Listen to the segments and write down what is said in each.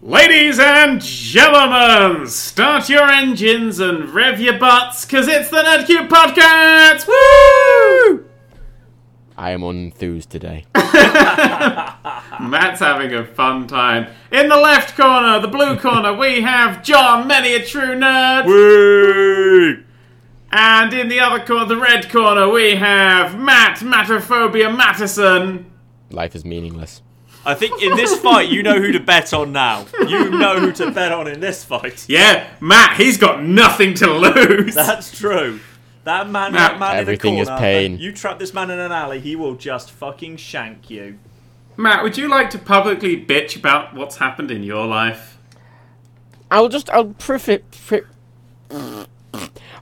Ladies and gentlemen, start your engines and rev your butts, cause it's the Nerdcube Podcast! Woo! I am unenthused today. Matt's having a fun time. In the left corner, the blue corner, we have John, many a true nerd. Woo! And in the other corner, the red corner, we have Matt, Matophobia Mattison. Life is meaningless. I think in this fight, you know who to bet on now. You know who to bet on in this fight. Yeah, Matt, he's got nothing to lose. That's true. That man, Matt, that man everything in is the corner. pain. You trap this man in an alley, he will just fucking shank you. Matt, would you like to publicly bitch about what's happened in your life? I'll just I'll preface. Pre-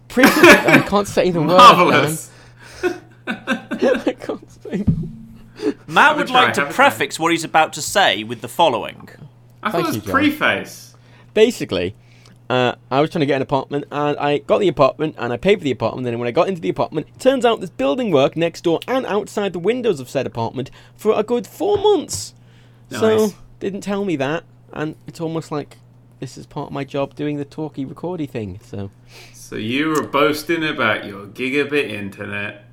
preface. I can't say the word. Marvelous. man. I can't say. The- Matt would like to have a try. prefix what he's about to say with the following. I thought Thank it was you, John. preface. Basically, uh, I was trying to get an apartment, and I got the apartment, and I paid for the apartment. And when I got into the apartment, it turns out there's building work next door and outside the windows of said apartment for a good four months. So didn't tell me that, and it's almost like this is part of my job doing the talky recordy thing. So So you were boasting about your gigabit internet.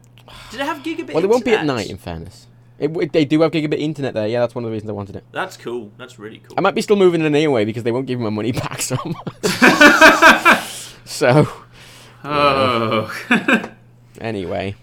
Did it have gigabit well, it won't be at internet? night. In fairness, it, w- they do have gigabit internet there. Yeah, that's one of the reasons I wanted it. That's cool. That's really cool. I might be still moving in anyway because they won't give me my money back so much. so Oh. anyway,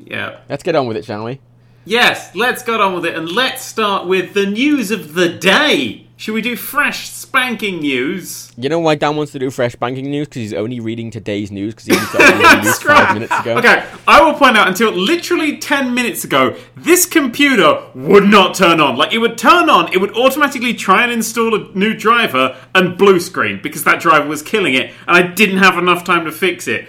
yeah. let's get on with it, shall we? Yes, let's get on with it and let's start with the news of the day. Should we do fresh spanking news? You know why Dan wants to do fresh banking news? Because he's only reading today's news because he only news five minutes ago. Okay, I will point out until literally 10 minutes ago, this computer would not turn on. Like, it would turn on, it would automatically try and install a new driver and blue screen because that driver was killing it, and I didn't have enough time to fix it.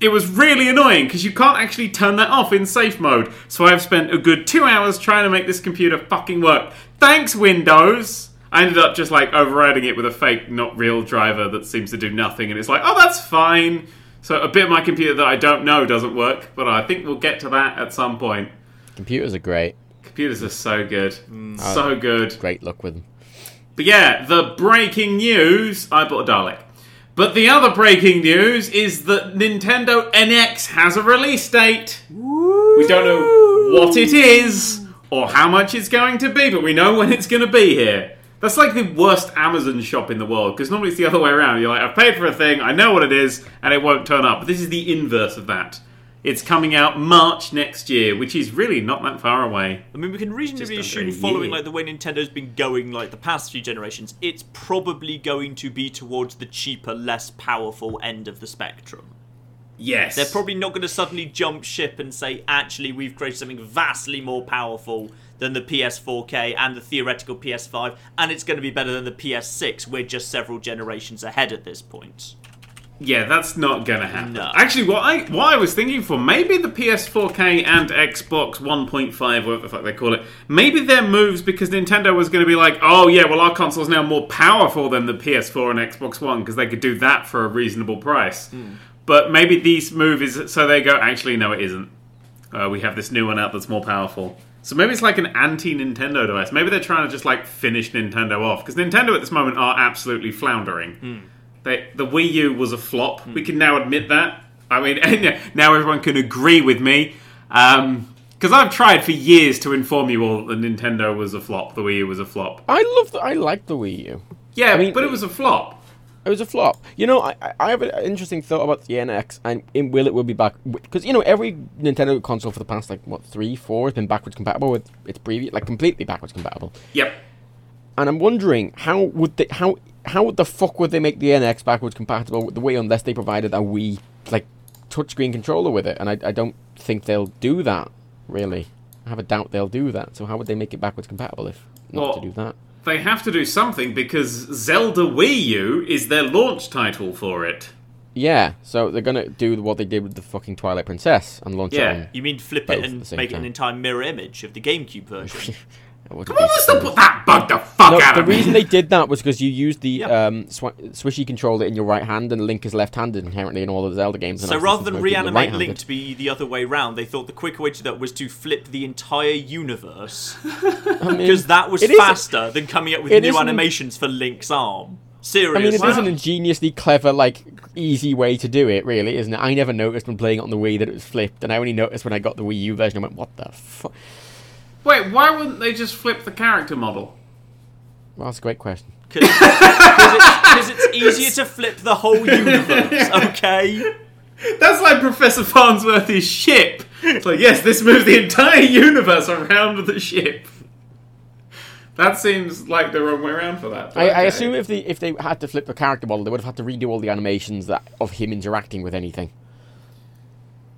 It was really annoying because you can't actually turn that off in safe mode. So I've spent a good two hours trying to make this computer fucking work. Thanks, Windows! I ended up just like overriding it with a fake, not real driver that seems to do nothing, and it's like, oh, that's fine. So a bit of my computer that I don't know doesn't work, but I think we'll get to that at some point. Computers are great. Computers are so good. Mm. Uh, so good. Great luck with them. But yeah, the breaking news I bought a Dalek. But the other breaking news is that Nintendo NX has a release date. We don't know what it is or how much it's going to be, but we know when it's going to be here. That's like the worst Amazon shop in the world because normally it's the other way around. You're like, I've paid for a thing, I know what it is, and it won't turn up. But this is the inverse of that. It's coming out March next year, which is really not that far away. I mean, we can reasonably Just assume, following year. like the way Nintendo's been going, like the past few generations, it's probably going to be towards the cheaper, less powerful end of the spectrum. Yes. They're probably not going to suddenly jump ship and say, actually, we've created something vastly more powerful than the PS4K and the theoretical PS5, and it's going to be better than the PS6. We're just several generations ahead at this point. Yeah, that's not gonna happen. No. Actually, what I what I was thinking for maybe the PS4K and Xbox 1.5, whatever the fuck they call it, maybe their moves because Nintendo was going to be like, oh yeah, well our console's now more powerful than the PS4 and Xbox One because they could do that for a reasonable price. But maybe these moves so they go, actually no, it isn't. Uh, we have this new one out that's more powerful. So maybe it's like an anti-Nintendo device. Maybe they're trying to just like finish Nintendo off because Nintendo at this moment are absolutely floundering. Hmm. They, the Wii U was a flop. Hmm. We can now admit that. I mean, now everyone can agree with me. Um, because I've tried for years to inform you all that Nintendo was a flop. The Wii U was a flop. I love. The, I like the Wii U. Yeah, I mean- but it was a flop. It was a flop. You know, I, I- have an interesting thought about the NX and in will it will be back because you know every Nintendo console for the past like what three, four has been backwards compatible with its previous, like completely backwards compatible. Yep. And I'm wondering how would they how how would the fuck would they make the NX backwards compatible with the Wii unless they provided a Wii like touchscreen controller with it? And I, I don't think they'll do that really. I have a doubt they'll do that. So how would they make it backwards compatible if not Well- to do that? They have to do something because Zelda Wii U is their launch title for it. Yeah, so they're gonna do what they did with the fucking Twilight Princess and launch Yeah. it on You mean flip it and same make it an entire mirror image of the GameCube version? It would Come on, let's not put that bug the fuck No, out the of me. reason they did that was because you used the Yeah. um, sw- swishy controller in your right hand, and Link is left-handed inherently in all of the Zelda games. and So rather than most people are reanimate Link to be the other way round, they thought the quicker way to do that was to flip the entire universe. I mean, Because that was it is- faster than coming up with new animations for Link's arm. Seriously. I Seriously. mean, it is Wow. an ingeniously clever, like, easy way to do it, really, isn't it? I never noticed when playing it on the Wii that it was flipped, and I only noticed when I got the Wii U version. I went, "What the fuck?" Wait, why wouldn't they just flip the character model? Well, that's a great question. Because it's, 'cause it's easier to flip the whole universe, okay? That's like Professor Farnsworth's ship. It's like, yes, this moves the entire universe around the ship. That seems like the wrong way around for that. but I, I assume if they if they had to flip the character model, they would have had to redo all the animations that of him interacting with anything.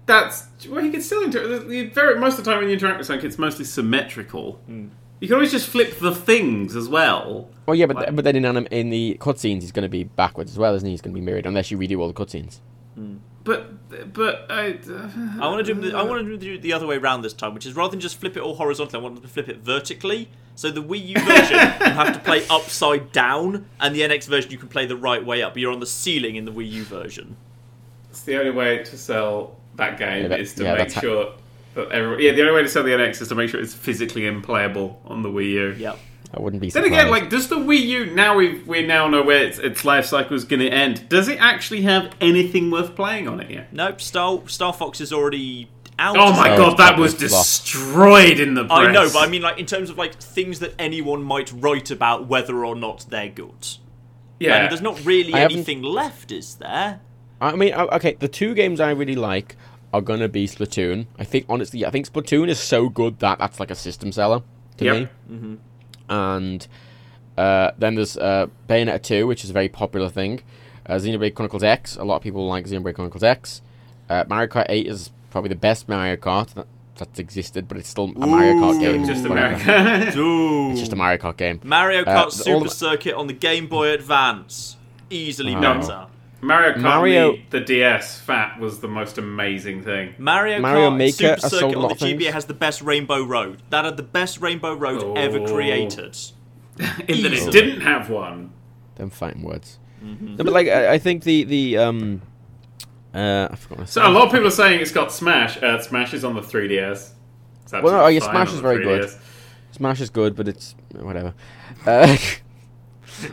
That's well, you can still interact. Very most of the time when you interact with something, it's mostly symmetrical. Hmm. You can always just flip the things as well. Well, yeah, but Like- but then in anim- in the cutscenes, he's going to be backwards as well, isn't he? He's going to be mirrored unless you redo all the cutscenes. Hmm. But but I. Uh, I want to do the, I want to do the other way around this time, which is rather than just flip it all horizontally, I want to flip it vertically. So the Wii U version you have to play upside down, and the NX version you can play the right way up. But you're on the ceiling in the Wii U version. It's the only way to sell that game Yeah, that- is to yeah, make that's ha- sure that everyone. yeah the only way to sell the NX is to make sure it's physically unplayable on the Wii U. Yep. I wouldn't be. Then Surprised. again, like, does the Wii U now we we now know where its, its life cycle is going to end? Does it actually have anything worth playing on it yet? Nope. Star Star Fox is already out. Oh my Oh, god, that that was was destroyed in the press. I know, but I mean, like in terms of like things that anyone might write about whether or not they're good. yeah, And there's not really I haven't- anything left, is there? I mean, okay, the two games I really like are gonna be Splatoon. I think honestly, I think Splatoon is so good that that's like a system seller to Yep. me. Mm-hmm. And uh, then there's uh, Bayonetta 2, which is a very popular thing. Uh, Xenoblade Chronicles X, a lot of people like Xenoblade Chronicles X. Uh, Mario Kart 8 is probably the best Mario Kart that, that's existed, but it's still a Mario Kart Ooh. game. just whatever. It's just a Mario Kart game. Mario Kart Uh, Super the- Circuit on the Game Boy Advance. Easily Wow. better. Mario Kart Mario- the, the DS Fat was the most amazing thing. Mario, Mario Kart Maker Super Circuit a on the. GBA has the best Rainbow Road. That had the best Rainbow Road ever Oh. created. In that it didn't have one. Them fighting words. Mm-hmm. No, but like, I, I think the the um, uh, I forgot. What I So a lot of people are saying it's got Smash. Uh, Smash is on the 3DS. Well, no, oh, yeah, Smash is very good. 3DS. Smash is good, but it's whatever. Uh,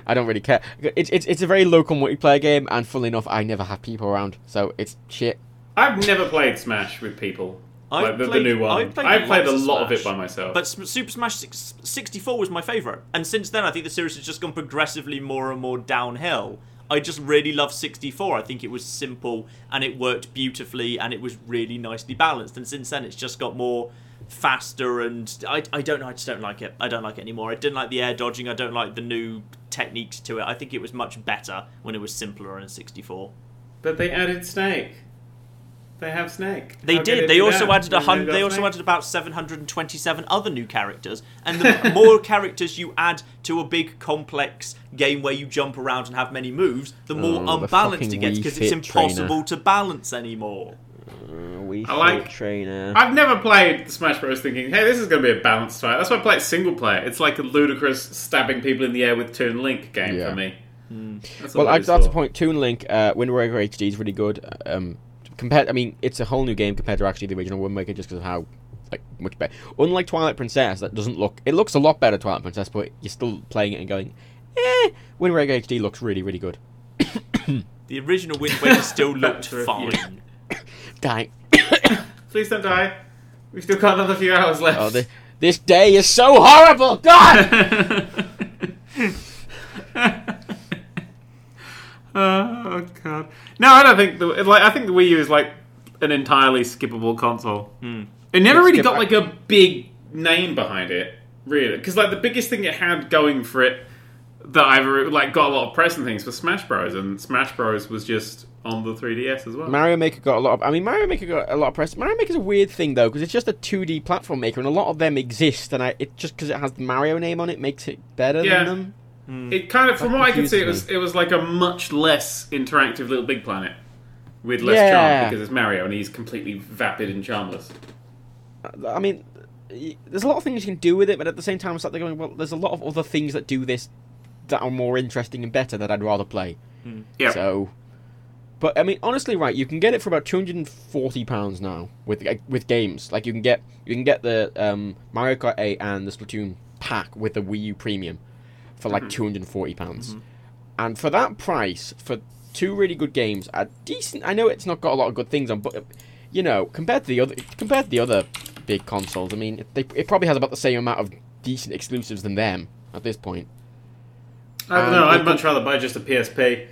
I don't really care. It's it's it's a very local multiplayer game, and funnily enough, I never have people around, so it's shit. I've never played Smash with people. I've like the, played- the new one. I've played I've played a lots of lot of it by myself. But Super Smash 64 was my favourite. And since then, I think the series has just gone progressively more and more downhill. I just really love 64. I think it was simple and it worked beautifully and it was really nicely balanced. And since then, it's just got more faster and I, I don't know. I just don't like it. I don't like it anymore. I didn't like the air dodging. I don't like the new techniques to it. I think it was much better when it was simpler in 64. But they added Snake. They have Snake. They How did. it They also added a when hun- got They also Snake? added about 727 other new characters, and the more characters you add to a big complex game where you jump around and have many moves, the more Oh, unbalanced fucking it gets because it's impossible trainer. to balance anymore. Uh, we I like- trainer. I've never played the Smash Bros. thinking, hey, this is going to be a balanced fight. That's why I play it single player. It's like a ludicrous stabbing people in the air with Toon Link game Yeah. for me. That's well, I, it is that's the point. Toon Link, uh, Wind Waker HD is really good. Um, compared, I mean, it's a whole new game compared to actually the original Wind Waker, just because of how like much better. Unlike Twilight Princess, that doesn't look. It looks a lot better, Twilight Princess, but you're still playing it and going, eh. Wind Waker HD looks really, really good. The original Wind Waker still looked That's fine. Review. Dang. Please don't die. We've still got another few hours left. Oh, the, this day is so horrible. God. oh god. No, I don't think the like. I think the Wii U is like an entirely skippable console. Hmm. It never It's really skip- got like a big name behind it, really. Because like the biggest thing it had going for it that I've ever, like got a lot of press and things was Smash Bros. And Smash Bros. was just on the 3DS as well. Mario Maker got a lot of. I mean, Mario Maker got a lot of press. Mario Maker's a weird thing though, because it's just a 2D platform maker, and a lot of them exist, and I, it just because it has the Mario name on it makes it better Yeah. than them. Hmm. It kind of, from That what I can see, it was it was like a much less interactive Little Big Planet with less Yeah. charm because it's Mario and he's completely vapid and charmless. Uh, I mean, there's a lot of things you can do with it, but at the same time, it's like they're going, well, there's a lot of other things that do this that are more interesting and better that I'd rather play. Hmm. Yeah. So, but I mean, honestly, right? You can get it for about two hundred and forty pounds now with like, with games. Like you can get you can get the um, Mario Kart 8 and the Splatoon pack with the Wii U Premium for like hundred and forty pounds, and for that price, for two really good games, a decent. I know it's not got a lot of good things on, but you know, compared to the other compared to the other big consoles, I mean, it, they, it probably has about the same amount of decent exclusives than them at this point. I don't Um, know. I'd it- much rather buy just a PSP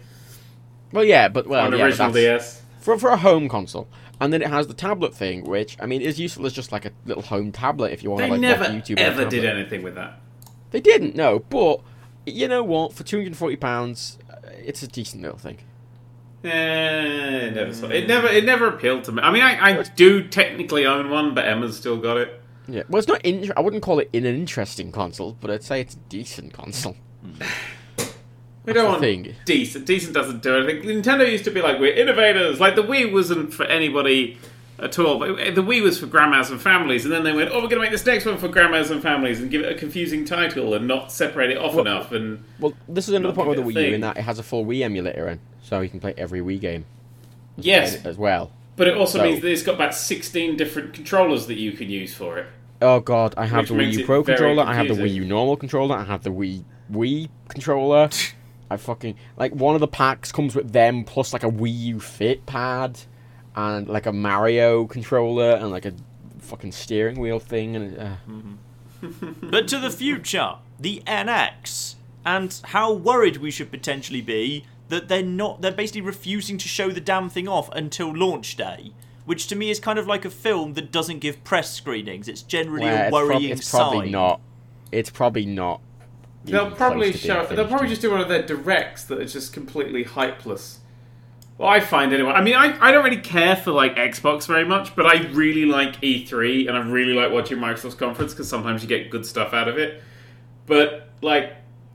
Well, yeah, but well, on yeah, original DS. for for a home console. And then it has the tablet thing, which I mean is useful as just like a little home tablet if you want They to like never YouTube. ever did anything with that. They didn't, no. But you know what? For two hundred and forty pounds, uh, it's a decent little thing. Eh, it never saw. It never. It never appealed to me. I mean, I, I do technically own one, but Emma's still got it. Yeah. Well, it's not. In- I wouldn't call it an interesting console, but I'd say it's a decent console. We don't want thing. decent. Decent doesn't do anything. Nintendo used to be like we're innovators. Like the Wii wasn't for anybody at all. But the Wii was for grandmas and families, and then they went, "Oh, we're going to make this next one for grandmas and families and give it a confusing title and not separate it off Well- enough." And Well, this is another Not point with the Wii U in that it has a full Wii emulator in, so you can play every Wii game yes, as well. but it also So- means that it's got about sixteen different controllers that you can use for it. Oh god, I have Which the Wii U Pro controller, I have the Wii. U normal controller, I have the Wii Wii controller. I fucking like one of the packs comes with them plus like a Wii U Fit pad and like a Mario controller and like a fucking steering wheel thing and uh, But to the future, the NX, and how worried we should potentially be that they're not they're basically refusing to show the damn thing off until launch day. Which to me is kind of like a film that doesn't give press screenings. It's generally well, a it's, prob- worrying it's probably not. It's probably not. They'll probably close to show. They'll probably just do one of their directs that are just completely hypeless. Well, I find anyway. I mean, I, I don't really care for like Xbox very much, but I really like E3 and I really like watching Microsoft's conference because sometimes you get good stuff out of it. But like,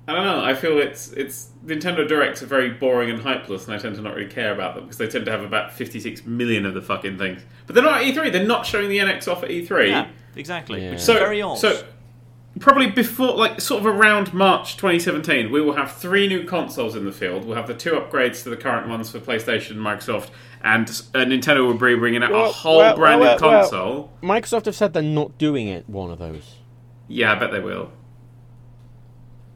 I don't know. I feel it's it's Nintendo Directs are very boring and hypeless, and I tend to not really care about them because they tend to have about 56 million of the fucking things. But they're not at E3. They're not showing the NX off at E3. Yeah, exactly. Yeah. Which is So, very odd. so probably before, like, sort of around March 2017, we will have three new consoles in the field. We'll have the two upgrades to the current ones for PlayStation and Microsoft, and uh, Nintendo will be bringing out a whole well, brand well, new well. console. Microsoft have said they're not doing it. One of those. Yeah, I bet they will.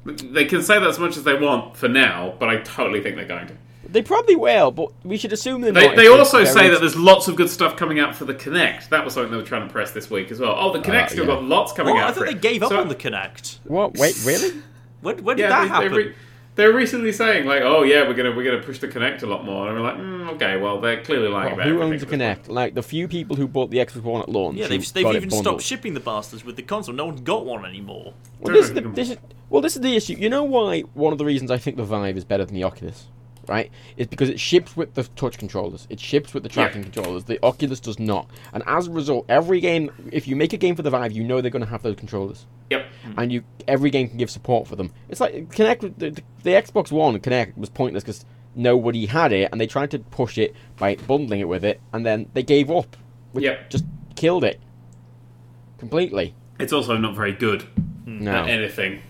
They can say that as much as they want for now, but I totally think they're going to. They probably will, but we should assume they're They, not. they also say in- that there's lots of good stuff coming out for the Kinect. That was something they were trying to press this week as well. Oh, the Kinect's still yeah. got lots coming what? out. I for thought it. they gave up So- on the Kinect. What? Wait, really? When, when did Yeah, that they, happen? They, re- they were recently saying like, "Oh yeah, we're gonna we're gonna push the Kinect a lot more," and we're like, mm, "Okay, well they're clearly lying Well, about who everything owns the at Kinect? Like the few people who bought the Xbox One at launch. yeah, they've, they've even stopped shipping the bastards with the console. No one's got one anymore. Well, this, is the, this is well, this is the issue. You know why? One of the reasons I think the Vive is better than the Oculus, right? Is because it ships with the touch controllers. It ships with the tracking controllers. The Oculus does not. And as a result, every game, if you make a game for the Vive, you know they're going to have those controllers, Yep. and you every game can give support for them. It's like Kinect. The, the, the Xbox One Kinect was pointless because nobody had it, and they tried to push it by bundling it with it, and then they gave up. Which Yep. Just killed it completely. It's also not very good No. at anything.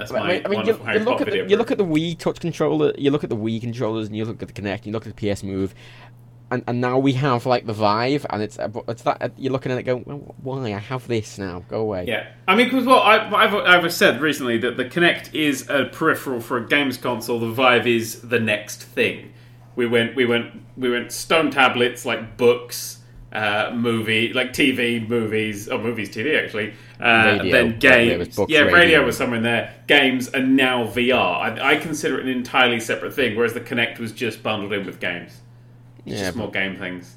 That's my I mean, you, wonderful Harry you look at the, you look at the Wii touch controller, you look at the Wii controllers, and you look at the Kinect, you look at the PS Move, and, and now we have like the Vive, and it's it's that uh, you're looking at it going, well, why I have this now? Go away. Yeah, I mean, because well, I, I've, I've said recently that the Kinect is a peripheral for a games console. The Vive is the next thing. We went, we went, we went stone tablets like books, uh, movie, like TV, movies, or movies, TV actually. Uh, then games. books, yeah, radio. radio. was somewhere in there. Games, and now VR. I, I consider it an entirely separate thing, whereas the Kinect was just bundled in with games. It's Yeah, just more game things.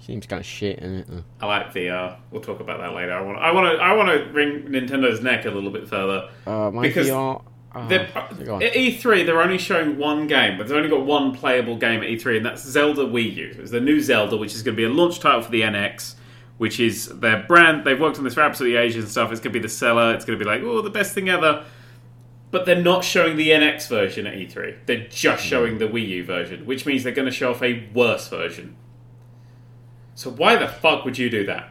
seems kind of shit, isn't it? Uh, I like VR. We'll talk about that later. I want. I want to. I want to wring Nintendo's neck a little bit further. Uh, my Because VR. Uh, They're- go on. At E3, they're only showing one game, but they've only got one playable game at E3, and that's Zelda Wii U. It's the new Zelda, which is going to be a launch title for the NX, which is their brand. They've worked on this for absolutely ages and stuff. It's going to be the seller. It's going to be like, oh, the best thing ever. But they're not showing the NX version at E3. They're just showing the Wii U version, which means they're going to show off a worse version. So why the fuck would you do that?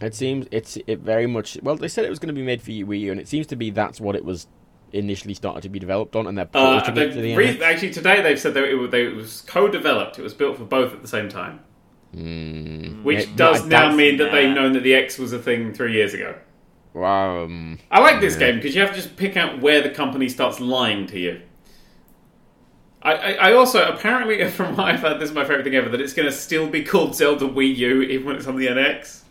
It seems it's it very much. Well, they said it was going to be made for Wii U, and it seems to be that's what it was initially started to be developed on, and they're Uh, porting it to they- the re- actually, today they've said that it, was- they, it was co-developed. It was built for both at the same time, Mm. which Yeah, does now doubt- mean that they've known that the X was a thing three years ago. Um, I like this Yeah. game because you have to just pick out where the company starts lying to you. I, I, I also apparently from what I've heard, this is my favorite thing ever that it's going to still be called Zelda Wii U even when it's on the NX.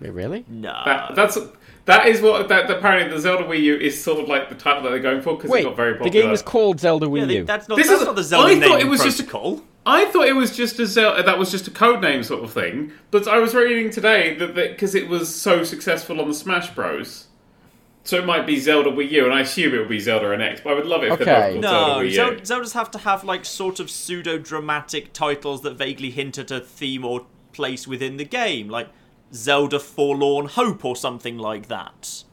wait, really? No. That, that's that is what that apparently the Zelda Wii U is sort of like the title that they're going for because it Wait, got very popular. the game is called Zelda Wii yeah, they- U. that's not, This that's is- not the Zelda I thought naming it was just a- protocol. I thought it was just a Zelda, that was just a code name sort of thing, but I was reading today that because it was so successful on the Smash Bros. So it might be Zelda Wii U, and I assume it would be Zelda NX. But I would love it if Okay. they're both called Zelda No, Wii U. Zel- Zeldas have to have like sort of pseudo dramatic titles that vaguely hint at a theme or place within the game, like Zelda Forlorn Hope or something like that.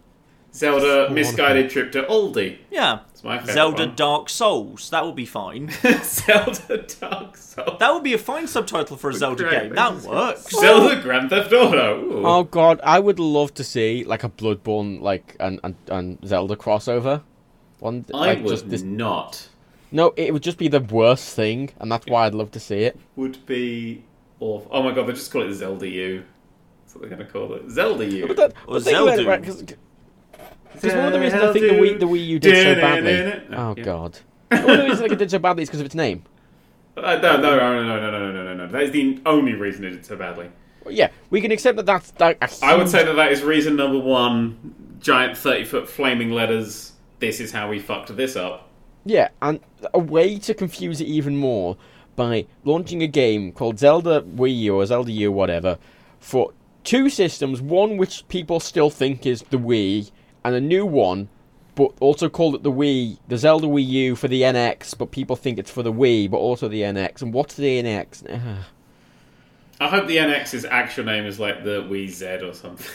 Zelda Misguided Trip to Aldi. Yeah. It's my favourite Zelda one. Dark Souls. That would be fine. Zelda Dark Souls. That would be a fine subtitle for a Zelda great. game. That works. Zelda Grand Theft Auto. Ooh. Oh god, I would love to see like a Bloodborne like and and, and Zelda crossover. One I like would just this. not. No, it would just be the worst thing, and that's why I'd love to see it. Would be awful. Oh my god, they just call it Zelda U. That's what they're going to call it. Zelda U. But that, Or but think Zelda. right? Because one of the reasons I think the Wii the Wii U did so badly. Oh Yeah. god. One of the reasons I think it did so badly is because of its name. Uh, no, no, no, no, no, no, no, no, no, no. That is the only reason it did so badly. Well, yeah, we can accept that that's that. a I would say that that is reason number one. Giant thirty-foot flaming letters. This is how we fucked this up. Yeah, and a way to confuse it even more by launching a game called Zelda Wii U or Zelda U, whatever, for two systems. One which people still think is the Wii, and a new one, but also called it the Wii, the Zelda Wii U for the NX, but people think it's for the Wii, but also the NX. And what's the NX? I hope the NX's actual name is like the Wii Z or something.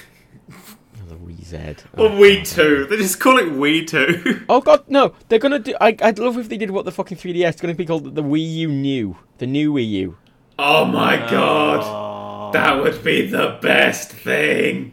the Wii Z. Or Oh. Wii Two. They just call it Wii Two. Oh god, no! They're gonna do. I, I'd love if they did what the fucking 3DS. It's gonna be called the Wii U New, the new Wii U. oh my god, Oh. That would be the best thing.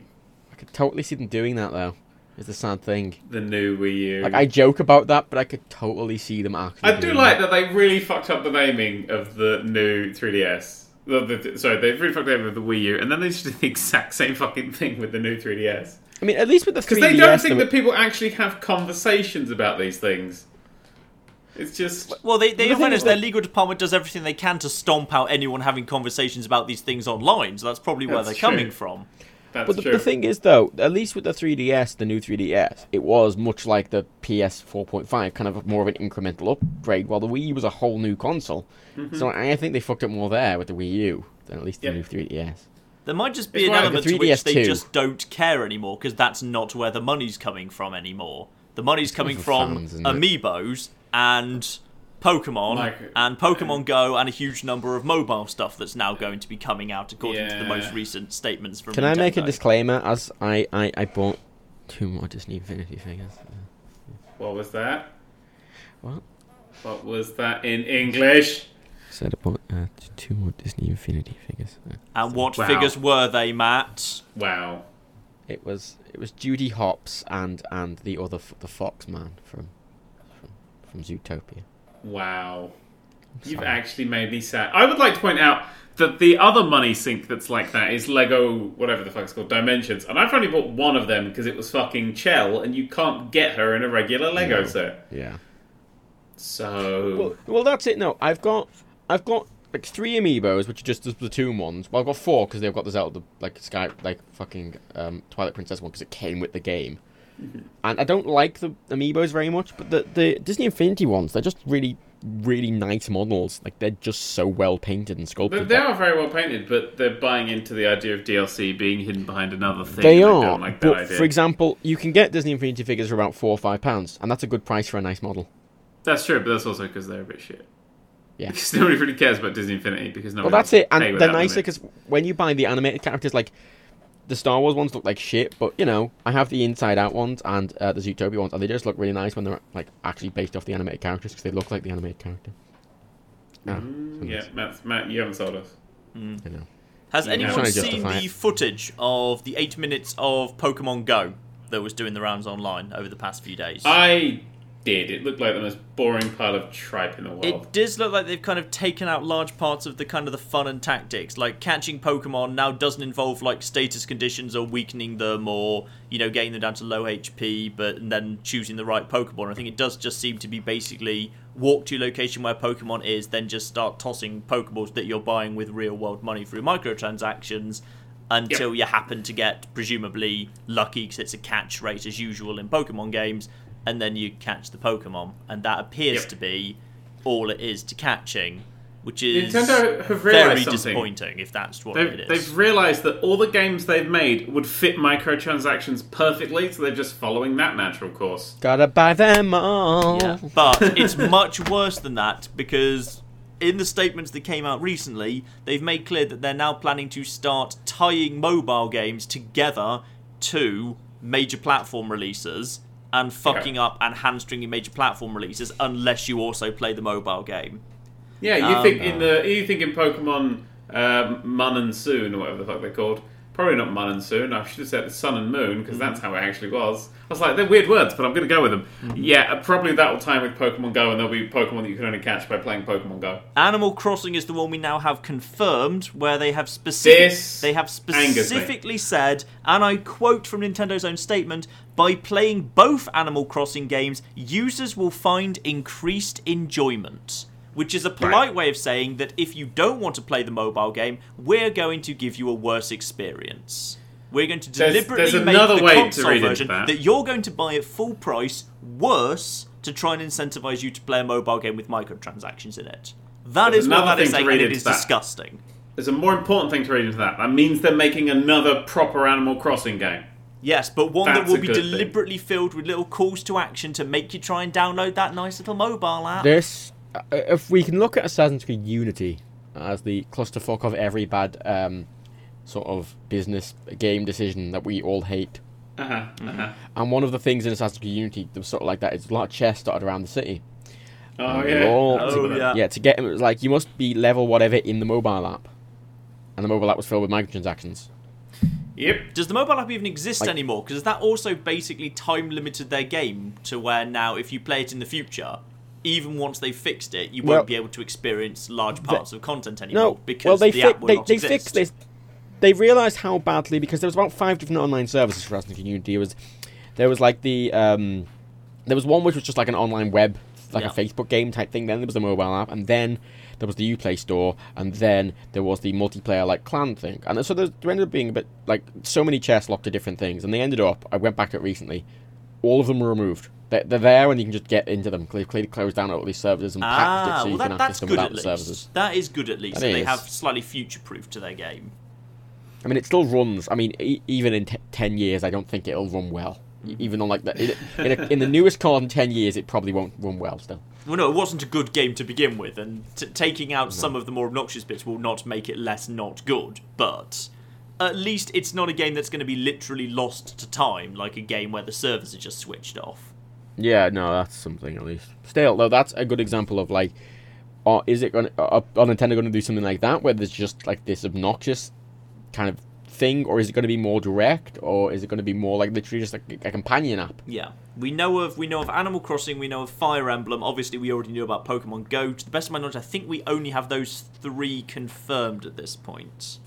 I could totally see them doing that though. Is the sad thing. The new Wii U. Like I joke about that, but I could totally see them actually. I do like that they really fucked up the naming of the new 3DS. The, the, sorry, they really fucked up the name of the Wii U, and then they just did the exact same fucking thing with the new 3DS. I mean, at least with the 3DS, Because they don't think that people actually have conversations about these things. It's just. Well, they, they The thing in is fairness, their that- legal department does everything they can to stomp out anyone having conversations about these things online. So that's probably where That's they're true. coming from. That's But the, true. the thing is, though, at least with the 3DS, the new 3DS, it was much like the PS 4.5, kind of more of an incremental upgrade, while the Wii U was a whole new console. Mm-hmm. So I think they fucked up more there with the Wii U than at least the Yep. new 3DS. There might just be It's an right, element to which 3DS they too. just don't care anymore because that's not where the money's coming from anymore. The money's coming from from fans, isn't it? amiibos and Pokemon Like- and Pokemon Go and a huge number of mobile stuff that's now going to be coming out according to the most recent statements from Can I make a disclaimer as I, I, I bought two more Disney Infinity figures? What was that? What? What was that in English? said I bought uh, two more Disney Infinity figures. Uh, And what Wow. figures were they, Matt? Wow. It was it was Judy Hopps and and the other the Fox man from from, from Zootopia. Wow. You've actually made me sad. I would like to point out that the other money sink that's like that is Lego, whatever the fuck it's called, Dimensions. And I've only bought one of them because it was fucking Chell, and you can't get her in a regular Lego No. set. Yeah. So. Well, well, that's it. No, I've got I've got like three amiibos, which are just the Splatoon ones. Well, I've got four because they've got the Zelda like Sky like fucking um, Twilight Princess one because it came with the game. And I don't like the amiibos very much, but the the Disney Infinity ones, they're just really really nice models. Like they're just so well painted and sculpted. they are very well painted, but they're buying into the idea of DLC being hidden behind another thing. They are, like that but idea. for example, you can get Disney Infinity figures for about four or five pounds, and that's a good price for a nice model. That's true, but that's also because they're a bit shit. Yeah. Because nobody really cares about Disney Infinity because nobody. Well, that's it, and they're nicer because when you buy the animated characters, like the Star Wars ones look like shit, but you know, I have the Inside Out ones and uh, the Zootopia ones, and they just look really nice when they're like actually based off the animated characters because they look like the animated character. Ah, Mm, yeah, Matt, Matt, you haven't sold us. I know. Has Yeah. anyone Trying seen the it. footage of the eight minutes of Pokemon Go that was doing the rounds online over the past few days? I did. It looked like the most boring pile of tripe in the world. It does look like they've kind of taken out large parts of the kind of the fun and tactics. Like catching Pokemon now doesn't involve like status conditions or weakening them or you know getting them down to low HP, but and then choosing the right Pokemon. I think it does just seem to be basically walk to a location where Pokemon is, then just start tossing Pokeballs that you're buying with real world money through microtransactions. Until you happen to get presumably lucky because it's a catch rate as usual in Pokemon games, and then you catch the Pokemon, and that appears Yep. to be all it is to catching, which is Nintendo have very something. disappointing if that's what They've, it is. they've realised that all the games they've made would fit microtransactions perfectly, so they're just following that natural course. Gotta buy them all. Yeah, but it's much worse than that because in the statements that came out recently, they've made clear that they're now planning to start tying mobile games together to major platform releases and fucking up and hamstringing major platform releases unless you also play the mobile game. Yeah, you Um, think in the you think in Pokemon um, Mun and Soon or whatever the fuck they're called. Probably not Mun and Soon. I should have said Sun and Moon because that's Mm-hmm. how it actually was. I was like, they're weird words, but I'm going to go with them. Yeah, uh, probably that will tie with Pokemon Go, and there'll be Pokemon that you can only catch by playing Pokemon Go. Animal Crossing is the one we now have confirmed, where they have specific, This they have angers me. specifically said, and I quote from Nintendo's own statement: "By playing both Animal Crossing games, users will find increased enjoyment." Which is a polite Right. way of saying that if you don't want to play the mobile game, we're going to give you a worse experience. We're going to deliberately there's make the way to console read version that. that you're going to buy at full price worse to try and incentivize you to play a mobile game with microtransactions in it. That There's is what another that is thing to saying, read and it into is that. disgusting. There's a more important thing to read into that. That means they're making another proper Animal Crossing game. Yes, but one that will be good thing. deliberately filled with little calls to action to make you try and download that nice little mobile app. This, if we can look at Assassin's Creed Unity as the clusterfuck of every bad um, sort of business game decision that we all hate, Uh huh. Uh huh. and one of the things in Assassin's Creed Unity that was sort of like that is a lot of chests dotted around the city. Oh And yeah. all- Oh, a bit- yeah. Yeah, to get it was like you must be level whatever in the mobile app, and the mobile app was filled with microtransactions. Yep. Does the mobile app even exist Like- anymore? Because that also basically time limited their game to where now, if you play it in the future, even once they've fixed it, you Well- won't be able to experience large parts of content anymore No, because well they the fi- app will they, not they exist. fixed this. They realised how badly because there was about five different online services for Assassin's Creed Unity. It was there was like the um, there was one which was just like an online web, like Yeah. a Facebook game type thing. Then there was the mobile app, and then there was the UPlay store, and then there was the multiplayer like clan thing. And so there, there ended up being a bit like so many chests locked to different things, and they ended up. I went back to it recently. All of them were removed. They're, they're there, and you can just get into them. They've clearly closed down all these servers and packed it Ah, so well, you that, can that's access them good without at the services. That is good at least. That that they have slightly future proof to their game. I mean, it still runs. I mean, e- even in t- ten years, I don't think it'll run well. E- Even on like the in, in, in the newest card in ten years, it probably won't run well still. Well, no, it wasn't a good game to begin with, and t- taking out some of the more obnoxious bits will not make it less not good. But at least it's not a game that's going to be literally lost to time, like a game where the servers are just switched off. Yeah, no, that's something at least. Still, though, that's a good example of like, uh, is it going? to Are, are Nintendo going to do something like that, where there's just like this obnoxious kind of thing, or is it going to be more direct, or is it going to be more like literally just like a companion app? Yeah, we know of we know of Animal Crossing, we know of Fire Emblem. Obviously, we already knew about Pokemon Go. To the best of my knowledge, I think we only have those three confirmed at this point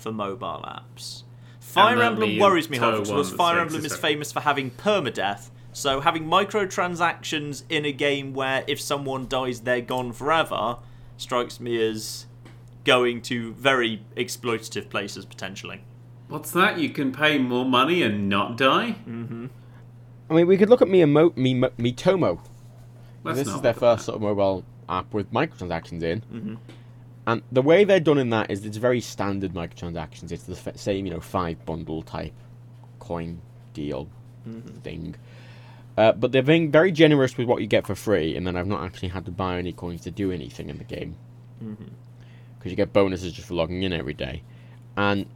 for mobile apps. Fire Emblem worries me, Toe however, one because Fire Emblem is famous for having permadeath. So having microtransactions in a game where if someone dies, they're gone forever, strikes me as going to very exploitative places potentially. What's that? You can pay more money and not die? I mean, we could look at Miyamo, Mimo, Miitomo. Let's this is their first that. sort of mobile app with microtransactions in. Mhm. And the way they're done in that is it's very standard microtransactions. It's the f- same, you know, five bundle type coin deal thing. Uh, but they're being very generous with what you get for free, and then I've not actually had to buy any coins to do anything in the game. Because you get bonuses just for logging in every day. And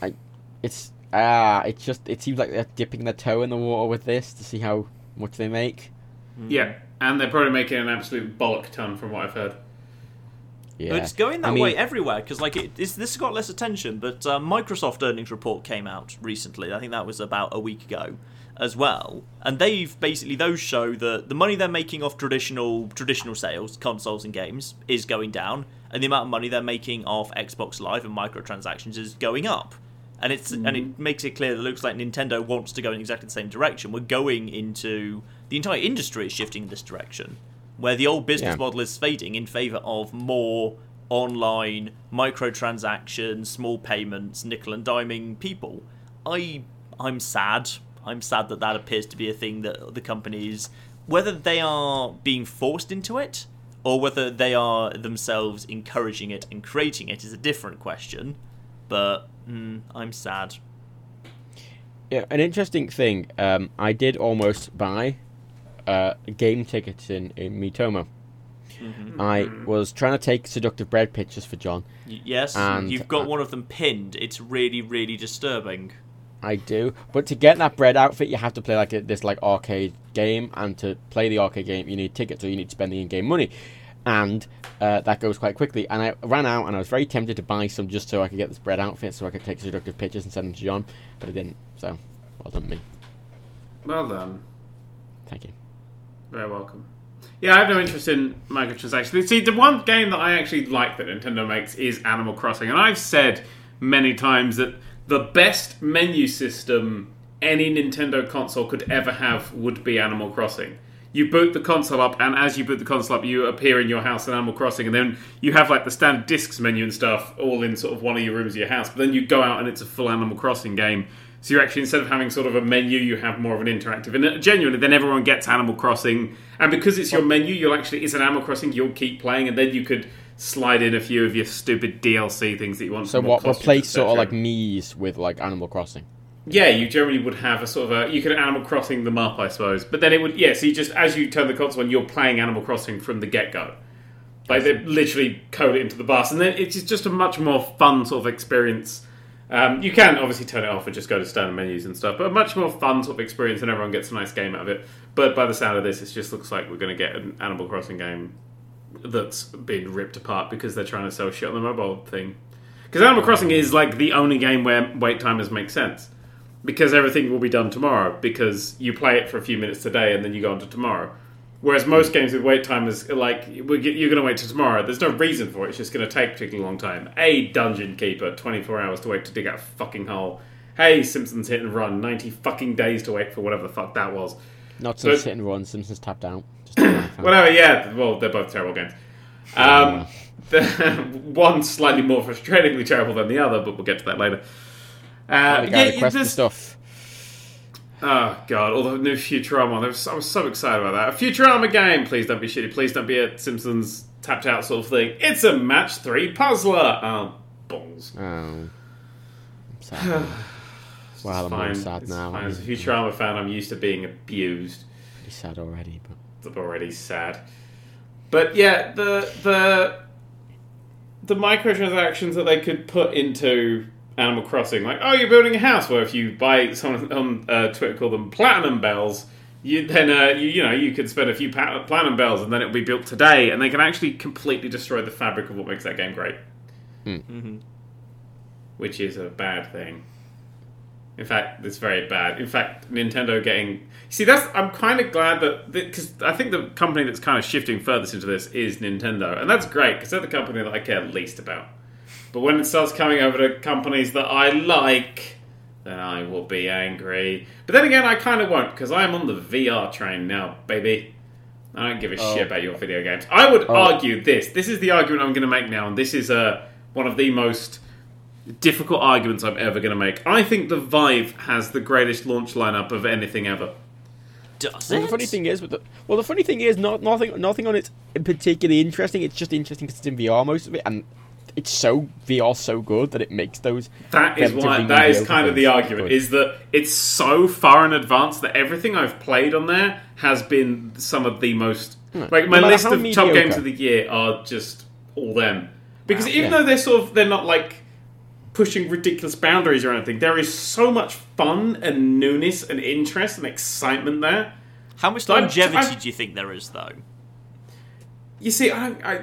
I, it's ah, it's just it seems like they're dipping their toe in the water with this to see how much they make. Yeah, and they're probably making an absolute bollock ton from what I've heard. Yeah. It's going that I mean- way everywhere because like it, this has got less attention. But uh, Microsoft earnings report came out recently. I think that was about a week ago as well, and they've basically those show that the money they're making off traditional traditional sales, consoles and games, is going down, and the amount of money they're making off Xbox Live and microtransactions is going up. And it's and it makes it clear that it looks like Nintendo wants to go in exactly the same direction. We're going into the entire industry is shifting in this direction where the old business Yeah. model is fading in favor of more online microtransactions, small payments, nickel and diming people. I I'm sad. I'm sad that that appears to be a thing that the companies, whether they are being forced into it or whether they are themselves encouraging it and creating it, is a different question. But mm, I'm sad. Yeah, an interesting thing. Um, I did almost buy uh, game tickets in in Miitomo. Mm-hmm. I was trying to take seductive bread pictures for John. Y- yes, And, you've got uh, one of them pinned. It's really, really disturbing. I do, but to get that bread outfit, you have to play like a, this like arcade game, and to play the arcade game, you need tickets, or you need to spend the in-game money, and uh, that goes quite quickly. And I ran out, and I was very tempted to buy some just so I could get this bread outfit, so I could take seductive pictures and send them to John, but I didn't. So, well done me. Well done. Thank you. Very welcome. Yeah, I have no interest in microtransactions. See, the one game that I actually like that Nintendo makes is Animal Crossing, and I've said many times that the best menu system any Nintendo console could ever have would be Animal Crossing. You boot the console up, and as you boot the console up, you appear in your house in Animal Crossing, and then you have like the standard discs menu and stuff all in sort of one of your rooms of your house. But then you go out, and it's a full Animal Crossing game. So you're actually instead of having sort of a menu, you have more of an interactive. And uh, genuinely, then everyone gets Animal Crossing, and because it's your menu, you'll actually it's an Animal Crossing. You'll keep playing, and then you could slide in a few of your stupid DLC things that you want. So what replace sort of like Mii's with like Animal Crossing? Yeah, you generally would have a sort of a you could Animal Crossing them up, I suppose. But then it would yeah. So you just as you turn the console on, you're playing Animal Crossing from the get go. Like they literally code it into the bus, and then it's just a much more fun sort of experience. Um, you can obviously turn it off and just go to standard menus and stuff, but a much more fun sort of experience, and everyone gets a nice game out of it. But by the sound of this, it just looks like we're going to get an Animal Crossing game that's been ripped apart because they're trying to sell shit on the mobile thing. Because Animal Crossing is like the only game where wait timers make sense because everything will be done tomorrow because you play it for a few minutes today and then you go on to tomorrow. Whereas most games with wait timers, are like you're going to wait till tomorrow. There's no reason for it. It's just going to take a particularly long time. A dungeon keeper, 24 hours to wait to dig out a fucking hole. Hey, Simpsons hit and run, 90 fucking days to wait for whatever the fuck that was. Not So- since hit and run. Simpsons tapped out. Just a laugh. Whatever, yeah. Well, they're both terrible games. Um, one slightly more frustratingly terrible than the other, but we'll get to that later. Uh, the yeah, this- stuff. Oh god, all the new Futurama. I was, I was so excited about that. A Futurama game. Please don't be shitty. Please don't be a Simpsons tapped out sort of thing. It's a match three puzzler. Um, oh, balls. Oh. I'm sad. well, I'm Fine. sad It's now. fine. As a Futurama fan, I'm used to being abused. pretty sad already, but I'm already sad. But yeah, the the the microtransactions that they could put into Animal Crossing, like oh, you're building a house. Where if you buy someone on uh, Twitter call them platinum bells, you then uh, you you know you could spend a few pa- platinum bells and then it'll be built today, and they can actually completely destroy the fabric of what makes that game great, hmm which is a bad thing. In fact, it's very bad. In fact, Nintendo getting see that's I'm kind of glad that because I think the company that's kind of shifting furthest into this is Nintendo, and that's great because they're the company that I care least about. But when it starts coming over to companies that I like, then I will be angry. But then again, I kind of won't because I am on the VR train now, baby. I don't give a Oh. shit about your video games. I would Oh. argue this. This is the argument I'm going to make now, and this is uh, one of the most difficult arguments I'm ever going to make. I think the Vive has the greatest launch lineup of anything ever. Does Well, it? the funny thing is, with the, well, the funny thing is, not nothing, nothing on it's particularly interesting. It's just interesting because it's in VR most of it, and it's so VR so good that it makes those. That is why. That is kind of the argument. good. Is that it's so far in advance that everything I've played on there has been some of the most. Like my No list how of top games of the year are just all them. Because even Yeah. though they're sort of they're not like pushing ridiculous boundaries or anything, there is so much fun and newness and interest and excitement there. How much I'm- longevity I'm- do you think there is, though? You see, I, I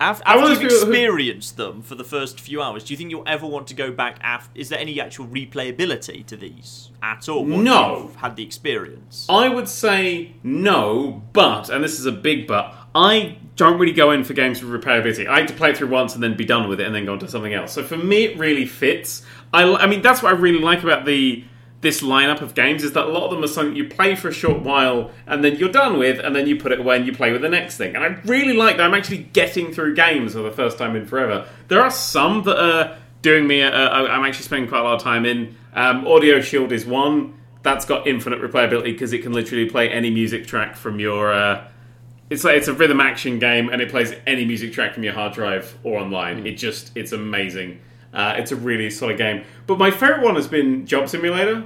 After, I after wanna you've see who- experienced them for the first few hours, do you think you'll ever want to go back? After, is there any actual replayability to these at all? No. you've had the experience. I would say no, but and this is a big but. I don't really go in for games with replayability. I like to play it through once and then be done with it, and then go on to something else. So for me, it really fits. I, I mean, that's what I really like about the this lineup of games is that a lot of them are something you play for a short while and then you're done with, and then you put it away and you play with the next thing. And I really like that. I'm actually getting through games for the first time in forever. There are some that are doing me. Uh, I'm actually spending quite a lot of time in. Um, Audio Shield is one that's got infinite replayability because it can literally play any music track from your. Uh, it's like it's a rhythm action game, and it plays any music track from your hard drive or online. It just it's amazing. Uh, it's a really solid game. But my favorite one has been Job Simulator,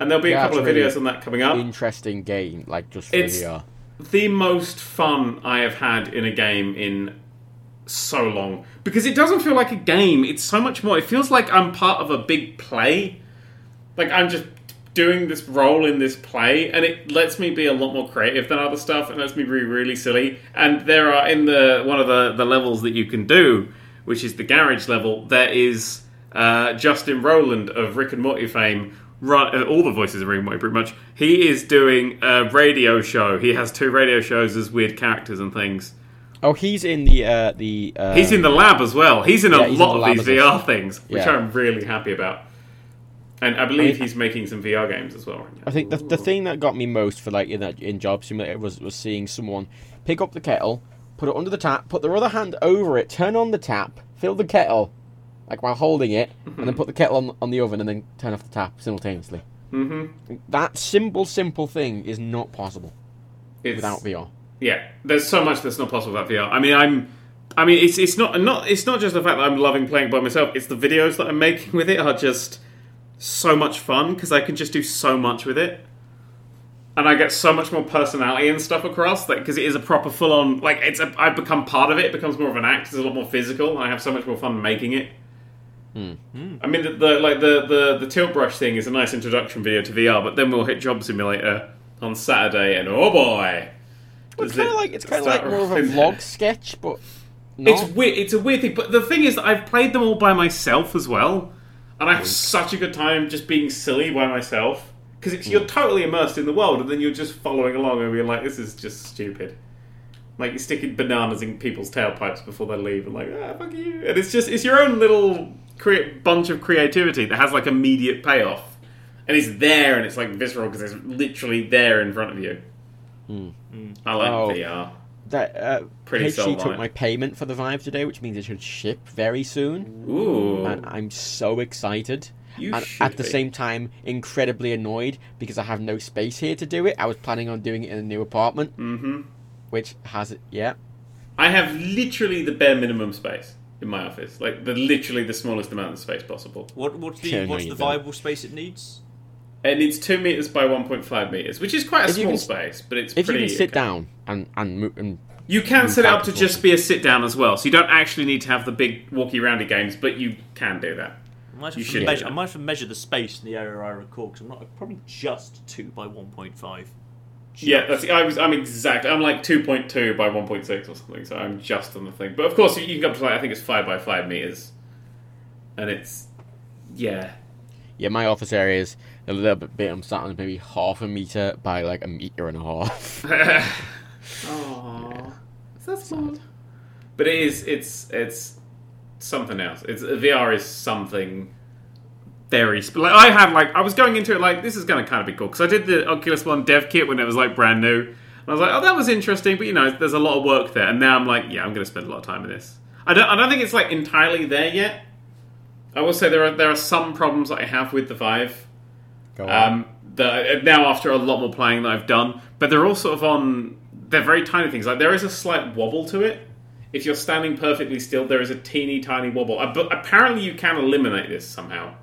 and there'll be Yeah, a couple of really videos on that coming up. Interesting game, like just for It's- VR. the most fun I have had in a game in so long because it doesn't feel like a game. It's so much more. It feels like I'm part of a big play. Like I'm just doing this role in this play, and it lets me be a lot more creative than other stuff, and lets me be really silly. And there are in the one of the the levels that you can do, which is the garage level. There is uh, Justin Roiland of Rick and Morty fame. Run, uh, all the voices of Rick and Morty, pretty much. He is doing a radio show. He has two radio shows as weird characters and things. Oh, he's in the uh, the. Uh, He's in the lab as well. He's in a Yeah, he's in lot the of these VR well. things, which Yeah. I'm really happy about. And I believe I mean- he's making some VR games as well. Right. I think the the thing that got me most for like in that in Job Simulator was was seeing someone pick up the kettle, put it under the tap, put their other hand over it, turn on the tap, fill the kettle, like while holding it, and Mm-hmm. then put the kettle on on the oven and then turn off the tap simultaneously. Mm-hmm. That simple, simple thing is not possible It's, without VR. yeah, there's so much that's not possible without VR. I mean, I'm, I mean, it's it's not not it's not just the fact that I'm loving playing by myself. It's the videos that I'm making with it are just so much fun because I can just do so much with it, and I get so much more personality and stuff across. Like because it is a proper full on like it's a, I've become part of it. It becomes more of an act. It's a lot more physical, and I have so much more fun making it. Hmm. I mean, the, the like the, the the tilt brush thing is a nice introduction video to VR, but then we'll hit Job Simulator on Saturday, and oh boy, Well, it's kind of it like it's kind of like more of a rolling vlog sketch, but not. It's weird. It's a weird thing, but the thing is that I've played them all by myself as well, and I have such a good time just being silly by myself because it's you're totally immersed in the world, and then you're just following along, and you're like, this is just stupid. Like you're sticking bananas in people's tailpipes before they leave, and like, ah, fuck you. And it's just it's your own little bunch of creativity that has like immediate payoff, and it's there, and it's like visceral because it's literally there in front of you. I like Oh. VR. that uh, Pretty took my payment for the Vive today, which means it should ship very soon, Ooh, and I'm so excited. You and at the be. same time, incredibly annoyed because I have no space here to do it. I was planning on doing it in a new apartment, Mm-hmm. which has it. Yeah, I have literally the bare minimum space in my office, like the literally the smallest amount of space possible. What what's the Yeah, what's you the don't. viable space it needs? It needs two meters by one point five meters, which is quite a If small can- space, but it's if you can sit okay. down and and, mo- and you can set it up to just be a sit down as well, so you don't actually need to have the big walkie roundy games, but you can do that. I might have, You to should measure, that. I might have to measure the space in the area I record because I'm not I'm probably just two by one point five. Yeah, that's I was I'm exact. I'm like two point two by one point six or something, so I'm just on the thing. But of course, you can go up to like I think it's five by five meters, and it's yeah. yeah, my office area is a little bit big. I'm starting at maybe half a meter by like a meter and a half. Aww, that's small. But it is. It's it's something else. It's VR is something very. Sp- like I had like I was going into it like this is going to kind of be cool because I did the Oculus One dev kit when it was like brand new. And I was like, oh, that was interesting, but you know, there's a lot of work there. And now I'm like, yeah, I'm going to spend a lot of time in this. I don't. I don't think it's like entirely there yet. I will say there are there are some problems that I have with the Vive. Go on. Um, the, now after a lot more playing that I've done, but they're all sort of on. They're very tiny things. Like there is a slight wobble to it. If you're standing perfectly still, there is a teeny tiny wobble. But apparently, you can eliminate this somehow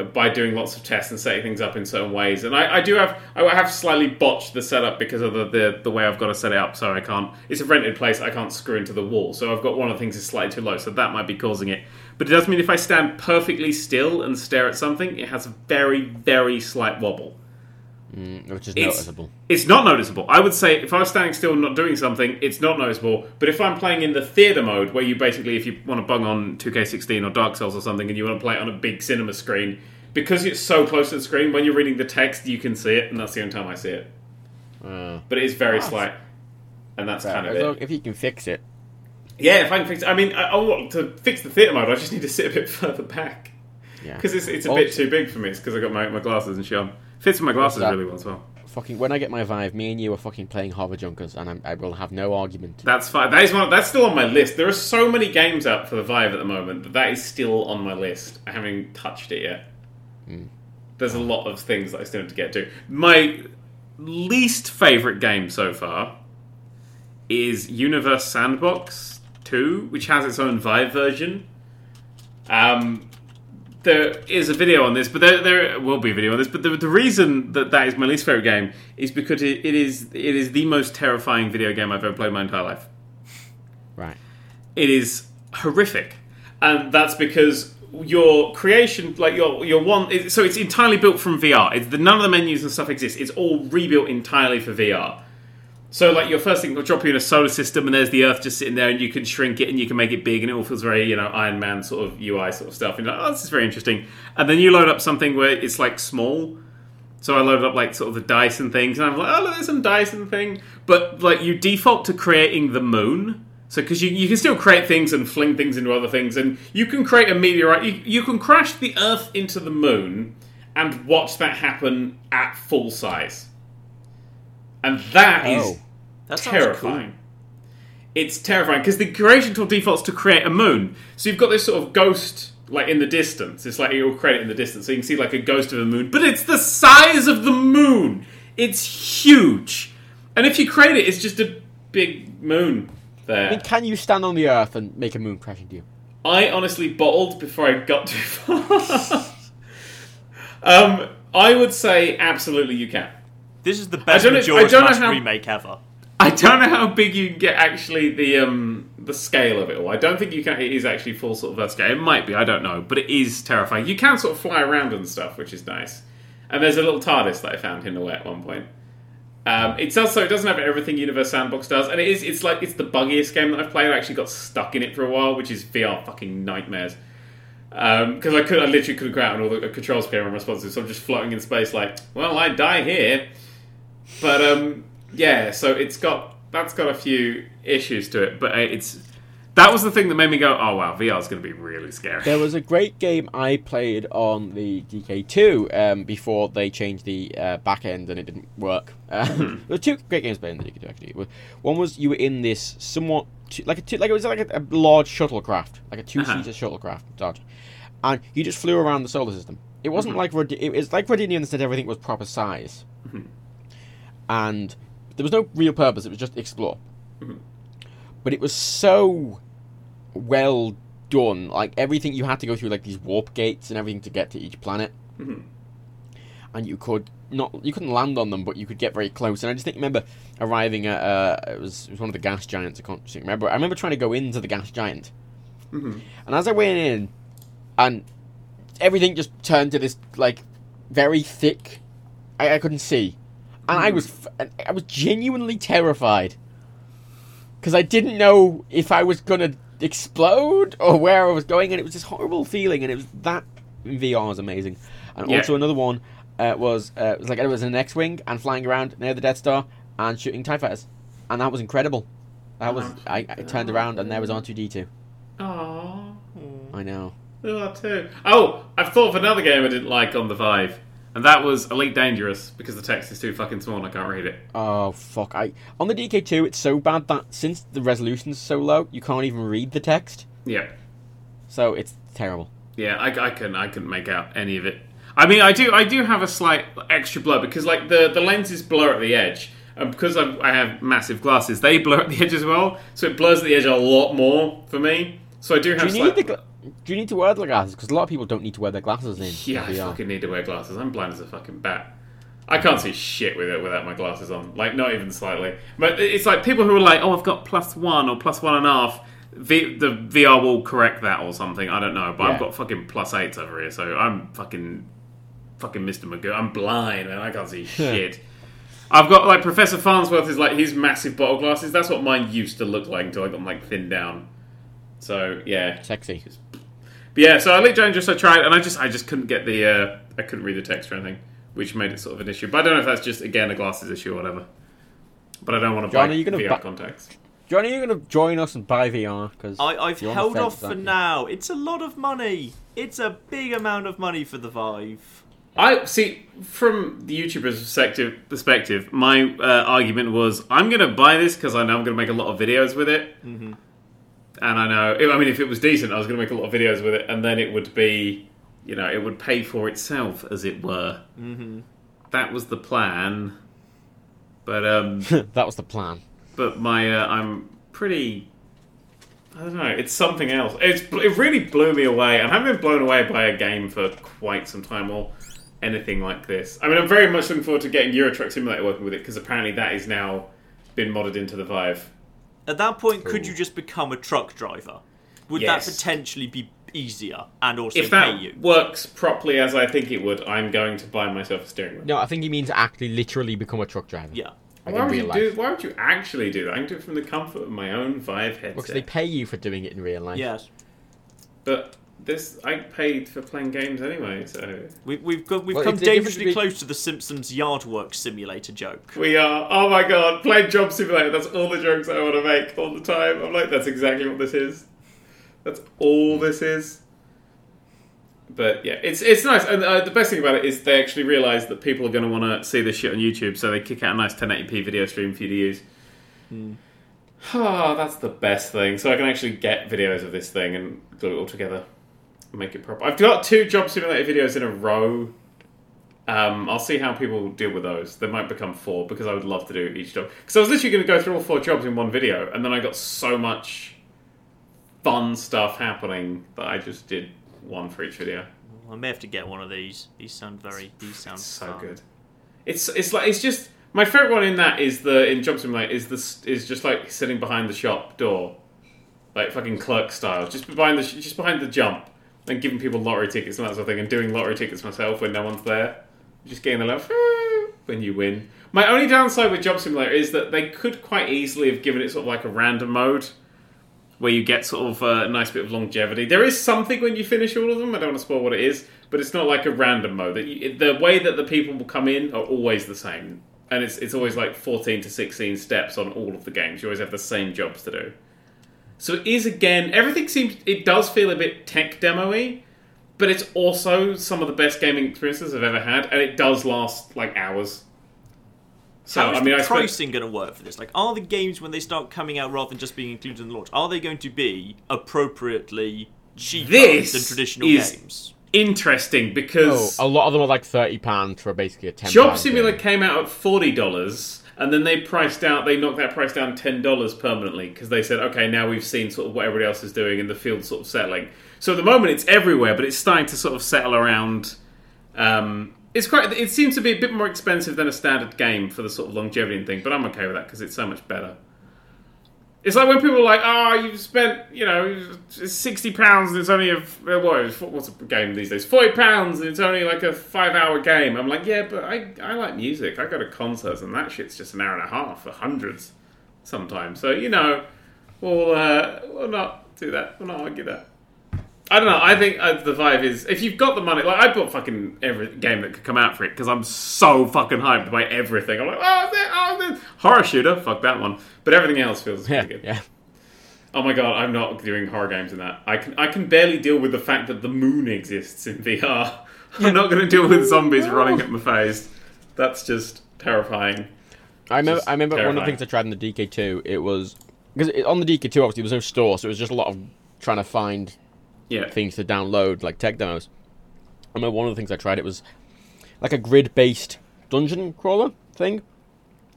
uh, by doing lots of tests and setting things up in certain ways. And I, I do have I have slightly botched the setup because of the, the the way I've got to set it up. So I can't. It's a rented place. I can't screw into the wall. So I've got one of the things is slightly too low. So that might be causing it. But it does mean if I stand perfectly still and stare at something, it has a very very slight wobble. Mm, which is It's- noticeable. It's not noticeable. I would say if I was standing still and not doing something, it's not noticeable. But if I'm playing in the theatre mode, where you basically, if you want to bung on 2K16 or Dark Souls or something, and you want to play it on a big cinema screen, because it's so close to the screen, when you're reading the text, you can see it, and that's the only time I see it. Uh, But it is very slight, and that's kind of long- it. if you can fix it. Yeah, if I can fix it. I mean, I, I want to fix the theatre mode. I just need to sit a bit further back Yeah. because it's, it's a Also- bit too big for me. It's because I got my, my glasses and shit on. Fits with my glasses really well as well. Fucking when I get my Vive, me and you are fucking playing Hover Junkers, and I'm, I will have no argument. That's fine. That is one. That's still on my list. There are so many games out for the Vive at the moment that that is still on my list. I haven't touched it yet. There's a lot of things that I still have to get to. My least favorite game so far is Universe Sandbox Two, which has its own Vive version. Um, there is a video on this, but there, there will be a video on this. But the, the reason that that is my least favorite game is because it, it is it is the most terrifying video game I've ever played in my entire life. Right. It is horrific, and that's because your creation, like your your one, so it's entirely built from VR. It's the, none of the menus and stuff exist. It's all rebuilt entirely for VR. So, like, your first thing will drop you in a solar system, and there's the Earth just sitting there, and you can shrink it and you can make it big, and it all feels very, you know, Iron Man sort of UI sort of stuff. And you're like, oh, this is very interesting. And then you load up something where it's like small. So I loaded up like sort of the and things, and I'm like, oh, look, there's some and thing. But like, you default to creating the moon. So, because you, you can still create things and fling things into other things, and you can create a meteorite. You, you can crash the Earth into the moon and watch that happen at full size. And that is Oh. That sounds terrifying. It's terrifying because the creation tool defaults to create a moon. So you've got this sort of ghost like in the distance. It's like you'll create it in the distance, so you can see like a ghost of a moon, but it's the size of the moon. It's huge, and if you create it, it's just a big moon there. I mean, can you stand on the Earth and make a moon crash into you? I honestly bottled before I got too far. um, I would say absolutely you can. This is the best don't I Majora's don't know Mask how- remake ever. I don't know how big you can get actually the um the scale of it all. I don't think you can. It is actually full sort of Earth scale. It might be. I don't know, but it is terrifying. You can sort of fly around and stuff, which is nice. And there's a little TARDIS that I found in the way at one point. Um, it's also it doesn't have everything Universe Sandbox does, and it is it's like it's the buggiest game that I've played. I actually got stuck in it for a while, which is VR fucking nightmares. Because I could, I literally go out and all the controls became unresponsive, so I'm just floating in space, like, well, I die here. But um, yeah, so it's got that's got a few issues to it, but uh, it's that was the thing that made me go, oh wow, VR is going to be really scary. There was a great game I played on the DK2 um, before they changed the uh, back end and it didn't work. Um, there were two great games played on the DK2 actually. One was you were in this somewhat like a two, like it was like a, a large shuttlecraft, like a two seater Uh-huh. shuttlecraft, large, and you just flew around the solar system. It wasn't like Rod- it was like Rodinia in the sense everything was proper size, and there was no real purpose. It was just explore. Mm-hmm. But it was so well done. Like everything you had to go through like these warp gates and everything to get to each planet. Mm-hmm. And you could not you couldn't land on them, but you could get very close. And I just think remember arriving at uh, it was it was one of the gas giants. I can't remember. I remember trying to go into the gas giant, mm-hmm. and as I went in, and everything just turned to this like very thick. I, I couldn't see, and I was I was genuinely terrified because I didn't know if I was gonna explode or where I was going, and it was this horrible feeling, and it was that VR was amazing. And Yeah. also another one uh, was uh, it was like it was an X-wing and flying around near the Death Star and shooting Tie Fighters, and that was incredible. That was I, I turned around and there was R two D two. Aww. I know. Oh. Oh, I've thought of another game I didn't like on the Vive, and that was Elite Dangerous because the text is too fucking small and I can't read it. Oh fuck! I on the DK two it's so bad that since the resolution's so low, you can't even read the text. Yeah, So it's terrible. yeah, I, I can I couldn't make out any of it. I mean, I do I do have a slight extra blur because like the the lenses blur at the edge. And because I, I have massive glasses, they blur at the edge as well, so it blurs at the edge a lot more for me. So I do have. Do you need slight- the gla- Do you need to wear the glasses? Because a lot of people don't need to wear their glasses in. Yeah, I VR. fucking need to wear glasses. I'm blind as a fucking bat. I can't see shit with it without my glasses on. Like, not even slightly. But it's like people who are like, "Oh, I've got plus one or plus one and a half." V- the VR will correct that or something. I don't know, but Yeah. I've got fucking plus eights over here, so I'm fucking fucking Mr. Magoo. I'm blind and I can't see shit. I've got like Professor Farnsworth is like his massive bottle glasses. That's what mine used to look like until I got them like thinned down. So yeah, Sexy. But yeah. So i Elite Dangerous, I tried, and I just I just couldn't get the uh, I couldn't read the text or anything, which made it sort of an issue. But I don't know if that's just again a glasses issue or whatever. But I don't want to John, buy are you gonna VR bu- contacts. Johnny, are you going to join us and buy VR? Because I, I've held off for now. It's a lot of money. It's a big amount of money for the Vive. I see from the YouTuber's perspective. Perspective, my uh, argument was I'm going to buy this because I know I'm going to make a lot of videos with it, mm-hmm. And I know. I mean, if it was decent, I was going to make a lot of videos with it, and then it would be, you know, it would pay for itself, as it were. Mm-hmm. That was the plan, but um, that was the plan. but my uh, I'm pretty. I don't know. It's something else. It's it really blew me away. I haven't been blown away by a game for quite some time, or anything like this. I mean, I'm very much looking forward to getting Euro Truck Simulator working with it because apparently that is now been modded into the Vive. At that point, could you just become a truck driver? Would Yes. that potentially be easier and also If pay that you? works properly as I think it would, I'm going to buy myself a steering wheel. No, I think he means actually, literally become a truck driver. Yeah. Like Why would you life. do? Why would you actually do that? I can do it from the comfort of my own Vive headset. Because they pay you for doing it in real life. Yes. But this, I paid for playing games anyway, so We, we've got, we've Well, come it's a difference dangerously between- close to the Simpsons yard work simulator joke. we are. Oh my god, playing Job Simulator. That's all the jokes I want to make all the time. I'm like, that's exactly what this is. That's all hmm. this is. But yeah, it's it's nice, and uh, the best thing about it is they actually realise that people are going to want to see this shit on YouTube, so they kick out a nice 1080p video stream for you to use. Oh, that's the best thing. So I can actually get videos of this thing and glue it all together, and make it proper. I've got two Job Simulator videos in a row. Um, I'll see how people deal with those. They might become four because I would love to do each job. Because I was literally going to go through all four jobs in one video, and then I got so much fun stuff happening that I just did one for each video. I may have to get one of these. These sound very. These sound so fun. good. It's it's like it's just my favorite one in that is the in Job Simulator is this is just like sitting behind the shop door, like fucking clerk style, just behind the just behind the jump and giving people lottery tickets and that sort of thing, and doing lottery tickets myself when no one's there, just getting the laugh when you win. My only downside with Job Simulator is that they could quite easily have given it sort of like a random mode. Where you get sort of a nice bit of longevity. There is something when you finish all of them. I don't want to spoil what it is, but it's not like a random mode. The way that the people will come in are always the same, and it's it's always like fourteen to sixteen steps on all of the games. You always have the same jobs to do. So it is again everything seems it does feel a bit tech demo-y, but it's also some of the best gaming experiences I've ever had, and it does last like hours. So How is I mean, the I spent, pricing going to work for this? Like, are the games when they start coming out rather than just being included in the launch, are they going to be appropriately cheaper This than traditional is- games? interesting Oh, because a lot of them are like thirty pounds for basically a ten. Job pound Simulator game. came out at forty dollars, and then they priced out. They knocked that price down ten dollars permanently because they said, okay, now we've seen sort of what everybody else is doing, and the field sort of settling. So at the moment, it's everywhere, but it's starting to sort of settle around. Um, it's quite. It seems to be a bit more expensive than a standard game for the sort of longevity and thing, but I'm okay with that because it's so much better. It's like when people are like, "Oh, you've spent, you know, sixty pounds and it's only a uh, what? What's a game these days? Forty pounds and it's only like a five-hour game." I'm like, "Yeah, but I, I like music. I go to concerts and that shit's just an hour and a half for hundreds sometimes. So you know, we'll uh, we'll not do that. We'll not argue that." I don't know. I think uh, the Vive is if you've got the money. Like I bought fucking every game that could come out for it because I'm so fucking hyped by everything. I'm like, oh, is it? Oh, is it? horror shooter. Fuck that one. But everything else feels Yeah, good. yeah. Oh my god, I'm not doing horror games in that. I can I can barely deal with the fact that the moon exists in VR. I'm not going to deal with zombies running at my face. That's just terrifying. I remember. I remember one of the things I tried in the DK2. It was because on the DK2 obviously there was no store, so it was just a lot of trying to find Yeah. things to download, like tech demos. I remember one of the things I tried. It was like a grid-based dungeon crawler thing.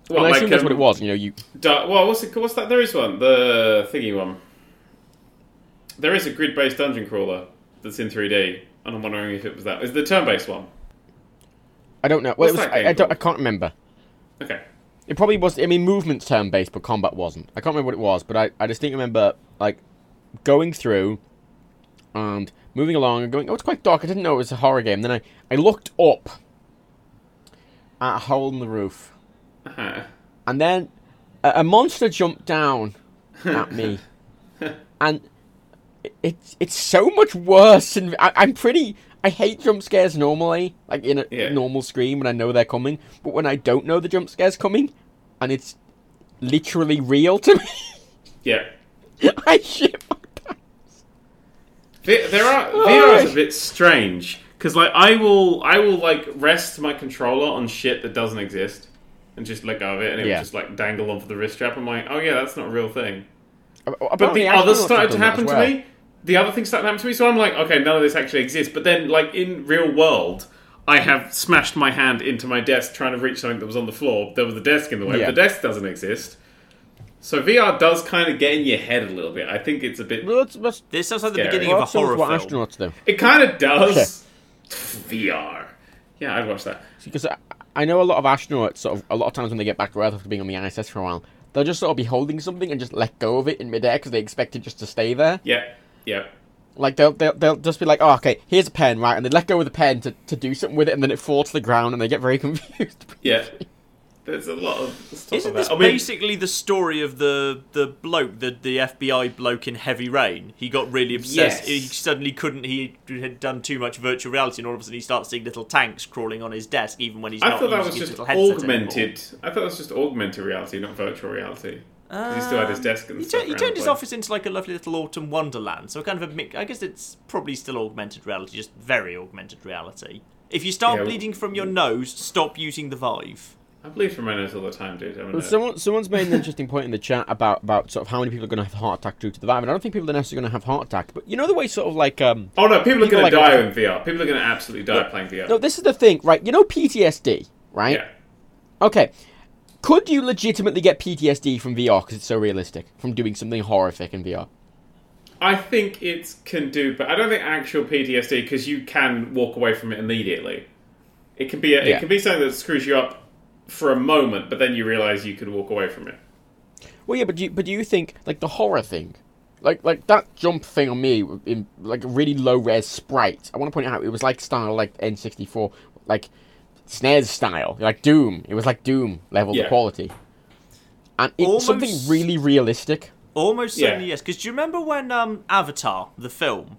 What, and I like, assume that's what um, it was. You know, you Da- well, what's it? What's that? There is one. The thingy one. There is a grid-based dungeon crawler that's in 3D, and I'm wondering if it was that. Is the turn-based one? I don't know. Well, was, I, I, don't, I can't remember. Okay. It probably was. I mean, movement's turn-based, but combat wasn't. I can't remember what it was, but I, I distinctly remember like going through and moving along and going, oh, it's quite dark. I didn't know it was a horror game. Then I, I looked up at a hole in the roof, Uh-huh. and then a, a monster jumped down at me, and it- it's it's so much worse. And I, I'm pretty. I hate jump scares normally, like in a Yeah. normal scream when I know they're coming. But when I don't know the jump scare's coming, and it's literally real to me, Yeah. I shit. V- there are Oh, VR is a bit strange because like I will I will like rest my controller on shit that doesn't exist and just let go of it and it Yeah. will just like dangle off the wrist strap. I'm like, oh yeah, that's not a real thing. Uh, but Apparently the astronauts other started to happen as to me. The other thing started to happen to me, so I'm like, okay, none of this actually exists. But then, like in real world, I have smashed my hand into my desk trying to reach something that was on the floor. There was a desk in the way. Yeah. The desk doesn't exist. So VR does kind of get in your head a little bit. I think it's a bit. Well, that's, that's, This sounds like the beginning well, of a horror of what film. astronauts do. It kind of does. VR. Yeah, I'd watch that. Because I, I know a lot of astronauts, sort of, a lot of times when they get back to Earth after being on the ISS for a while, they'll just sort of be holding something and just let go of it in midair because they expect it just to stay there. Yeah, yeah. Like they'll, they'll they'll just be like, oh, okay, here's a pen, right, and they let go of the pen to, to do something with it, and then it falls to the ground, and they get very confused. Yeah. There's a lot of stuff Isn't this. I mean, basically the story of the the bloke, the the FBI bloke in Heavy Rain? He got really obsessed. Yes. He suddenly couldn't. He had done too much virtual reality, and all of a sudden he starts seeing little tanks crawling on his desk, even when he's I not thought that was just augmented. I thought that was just augmented reality, not virtual reality. 'Cause he still had his desk and He, stuff. tur- he turned his office into like a lovely little autumn wonderland. So kind of a mix. I guess it's probably still augmented reality, just very augmented reality. If you start Yeah, bleeding from your nose, stop using the Vive. I bleed from my nose all the time, dude. Well, someone someone's made an interesting point in the chat about about sort of how many people are going to have a heart attack due to the and I don't think people are necessarily going to have heart attack, but you know the way sort of like um. Oh no, people are People going to die in VR. People are going to absolutely die playing VR. No, this is the thing, right? You know PTSD, right? yeah. Okay. Could you legitimately get PTSD from VR because it's so realistic from doing something horrific in VR? I think it can do, but I don't think actual PTSD because you can walk away from it immediately. It can be a, Yeah. it can be something that screws you up for a moment, but then you realize you could walk away from it. Well, yeah, but do you, but do you think like the horror thing, like like that jump thing on me in like a really low res sprite? I want to point out it was like style like N64, like SNES style, like Doom. It was like Doom level Yeah. of quality, and it's Almost- something really realistic. Almost Yeah. certainly yes. Because do you remember when um, Avatar, the film,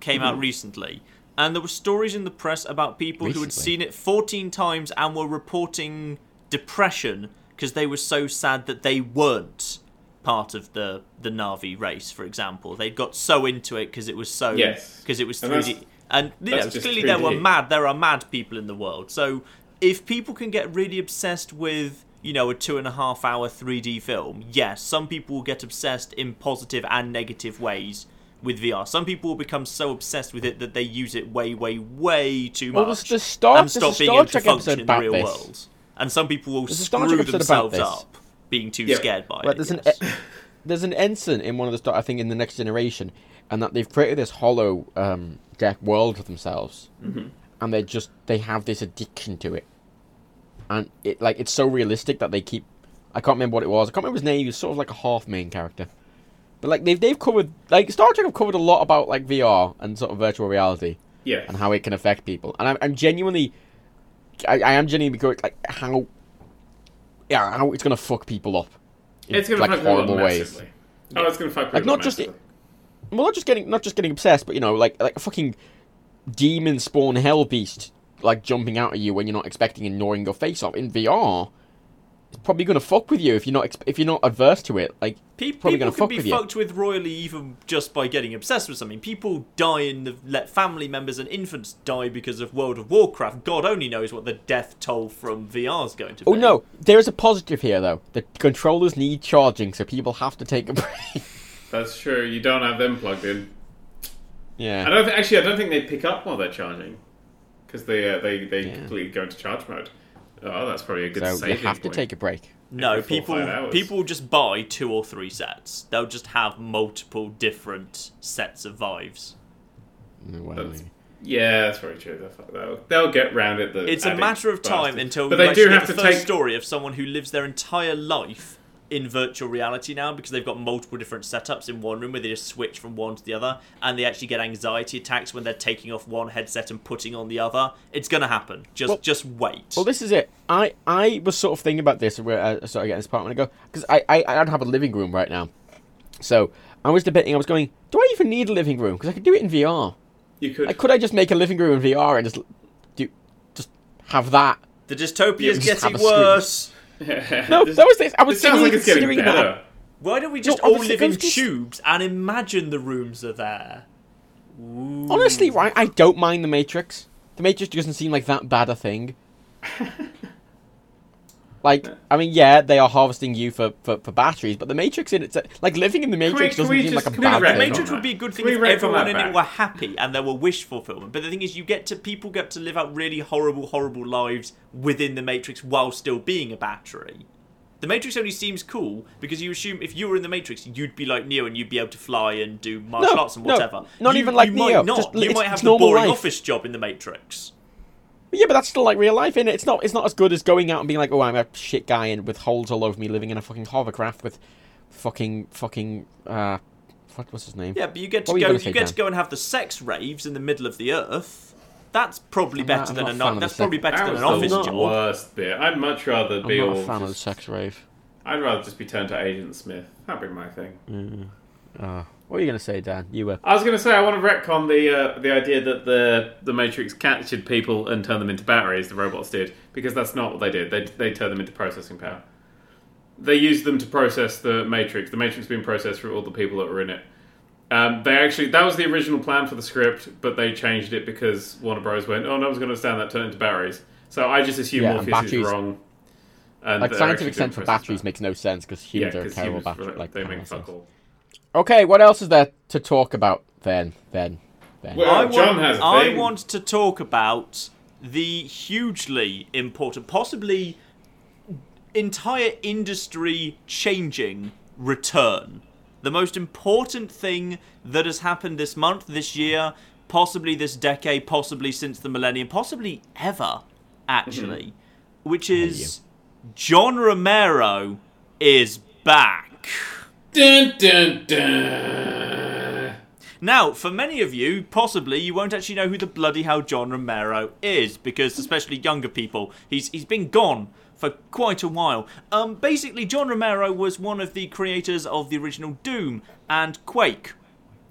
came Mm-hmm. out recently, and there were stories in the press about people who had seen it 14 times and were reporting depression because they were so sad that they weren't part of the the Na'vi race, for example. They'd got so into it because it was so Yes. because it was And 3D. that's- And you know, that's just clearly there were mad there are mad people in the world. So if people can get really obsessed with you know a two and a half hour 3D film, yes, some people will get obsessed in positive and negative ways with VR. Some people will become so obsessed with it that they use it way, way, way too Well, much there's the Star- and there's a stop being Star able to Trek function episode in the real this. world. And some people will There's a Star Trek screw themselves up being too Yeah. scared by Right, it. there's an e- there's an ensign in one of the Star, I think in the next generation, and that they've created this hollow um, deck world for themselves, Mm-hmm. and they just they have this addiction to it, and it like it's so realistic that they keep. I can't remember what it was. I can't remember his name. He was sort of like a half main character, but like they've they've covered like Star Trek have covered a lot about like VR and sort of virtual reality Yeah. and how it can affect people, and I'm, I'm genuinely, I, I am genuinely curious like how, yeah, how it's gonna fuck people up. in, It's to like fuck people up horrible ways. massively. Oh, it's to fuck people up. Like, not up just massively. well, not just getting not just getting obsessed, but you know, like like a fucking demon spawn hell beast like jumping out at you when you're not expecting and gnawing your face off in VR. It's probably gonna fuck with you if you're not exp- if you're not adverse to it. Like Pe- probably people gonna can fuck be with you. fucked with royally even just by getting obsessed with something. People die in the- let family members and infants die because of World of Warcraft. God only knows what the death toll from VR is going to be. oh no, there is a positive here though. The controllers need charging, so people have to take a break. That's true. You don't have them plugged in. Yeah. I don't th- actually. I don't think they pick up while they're charging because they uh, they they Yeah. completely go into charge mode. Oh, that's probably a good So you saving have to point. take a break. No, Every four or people people just buy two or three sets. They'll just have multiple different sets of Vives. Mm, Well, That's- Yeah, that's very true. They'll, they'll, they'll get round it. The It's a matter of time bastards. until but they do have the to first take. story of someone who lives their entire life in virtual reality now because they've got multiple different setups in one room where they just switch from one to the other and they actually get anxiety attacks when they're taking off one headset and putting on the other. It's gonna happen. Just Well- just wait. Well, this is it. I, I was sort of thinking about this where I started getting this apartment ago because I, I I don't have a living room right now, so I was debating. I was going, do I even need a living room? Because I could do it in VR. You could. Like, could I just make a living room in VR and just do just have that? the dystopia is getting worse. screen. Worse. No, that was this. I was It sounds like it's getting better. that. Why don't we just No, all obviously, live in just- tubes and imagine the rooms are there? Honestly, right? I don't mind the Matrix. The Matrix doesn't seem like that bad a thing. like, I mean, yeah, they are harvesting you for, for, for batteries, but the Matrix in it, like living in the Matrix can doesn't we seem just- like a can we bad wrap The thing. Matrix would be a good thing if everyone that in it were happy and there were wish fulfillment. But the thing is, you get to people get to live out really horrible, horrible lives within the Matrix while still being a battery. The Matrix only seems cool because you assume if you were in the Matrix, you'd be like Neo and you'd be able to fly and do martial No, arts and whatever. no, whatever. not You- even like you Neo, Might not. just- you it's- might it's have the boring life. office job in the Matrix. Yeah, but that's still like real life, in it? It's not. It's not as good as going out and being like, "Oh, I'm a shit guy and with holes all over me, living in a fucking hovercraft with fucking fucking uh, what what's his name? Yeah, but you get to What were you go. You say, get Dan? to go and have the sex raves in the middle of the earth. That's probably I'm better not- than a a night. That's probably better That than was an office job. worst bit. I'd much rather I'm be not all. a fan of the sex rave. I'd rather just be turned to Agent Smith. That'd be my thing. Uh, what were you gonna say, Dan? You were. I was going to say I want to retcon the uh, the idea that the the Matrix captured people and turned them into batteries. The robots did because that's not what they did. They they turned them into processing power. They used them to process the Matrix. The Matrix being processed through all the people that were in it. Um, they actually that was the original plan for the script, but they changed it because Warner Bros. went, "Oh, no one's going to understand that. Turn into batteries." So I just assume Yeah, Morpheus is wrong. And Like scientific sense for batteries power. makes no sense because yeah, humans are 'cause terrible battery. Like they make fuck all. Okay, what else is there to talk about then? Then, then. Well, I John want, has a I thing. want to talk about the hugely important, possibly entire industry changing return. The most important thing that has happened this month, this year, possibly this decade, possibly since the millennium, possibly ever, actually, mm-hmm. which is John Romero is back. Dun, dun, dun. Now, for many of you, possibly you won't actually know who the bloody hell John Romero is, because especially younger people, he's he's been gone for quite a while. Um, basically, John Romero was one of the creators of the original Doom and Quake.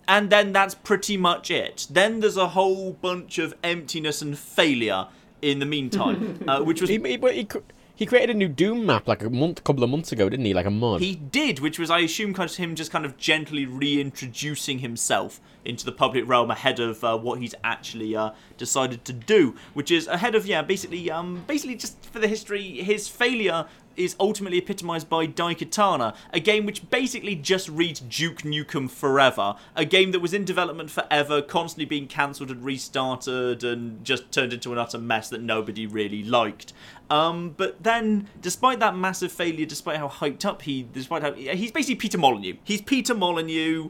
And then that's pretty much it. Then there's a whole bunch of emptiness and failure in the meantime, uh, which was He, he, but he, cr- he created a new Doom map like a month, couple of months ago, didn't he? Like a mod. He did, which was, I assume, kind of him just kind of gently reintroducing himself into the public realm ahead of uh, what he's actually uh, decided to do, which is ahead of yeah, basically, um, basically just for the history, his failure is ultimately epitomized by Daikatana, a game which basically just reads Duke Nukem Forever, a game that was in development forever, constantly being cancelled and restarted, and just turned into an utter mess that nobody really liked. Um, but then, despite that massive failure, despite how hyped up he, despite how he's basically Peter Molyneux. He's Peter Molyneux,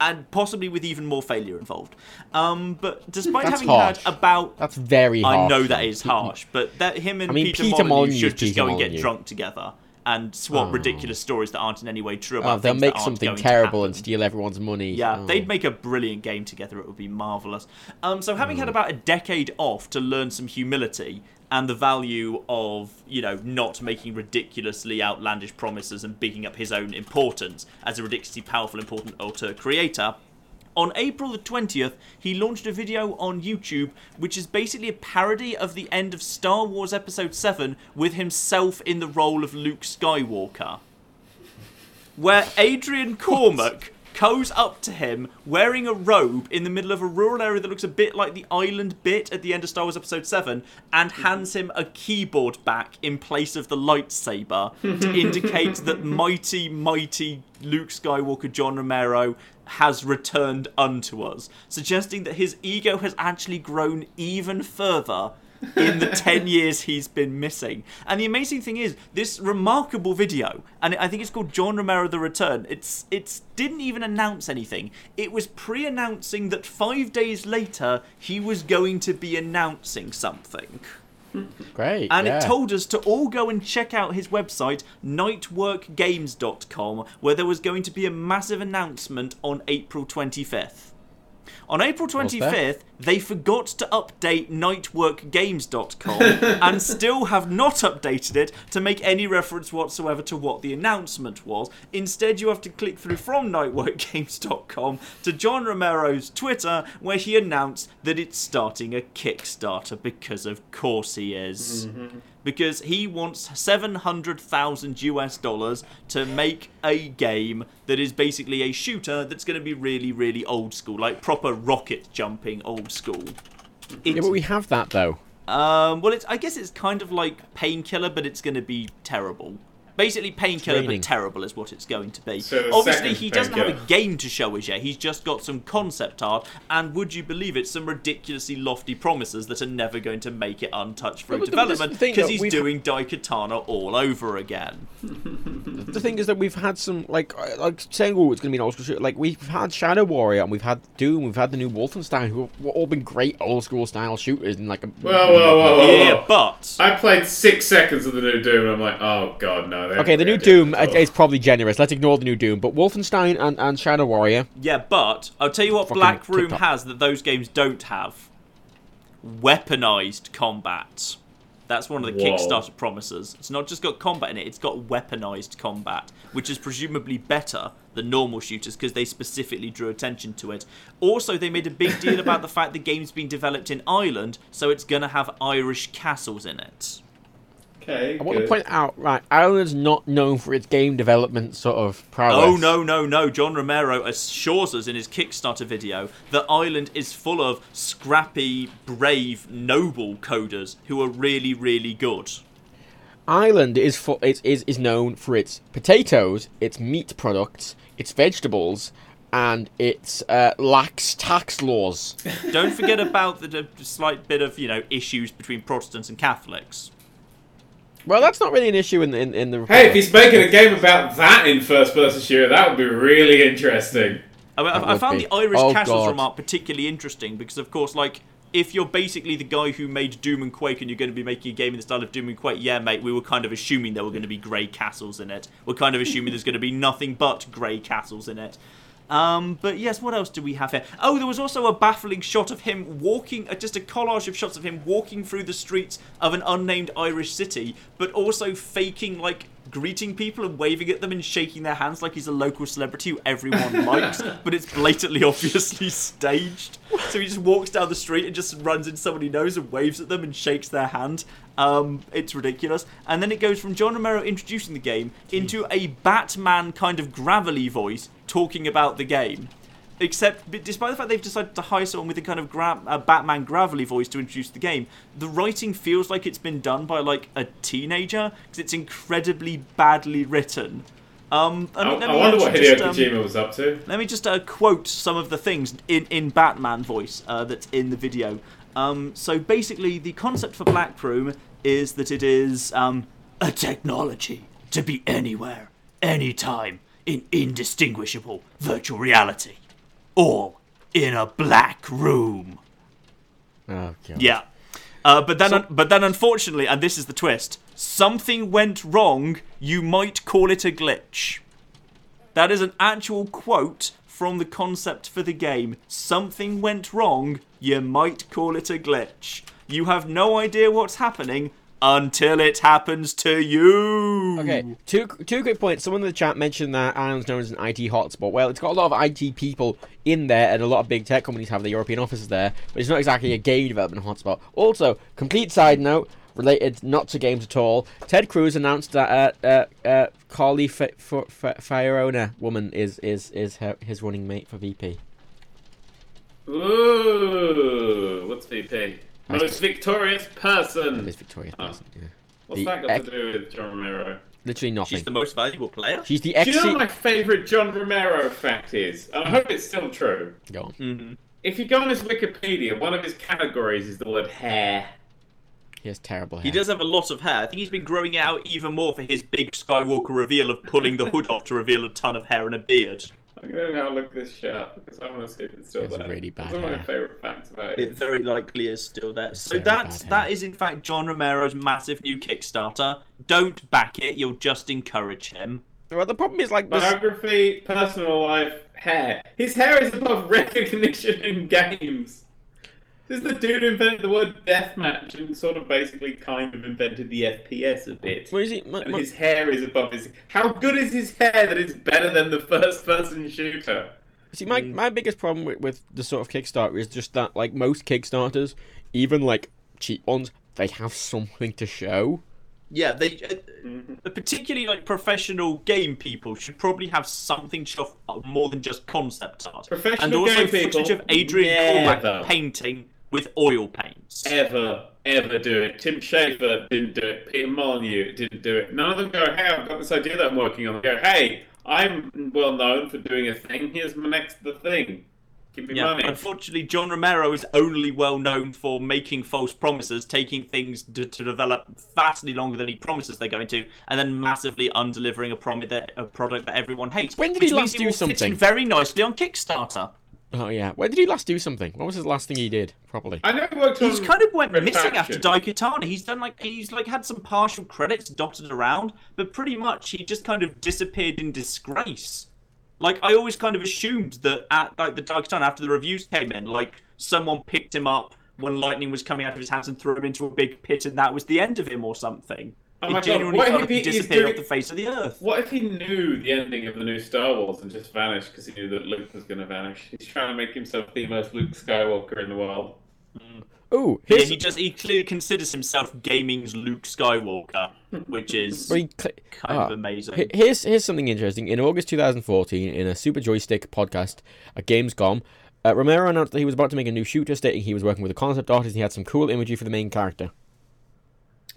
and possibly with even more failure involved. Um, but despite That's having harsh. had about That's very harsh. I know that is harsh, but that him and I mean, Peter, Peter Molyneux, Molyneux should is just Peter go and get Molyneux. drunk together and swap Oh. ridiculous stories that aren't in any way true Oh, about they'll things make that aren't something going to terrible and happen. steal everyone's money. Yeah, Oh. they'd make a brilliant game together. It would be marvelous. Um, so having had about a decade off to learn some humility and the value of you know not making ridiculously outlandish promises and bigging up his own importance as a ridiculously powerful, important auteur creator. On April the 20th, he launched a video on YouTube which is basically a parody of the end of Star Wars Episode 7 with himself in the role of Luke Skywalker where Adrian Carmack goes up to him wearing a robe in the middle of a rural area that looks a bit like the island bit at the end of Star Wars Episode 7 and hmm. hands him a keyboard back in place of the lightsaber to indicate that mighty, mighty Luke Skywalker John Romero has returned unto us, suggesting that his ego has actually grown even further in the 10 years he's been missing. And the amazing thing is, this remarkable video, and I think it's called John Romero The Return, it's it's didn't even announce anything. It was pre-announcing that 5 days later he was going to be announcing something. Great. And yeah. it told us to all go and check out his website, nightworkgames.com, where there was going to be a massive announcement on April 25th. On April 25th, they forgot to update nightworkgames.com and still have not updated it to make any reference whatsoever to what the announcement was. Instead, you have to click through from nightworkgames.com to John Romero's Twitter, where he announced that it's starting a Kickstarter because, of course, he is. Mm-hmm. Because he wants 700,000 US dollars to make a game that is basically a shooter that's going to be really, really old school, like proper rocket jumping old school. Yeah, but we have that though. Um, well, it's I guess it's kind of like painkiller, but it's going to be terrible. Basically, painkiller but terrible is what it's going to be. So Obviously, he doesn't have a game to show us yet. He's just got some concept art, and would you believe it, some ridiculously lofty promises that are never going to make it untouched through but the- this is the development because he's we've- doing Daikatana all over again. The thing is that we've had some like uh, like saying oh it's going to be an old school shooter. Like we've had Shadow Warrior and we've had Doom, we've had the new Wolfenstein, who have all been great old school style shooters and like a Whoa, whoa, whoa, whoa, whoa. Yeah, but I played six seconds of the new Doom and I'm like, oh god, no. they Okay, the new Doom done it uh, is probably generous. Let's ignore the new Doom, but Wolfenstein and, and Shadow Warrior. Yeah, but I'll tell you what Black Room has that those games don't have. Weaponized combat. That's one of the Whoa. Kickstarter promises. It's not just got combat in it, it's got weaponized combat, which is presumably better than normal shooters because they specifically drew attention to it. Also, they made a big deal about the fact the game's being developed in Ireland, so it's going to have Irish castles in it. Okay, I want to point out, right, Ireland's not known for its game development sort of prowess. Oh no no no! John Romero assures us in his Kickstarter video that Ireland is full of scrappy, brave, noble coders who are really really good. Ireland is for is, is is known for its potatoes, its meat products, its vegetables, and its uh, lax tax laws. Don't forget about the, the slight bit of you know issues between Protestants and Catholics. Well, that's not really an issue in the in, in the. Hey, if he's making a game about that in first person shooter, that would be really interesting. I, mean, I, I found be. the Irish Oh, castles God. remark particularly interesting because, of course, like if you're basically the guy who made Doom and Quake and you're going to be making a game in the style of Doom and Quake, yeah, mate, we were kind of assuming there were going to be grey castles in it. We're kind of assuming there's going to be nothing but grey castles in it. Um, but yes, what else do we have here? Oh, there was also a baffling shot of him walking, uh, just a collage of shots of him walking through the streets of an unnamed Irish city, but also faking like greeting people and waving at them and shaking their hands like he's a local celebrity who everyone likes, but it's blatantly obviously staged. So he just walks down the street and just runs into someone he knows and waves at them and shakes their hand. Um, it's ridiculous. And then it goes from John Romero introducing the game into a Batman kind of gravelly voice talking about the game. Except, despite the fact they've decided to hire someone with a kind of gra- a Batman gravelly voice to introduce the game, the writing feels like it's been done by like a teenager because it's incredibly badly written. Um, I, let I me wonder what Hideo just, um, Kojima was up to. let me just uh, quote some of the things in, in Batman voice uh, that's in the video. Um, so basically, the concept for Black Room is that it is um, a technology to be anywhere, anytime, in indistinguishable virtual reality. All in a black room. Oh god. Yeah. Uh, but then, So- but then, unfortunately, and this is the twist: something went wrong. You might call it a glitch. That is an actual quote from the concept for the game. Something went wrong. You might call it a glitch. You have no idea what's happening until it happens to you. Okay, two two quick points. Someone in the chat mentioned that Ireland's known as an IT hotspot. Well, it's got a lot of IT people in there, and a lot of big tech companies have their European offices there, but it's not exactly a game development hotspot. Also, complete side note, related not to games at all. Ted Cruz announced that uh, uh, uh, Carly F- F- F- Fiorina woman is is is her, his running mate for VP. Ooh, what's VP? Most victorious person. Most victorious Oh. Person, yeah. What's The that got ex- to do with John Romero? Literally nothing. She's the most valuable player. She's the Do ex. you know what my favourite John Romero fact is? And I hope it's still true. Go on. Mm. If you go on his Wikipedia, one of his categories is the word hair. He has terrible hair. He does have a lot of hair. I think he's been growing it out even more for his big Skywalker reveal of pulling the hood off to reveal a ton of hair and a beard. I'm gonna now look this shit up because I want to see if it's still It's there. really bad It's one of my favorite facts about it. It very likely is still there. So very that's bad that hair. is in fact John Romero's massive new Kickstarter. Don't back it; you'll just encourage him. Well, the problem is like this. Biography, personal life, hair. His hair is above recognition in games. This is the dude who invented the word deathmatch and sort of basically kind of invented the FPS a bit. What is he? My, And my- his hair is above his. How good is his hair that it's better than the first person shooter? See, my, hmm. my biggest problem with, with the sort of Kickstarter is just that, like, most Kickstarters, even, like, cheap ones, they have something to show. Yeah, they uh, mm-hmm. particularly like professional game people should probably have something to show uh, more than just concept art. Professional and also game footage people of Adrian never. Carmack painting with oil paints. Ever, ever do it. Tim Schafer didn't do it. Peter Molyneux didn't do it. None of them go, hey, I've got this idea that I'm working on. They go, hey, I'm well known for doing a thing. Here's my next the thing. Give me Yeah, money. unfortunately, John Romero is only well known for making false promises, taking things to, to develop vastly longer than he promises they're going to, and then massively undelivering a, prom- that, a product that everyone hates. When did he means last do will fit in something? very nicely on Kickstarter. Oh, yeah. When did he last do something? What was his last thing he did, properly? I know he worked on He's kind of went missing after Retraction. Daikatana. He's done like he's like had some partial credits dotted around, but pretty much he just kind of disappeared in disgrace. Like I always kind of assumed that at like the Daikatana after the reviews came in, like someone picked him up when lightning was coming out of his hands and threw him into a big pit, and that was the end of him or something. Oh it my God, what if he he- he's disappeared doing- off the face of the earth. What if he knew the ending of the new Star Wars and just vanished because he knew that Luke was going to vanish? He's trying to make himself the most Luke Skywalker in the world. Oh, Yeah, he just he clearly considers himself gaming's Luke Skywalker, which is well, cl- kind ah, of amazing. Here's here's something interesting. In August 2014, in a Super Joystick podcast at Gamescom, uh, Romero announced that he was about to make a new shooter, stating he was working with a concept artist. and He had some cool imagery for the main character.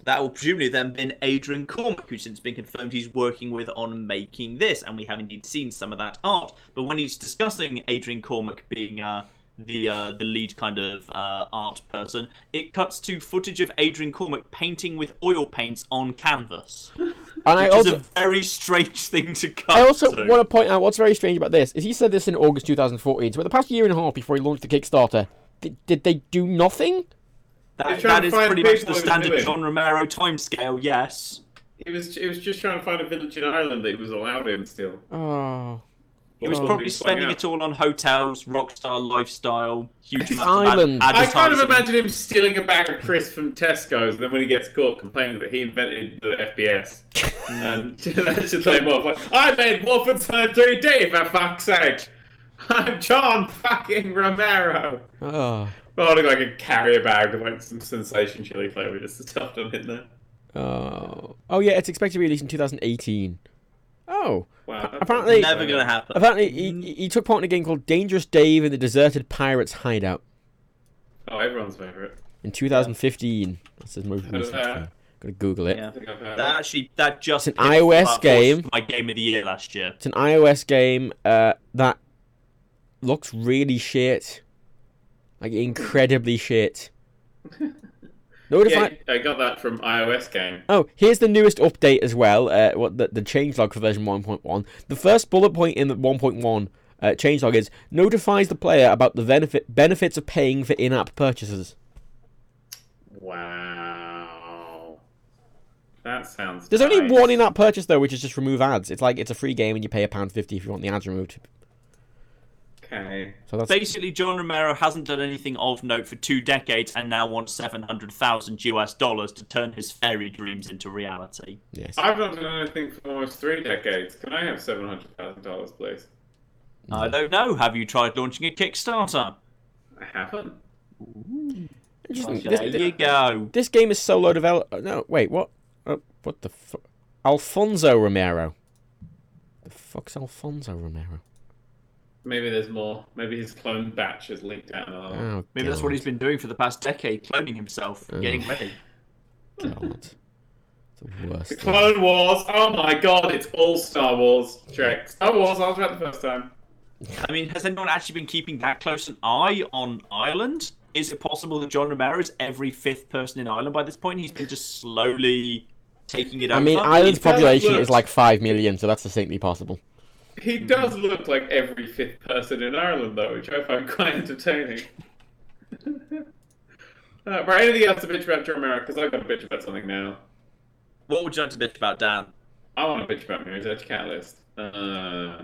That will presumably then been Adrian Carmack, who's since been confirmed he's working with on making this, and we have indeed seen some of that art. But when he's discussing Adrian Carmack being uh, the uh, the lead kind of uh, art person, it cuts to footage of Adrian Carmack painting with oil paints on canvas, And I also is a very strange thing to cut. I also to. want to point out what's very strange about this is he said this in August 2014. So, in the past year and a half before he launched the Kickstarter, did, did they do nothing? That, He's trying that to is find pretty much the standard. John Romero timescale. Yes. He was, he was just trying to find a village in Ireland that he was allowed in still. Oh, He was Oh. probably spending flying it all on hotels, rockstar lifestyle, huge amounts Island. of ad- I kind of imagine him stealing a bag of crisps from Tesco's, and then when he gets caught, complaining that he invented the FPS. and that should lay him off. Like, I made Wolfenstein 3D, for fuck's sake! I'm John fucking Romero! Ah. oh, Holding like a carrier bag with like some sensation chili flavour just stuffed on in there. oh, oh yeah. It's expected to be released in 2018. Oh, Wow. apparently- Never gonna happen. apparently he, mm. he- he took part in a game called Dangerous Dave in the Deserted Pirates Hideout Oh, everyone's favourite. in 2015. That's his most recent that? thing. Gotta Google it. Yeah. I think I've heard That actually, that just It's an iOS game. My game of the year last year. It's an iOS game uh, that looks really shit, like incredibly shit. Notify. Yeah, I got that from iOS game. Oh, here's the newest update as well. Uh, what the, the changelog for version 1.1. The first bullet point in the 1.1 uh, changelog is notifies the player about the benefit benefits of paying for in-app purchases. Wow. That sounds. There's only one in-app purchase though, which is just remove ads. It's like it's a free game and you pay a pound fifty if you want the ads removed. Okay. So that's Basically, John Romero hasn't done anything of note for two decades and now wants 700,000 US dollars to turn his fairy dreams into reality. yes. I've not done anything for almost three decades. Can I have seven hundred thousand dollars, please? I don't know. Have you tried launching a Kickstarter? I haven't. Interesting. There This, you go. this game is solo developed. No, wait, what? Uh, what the fuck? Alfonso Romero. The fuck's Alfonso Romero? Maybe there's more. Maybe his clone batch is leaked out. Oh, Oh, Maybe that's what he's been doing for the past decade, cloning himself, oh. getting ready. God. The worst. thing. Clone Wars. Oh my god, it's all Star Wars. Trek. Star Wars. I was right the first time. I mean, has anyone actually been keeping that close an eye on Ireland? Is it possible that John Romero is every fifth person in Ireland by this point? He's been just slowly taking it I over. mean, Ireland's population is like five million, so that's distinctly possible. He does look like every fifth person in Ireland, though, which I find quite entertaining. uh, right, anything else to bitch about John Merrick? Because I've got to bitch about something now. What would you like to bitch about, Dan? I want to bitch about Mirror's Edge Catalyst. Uh,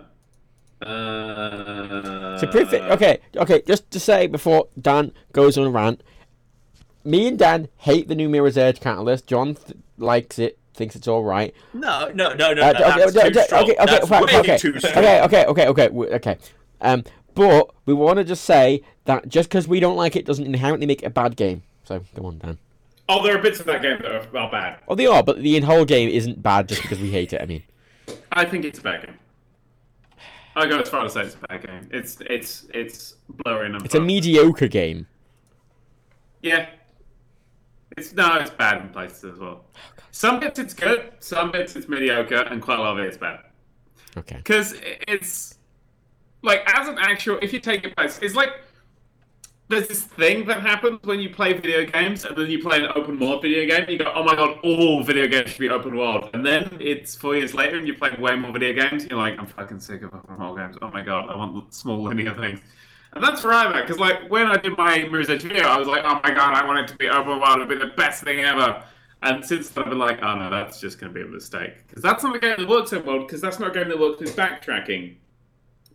uh, So pretty okay, okay. Just to say before Dan goes on a rant, me and Dan hate the new Mirror's Edge Catalyst. John th- likes it, thinks it's all right. No, no, no, no. Uh, that's okay, okay, okay, okay, That's fine, way okay, okay, okay, okay, okay. Um, but we want to just say that just because we don't like it doesn't inherently make it a bad game. So go on, Dan. Oh, there are bits of that game that are, are bad. Oh, they are, but the whole game isn't bad just because we hate it. I mean, I think it's a bad game. I go as far as to say it's a bad game. It's it's it's blurry and it's a mediocre game. Yeah. It's no, it's bad in places as well. Oh, some bits it's good, some bits it's mediocre, and quite a lot of it is bad. Okay. Because it's like as an actual, if you take it back, it's like there's this thing that happens when you play video games, and then you play an open world video game. And you go, oh my god, all video games should be open world, and then it's four years later, and you play way more video games. And you're like, I'm fucking sick of open world games. Oh my god, I want small linear things. And that's where I'm at, because like when I did my Mirror's Edge video, I was like, oh my god, I want it to be open world, it'd be the best thing ever. And since then, I've been like, oh no, that's just going to be a mistake. Because that's not a game that works in world, because that's not a game that works with backtracking.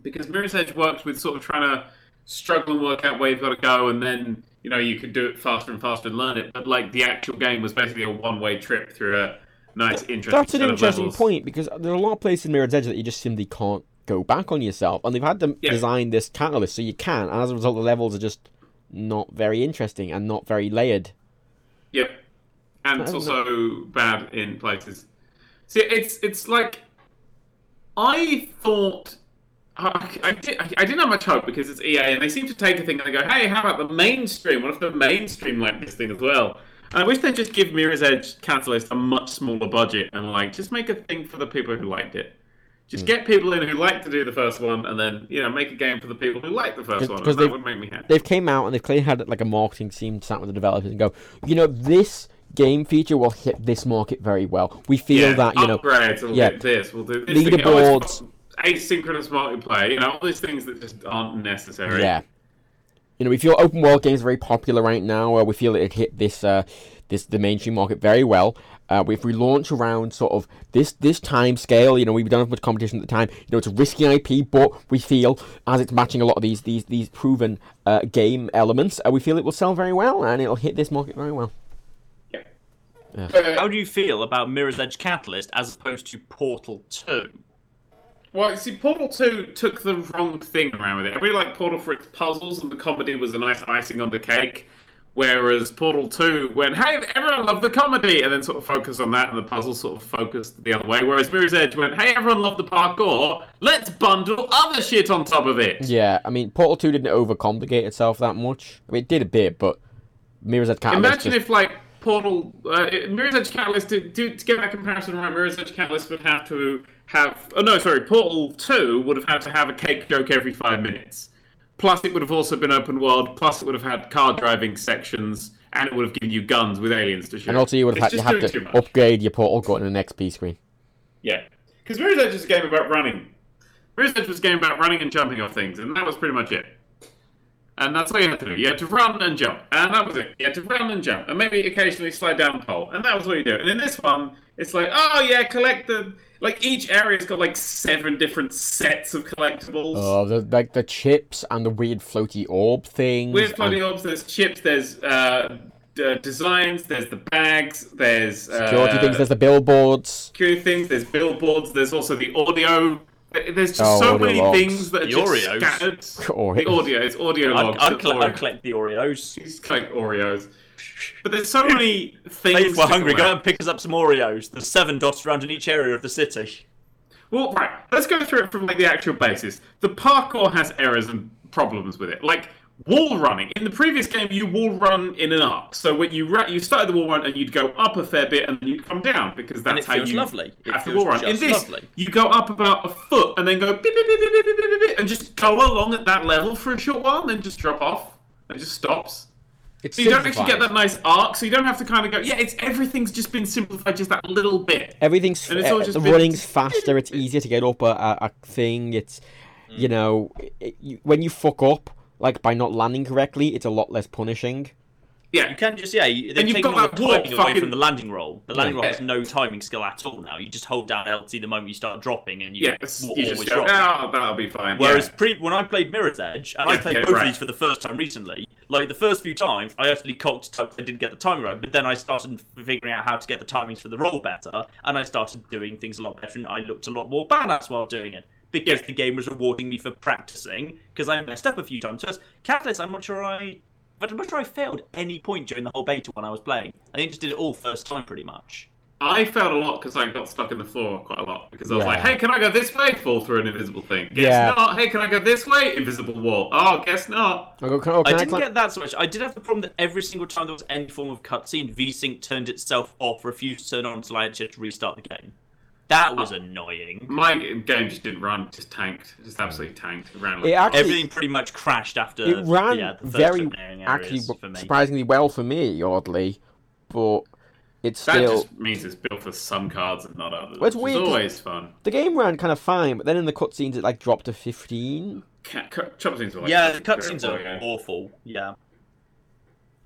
Because Mirror's Edge works with sort of trying to struggle and work out where you've got to go, and then, you know, you can do it faster and faster and learn it. But like the actual game was basically a one way trip through a nice, interesting That's an interesting point because there are a lot of places in Mirror's Edge that you just simply can't go back on yourself, and they've had to Yeah. design this catalyst so you can, and as a result, the levels are just not very interesting and not very layered. Yep. And it's also bad in places. See, it's it's like I thought. I, did, didn't have much hope because it's EA and they seem to take a thing and they go, hey, how about the mainstream? What if the mainstream like this thing as well? And I wish they'd just give Mirror's Edge Catalyst a much smaller budget and like just make a thing for the people who liked it. Just get people in who like to do the first one and then, you know, make a game for the people who like the first one. because that they've- would make me happy. They've came out and they've clearly had like a marketing team sat with the developers and go, you know, this game feature will hit this market very well. We feel yeah, that you know, upgrades. We'll yeah. do this. We'll do this. Leaderboards. asynchronous multiplayer. You know, all these things that just aren't necessary. Yeah. You know, we feel open world games are very popular right now. Uh, we feel it hit this uh, this the mainstream market very well. Uh, if we launch around sort of this this time scale, you know, we don't have much competition at the time. You know, it's a risky IP, but we feel as it's matching a lot of these these these proven uh, game elements, uh, we feel it will sell very well and it'll hit this market very well. Yeah. Yeah. How do you feel about Mirror's Edge Catalyst as opposed to Portal 2? well, you see, Portal 2 took the wrong thing around with it. I really like Portal for its puzzles, and the comedy was a nice icing on the cake. Whereas Portal 2 went, hey, everyone loved the comedy, and then sort of focused on that, and the puzzles sort of focused the other way. Whereas Mirror's Edge went, hey, everyone loved the parkour, let's bundle other shit on top of it. Yeah, I mean, Portal Two didn't overcomplicate itself that much. I mean, it did a bit, but Mirror's Edge Catalyst. Imagine just- if, like, Portal, uh, Mirror's Edge Catalyst, to, to, to get that comparison right, Mirror's Edge Catalyst would have to have, oh no, sorry, Portal 2 would have had to have a cake joke every five minutes. Plus, it would have also been open world, plus, it would have had car driving sections, and it would have given you guns with aliens to shoot. and also you would have It's had, you have to upgrade your Portal gun in an XP screen. Yeah. Because Mirror's Edge is a game about running. Mirror's Edge was a game about running and jumping off things, and that was pretty much it. And that's all you had to do. You had to run and jump, and that was it. You had to run and jump, and maybe occasionally slide down a pole, and that was what you do. And in this one, it's like, oh yeah, collect the like each area's got like seven different sets of collectibles. Oh, the, like the chips and the weird floaty orb things. Weird and- floating orbs. There's chips. There's uh, d- designs. There's the bags. There's uh, security things. There's the billboards. security things. There's billboards. There's also the audio. There's just Oh, so many logs. things that are The just Oreos. scattered. Or- The audio. It's audio I'd, logs. I'd, collect. I'd collect the Oreos. Just collect Oreos. But there's so many things. If we're hungry, go out and pick us up some Oreos. There's seven dots around in each area of the city. Well, right. Let's go through it from like the actual basis. The parkour has errors and problems with it. Like wall running. In the previous game, you wall run in an arc. So when you ra- you started the wall run and you'd go up a fair bit and then you'd come down because that's how you lovely. have to wall run. In this, lovely. you go up about a foot and then go beep, beep, beep, and just go along at that level for a short while and then just drop off. And it just stops. It's So you don't actually get that nice arc, so you don't have to kind of go, yeah, it's everything's just been simplified just that little bit. Everything's And it's all uh, just the been- running's faster. It's easier to get up a, a, a thing. It's you Mm. know it, you, when you fuck up like by not landing correctly, it's a lot less punishing. Yeah, you can just yeah, they've And you've taken got that timing away from the landing roll. The landing roll has no timing skill at all now. You just hold down LT the moment you start dropping, and you yeah, will you just always go, drop. oh, that'll be fine. Whereas yeah. pre- when I played Mirror's Edge, and I played yeah, both right. of these for the first time recently, like the first few times, I actually cocked I didn't get the timing right, but then I started figuring out how to get the timings for the roll better, and I started doing things a lot better, and I looked a lot more badass while doing it. Because Yeah. the game was rewarding me for practicing, because I messed up a few times. First, Catalyst, I'm not sure I. But I'm not sure I failed any point during the whole beta when I was playing. I think I just did it all first time pretty much. I failed a lot because I got stuck in the floor quite a lot. Because I was Yeah. like, hey, can I go this way? Fall through an invisible thing. Guess Yeah. not. Hey, can I go this way? Invisible wall. Oh, guess not. I go, can, oh, can I, didn't climb- get that so much. I did have the problem that every single time there was any form of cutscene, VSync turned itself off, refused to turn on until I had to restart the game. That was annoying. My game just didn't run, just tanked. Just absolutely tanked. It ran like It actually Everything pretty much crashed after. it ran yeah, the first very actually for me. surprisingly well for me, oddly, but it's That still just means it's built for some cards and not others. Well, it's which weird is 'cause- always fun. the game ran kind of fine, but then in the cutscenes it like dropped to fifteen. Ca- cu- cutscenes are like Yeah, the cutscenes are awful. Yeah.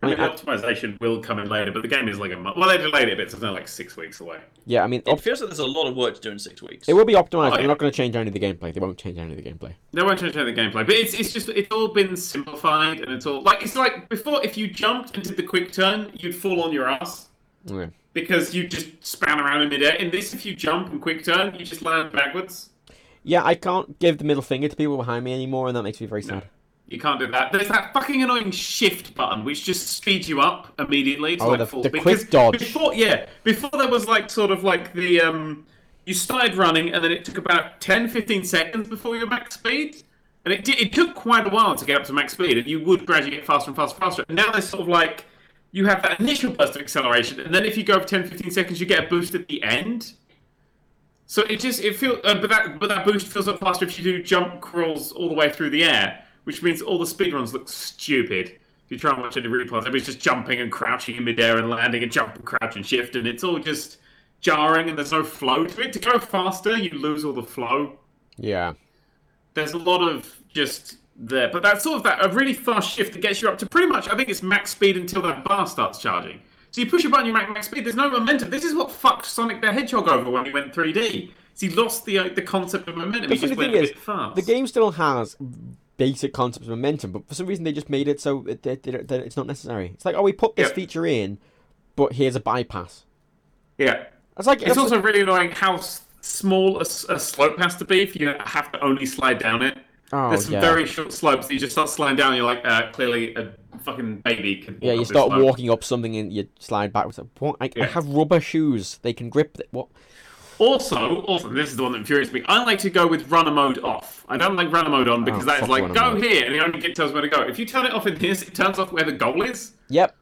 I mean, optimization will come in later, but the game is like a month. Well, they delayed it a bit, so it's now like six weeks away. Yeah, I mean, It feels like there's a lot of work to do in six weeks. it will be optimized. Oh, but They're not going to change any of the gameplay. They won't change any of the gameplay. They won't change any of the gameplay, but it's it's just it's all been simplified and it's all like it's like before. If you jumped and did the quick turn, you'd fall on your ass Okay. because you just span around in midair. In this, if you jump and quick turn, you just land backwards. Yeah, I can't give the middle finger to people behind me anymore, and that makes me very sad. You can't do that. There's that fucking annoying shift button which just speeds you up immediately. To Oh, like the- full the speed. quick dodge. Before, yeah, before there was like sort of like the um, you started running and then it took about 10, 15 seconds before your max speed, and it did, it took quite a while to get up to max speed, and you would gradually get faster and faster and faster. And now there's sort of like you have that initial burst of acceleration, and then if you go for 10, 15 seconds, you get a boost at the end. So it just it feels, uh, but that but that boost feels up faster if you do jump crawls all the way through the air, which means all the speedruns look stupid. If you try and watch any replays, everybody's just jumping and crouching in midair and landing and jump and crouch and shift, and it's all just jarring and there's no flow to it. To go faster, you lose all the flow. Yeah. There's a lot of just there, but that's sort of that a really fast shift that gets you up to pretty much I think it's max speed until that bar starts charging. So you push a button, you make max speed. There's no momentum. This is what fucked Sonic the Hedgehog over when he went 3D. So he lost the uh, the concept of momentum. The he just funny went is, fast. the game still has basic concepts of momentum, but for some reason they just made it so it, that it's not necessary. It's like, oh, we put this Yeah. feature in, but here's a bypass. yeah, It's like it's also really annoying how small a, slope has to be if you have to only slide down it. Oh, There's some yeah. very short slopes that you just start sliding down. And you're like, uh, clearly a fucking baby can. yeah. You start walking up something and you slide backwards. What? I, I have rubber shoes. They can grip. The, what? Also, also, this is the one that infuriates me. I like to go with runner mode off. I don't like runner mode on because Oh, that is fuck like runner go mode. here and it only tells where to go. If you turn it off in this, it turns off where the goal is. Yep.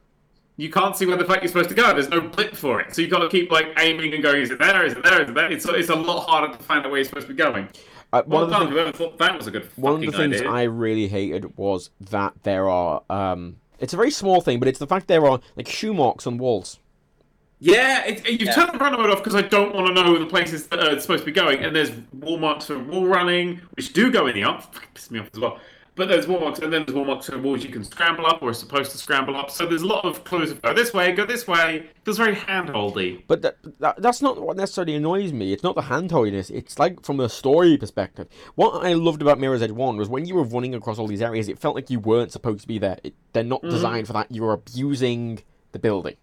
You can't see where the fuck you're supposed to go. There's no blip for it, so you got to keep like aiming and going. Is it there? Is it there? Is it there? It's it's a lot harder to find out where you're supposed to be going. Uh, one Well of the done. things, Whoever thought that was a good one of the fucking things idea. I really hated was that there are. Um, it's a very small thing, but it's the fact there are like shoe marks on walls. Yeah, it, it- you've turned the mode off because I don't want to know the places that uh, are supposed to be going. And there's wall marks for wall running, which do go in the up. Piss me off as well. But there's wall marks, and then there's wall marks for walls you can scramble up or are supposed to scramble up. So there's a lot of clues of go this way, go this way. It feels very handholdy. But that, that, that's not what necessarily annoys me. It's not the handholdiness. It's like from a story perspective. What I loved about Mirror's Edge 1 was when you were running across all these areas, it felt like you weren't supposed to be there. It, they're not mm. designed for that. You're abusing the building.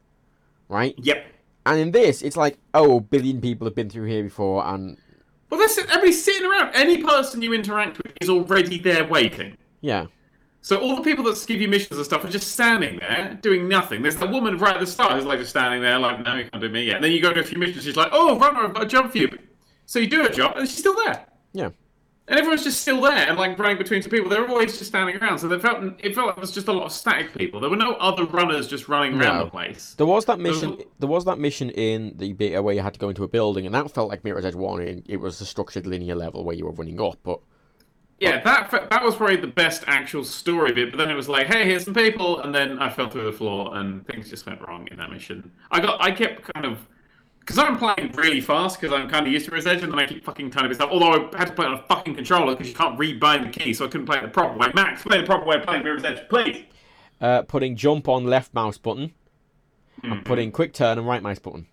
Right? Yep. And in this, it's like, oh, a billion people have been through here before, and Well, that's it. Everybody's sitting around. Any person you interact with is already there waiting. yeah. So all the people that give you missions and stuff are just standing there doing nothing. There's the woman right at the start who's like just standing there, like, no, you can't do me yet. And then you go to a few missions, she's like, oh, runner, I've got a job for you. So you do a job, and she's still there. Yeah. And everyone's just still there and like running between two people. They're always just standing around. So they felt it felt like it was just a lot of static people. There were no other runners just running around the place. There was that mission. was- There was that mission in the beta where you had to go into a building, and that felt like Mirror's Edge One. and It was a structured linear level where you were running up, but Yeah, that that was probably the best actual story bit. But then it was like, hey, here's some people, and then I fell through the floor, and things just went wrong in that mission. I got, I kept kind of, because I'm playing really fast, because I'm kind of used to Edge, and I keep fucking turning this up. Although I had to play it on a fucking controller because you can't rebind the key, so I couldn't play it the proper way. Max, play the proper way of playing Edge, please. Uh, putting jump on left mouse button, and putting quick turn on right mouse button.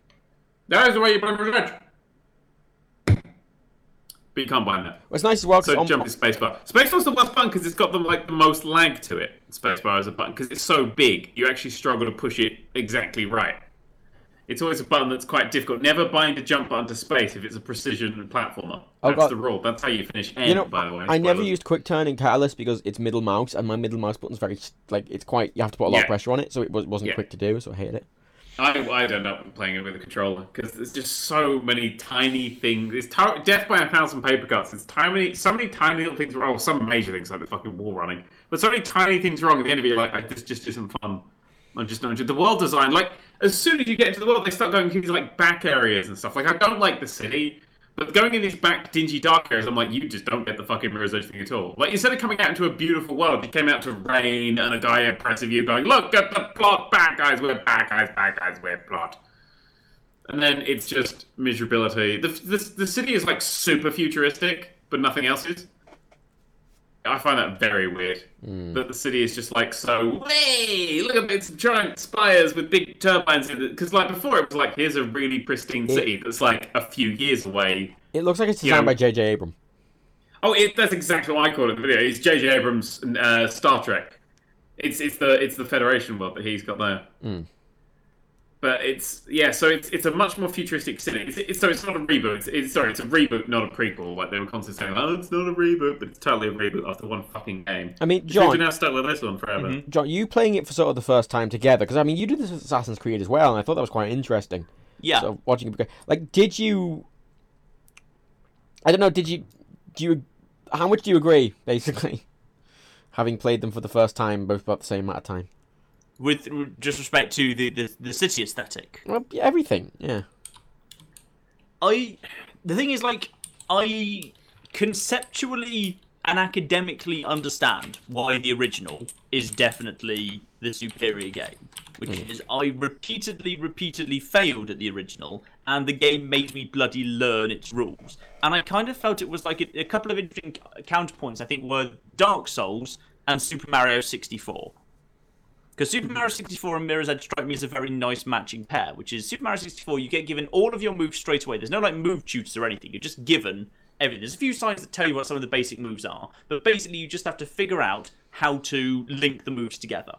That is the way you play Edge. But you can't bind that. Well, it's nice as well. So on- jump is spacebar. Spacebar's the worst button because it's got the like the most lag to it. Spacebar is a button because it's so big. You actually struggle to push it exactly right. It's always a button that's quite difficult. Never bind a jump button to space if it's a precision platformer. That's God. the rule. That's how you finish end. you know, by the way, I never used quick turn in Catalyst because it's middle mouse, and my middle mouse button's very like it's quite. You have to put a lot Yeah. of pressure on it, so it was, wasn't Yeah. quick to do. So I hated it. I, I'd end up playing it with a controller because there's just so many tiny things. It's ti death by a thousand paper cuts. It's tiny, so many tiny little things wrong. Some major things like the fucking wall running, but so many tiny things wrong. At the end of it, you're like, this just isn't fun. I'm just not the world design. Like as soon as you get into the world, they start going to these like back areas and stuff. Like I don't like the city. But going in these back dingy dark areas, I'm like, you just don't get the fucking Mirror's Edge thing at all. Like instead of coming out into a beautiful world, you came out to rain and a guy impressive you going, look at the plot, bad guys, we're bad guys, bad guys, we're plot. And then it's just miserability. The, the, the city is like super futuristic, but nothing else is. I find that very weird. That the city is just like so. Hey, look at it, its giant spires with big turbines in it. Because like before, it was like here's a really pristine city that's like a few years away. It looks like it's designed Yeah. by J.J. Abrams. Oh, it, that's exactly what I call it in the video. It's J.J. Abrams' uh, Star Trek. It's it's the it's the Federation world that he's got there. But it's yeah, so it's it's a much more futuristic city. It's, it's, so it's not a reboot. It's, it's sorry, it's a reboot, not a prequel. Like they were constantly saying, oh, it's not a reboot, but it's totally a reboot after one fucking game. I mean, Because John, we're now stuck with this one forever. Mm-hmm. John, you playing it for sort of the first time together? Because I mean, you did this with Assassin's Creed as well, and I thought that was quite interesting. Yeah. So watching it, like, did you? I don't know. Did you? Do you? How much do you agree? Basically, having played them for the first time, both about the same amount of time. With just respect to the, the, the city aesthetic. Well, everything. Yeah. I the thing is like I conceptually and academically understand why the original is definitely the superior game, which mm. is I repeatedly, repeatedly failed at the original, and the game made me bloody learn its rules. And I kind of felt it was like a, a couple of interesting counterpoints. I think were Dark Souls and Super Mario 64. Because Super Mario 64 and Mirror's Edge strike me as a very nice matching pair, which is Super Mario 64, you get given all of your moves straight away. There's no like move tutors or anything. You're just given everything. There's a few signs that tell you what some of the basic moves are, but basically you just have to figure out how to link the moves together.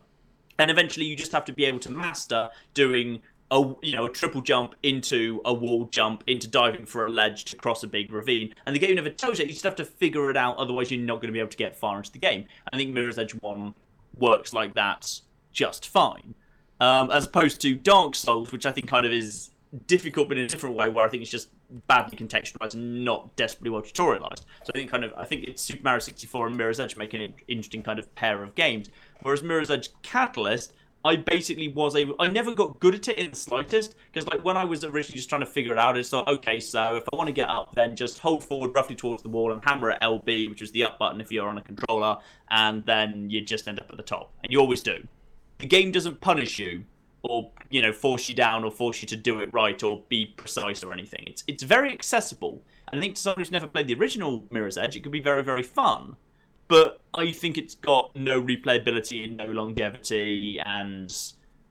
And eventually you just have to be able to master doing a you know a triple jump into a wall jump into diving for a ledge to cross a big ravine. And the game never tells you. You just have to figure it out. Otherwise, you're not going to be able to get far into the game. I think Mirror's Edge One works like that just fine, um, as opposed to Dark Souls, which I think kind of is difficult but in a different way, where I think it's just badly contextualized and not desperately well tutorialized. So I think kind of I think it's Super Mario 64 and Mirror's Edge make an interesting kind of pair of games, whereas Mirror's Edge Catalyst. I basically was able. I never got good at it in the slightest because, like, when I was originally just trying to figure it out, it's like okay, so if I want to get up, then just hold forward roughly towards the wall and hammer at LB, which is the up button if you're on a controller, and then you just end up at the top, and you always do the game doesn't punish you or you know force you down or force you to do it right or be precise or anything. It's it's very accessible. And I think to someone who's never played the original Mirror's Edge, it could be very very fun. But I think it's got no replayability and no longevity and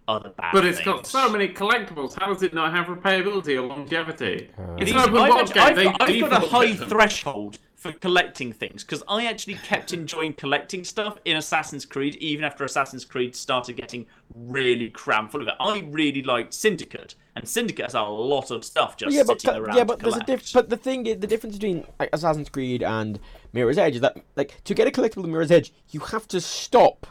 other bad. But it's things. got so many collectibles. How does it not have replayability or longevity? Uh, it's These- an open I've, world actu- game. I've They got, I've got a high them. threshold for collecting things because I actually kept enjoying collecting stuff in Assassin's Creed even after Assassin's Creed started getting really crammed full of it. I really liked Syndicate, and Syndicate has a lot of stuff just yeah, but sitting th- around. yeah, to but there's a collect. diff- But the thing, is, the difference between like, Assassin's Creed and Mirror's Edge is that, like, to get a collectible in Mirror's Edge, you have to stop.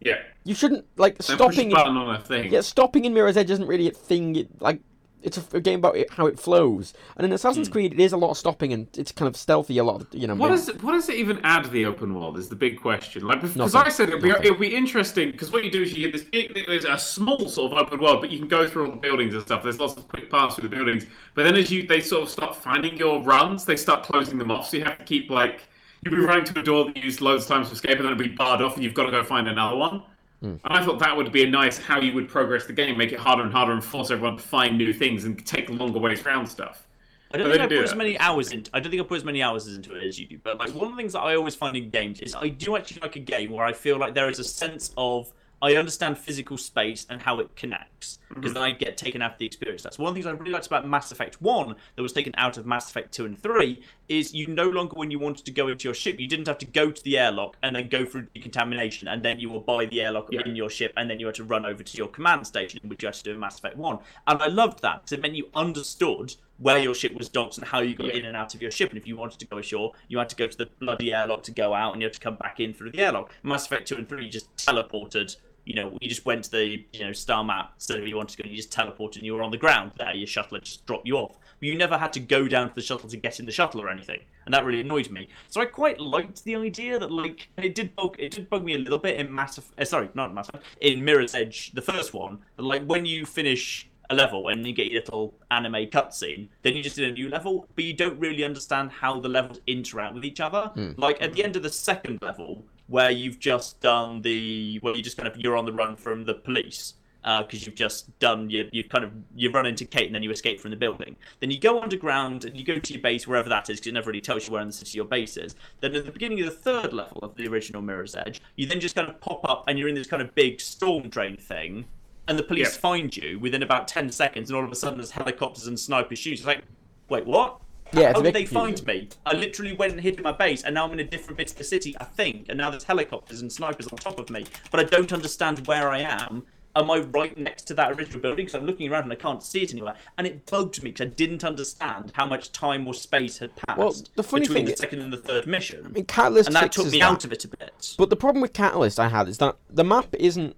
Yeah. You shouldn't like They push a stopping. button on a thing. Yeah, stopping in Mirror's Edge isn't really a thing. It, like, it's a, a game about it, how it flows. And in. Assassin's hmm. Creed, it is a lot of stopping and it's kind of stealthy. A lot, of, you know. What does it, what does it even add to the open world? Is the big question. Like because. I said it'll be, it'll be interesting because what you do is you get this big, there's a small sort of open world, but you can go through all the buildings and stuff. There's lots of quick paths through the buildings. But then as you they sort of start finding your runs, they start closing them off. So you have to keep like you'd be running to a door that you used loads of times to escape, and then it'd be barred off, and you've got to go find another one. And I thought that would be a nice how you would progress the game, make it harder and harder, and force everyone to find new things and take longer ways around stuff. I don't But think I do put as many hours into. I don't think I put as many hours into it as you do. But like one of the things that I always find in games is I do actually like a game where I feel like there is a sense of I understand physical space and how it connects because then I get taken out of the experience. That's one of the things I really liked about Mass Effect One that was taken out of Mass Effect Two and Three is you no longer when you wanted to go into your ship you didn't have to go to the airlock and then go through decontamination and then you were by the airlock Yeah. in your ship and then you had to run over to your command station which you had to do in Mass Effect One and I loved that because it meant you understood where your ship was docked and how you got Yeah. in and out of your ship. And if you wanted to go ashore, you had to go to the bloody airlock to go out, and you had to come back in through the airlock. Mass Effect two and three, you just teleported. You know, you just went to the you know star map. So if you wanted to go, and you just teleported, and you were on the ground there. Your shuttle had just dropped you off. But you never had to go down to the shuttle to get in the shuttle or anything, and that really annoyed me. So I quite liked the idea that like it did bug it did bug me a little bit in Mass. Uh, sorry, not Mass in Mirror's Edge, the first one. Like when you finish a level and you get your little anime cutscene, then you just did a new level, but you don't really understand how the levels interact with each other. Like at the end of the second level, where you've just done the well, you're just kind of you're on the run from the police uh, because you've just done you you kind of you run into Kate and then you escape from the building. Then you go underground and you go to your base wherever that is because it never really tells you where in the city your base is. Then at the beginning of the third level of the original Mirror's Edge, you then just kind of pop up and you're in this kind of big storm drain thing and the police Yeah. find you within about 10 seconds, and all of a sudden there's helicopters and snipers shooting. It's like, wait, what? Yeah, it's How a did bit they find me? I literally went and hid in my base, and now I'm in a different bit of the city, I think, and now there's helicopters and snipers on top of me, but I don't understand where I am. Am I right next to that original building? Because I'm looking around and I can't see it anywhere. And it bugged me because I didn't understand how much time or space had passed Well, the funny between thing the is- second and the third mission. I mean, Catalyst and that took me that. out of it a bit. But the problem with Catalyst I had is that the map isn't.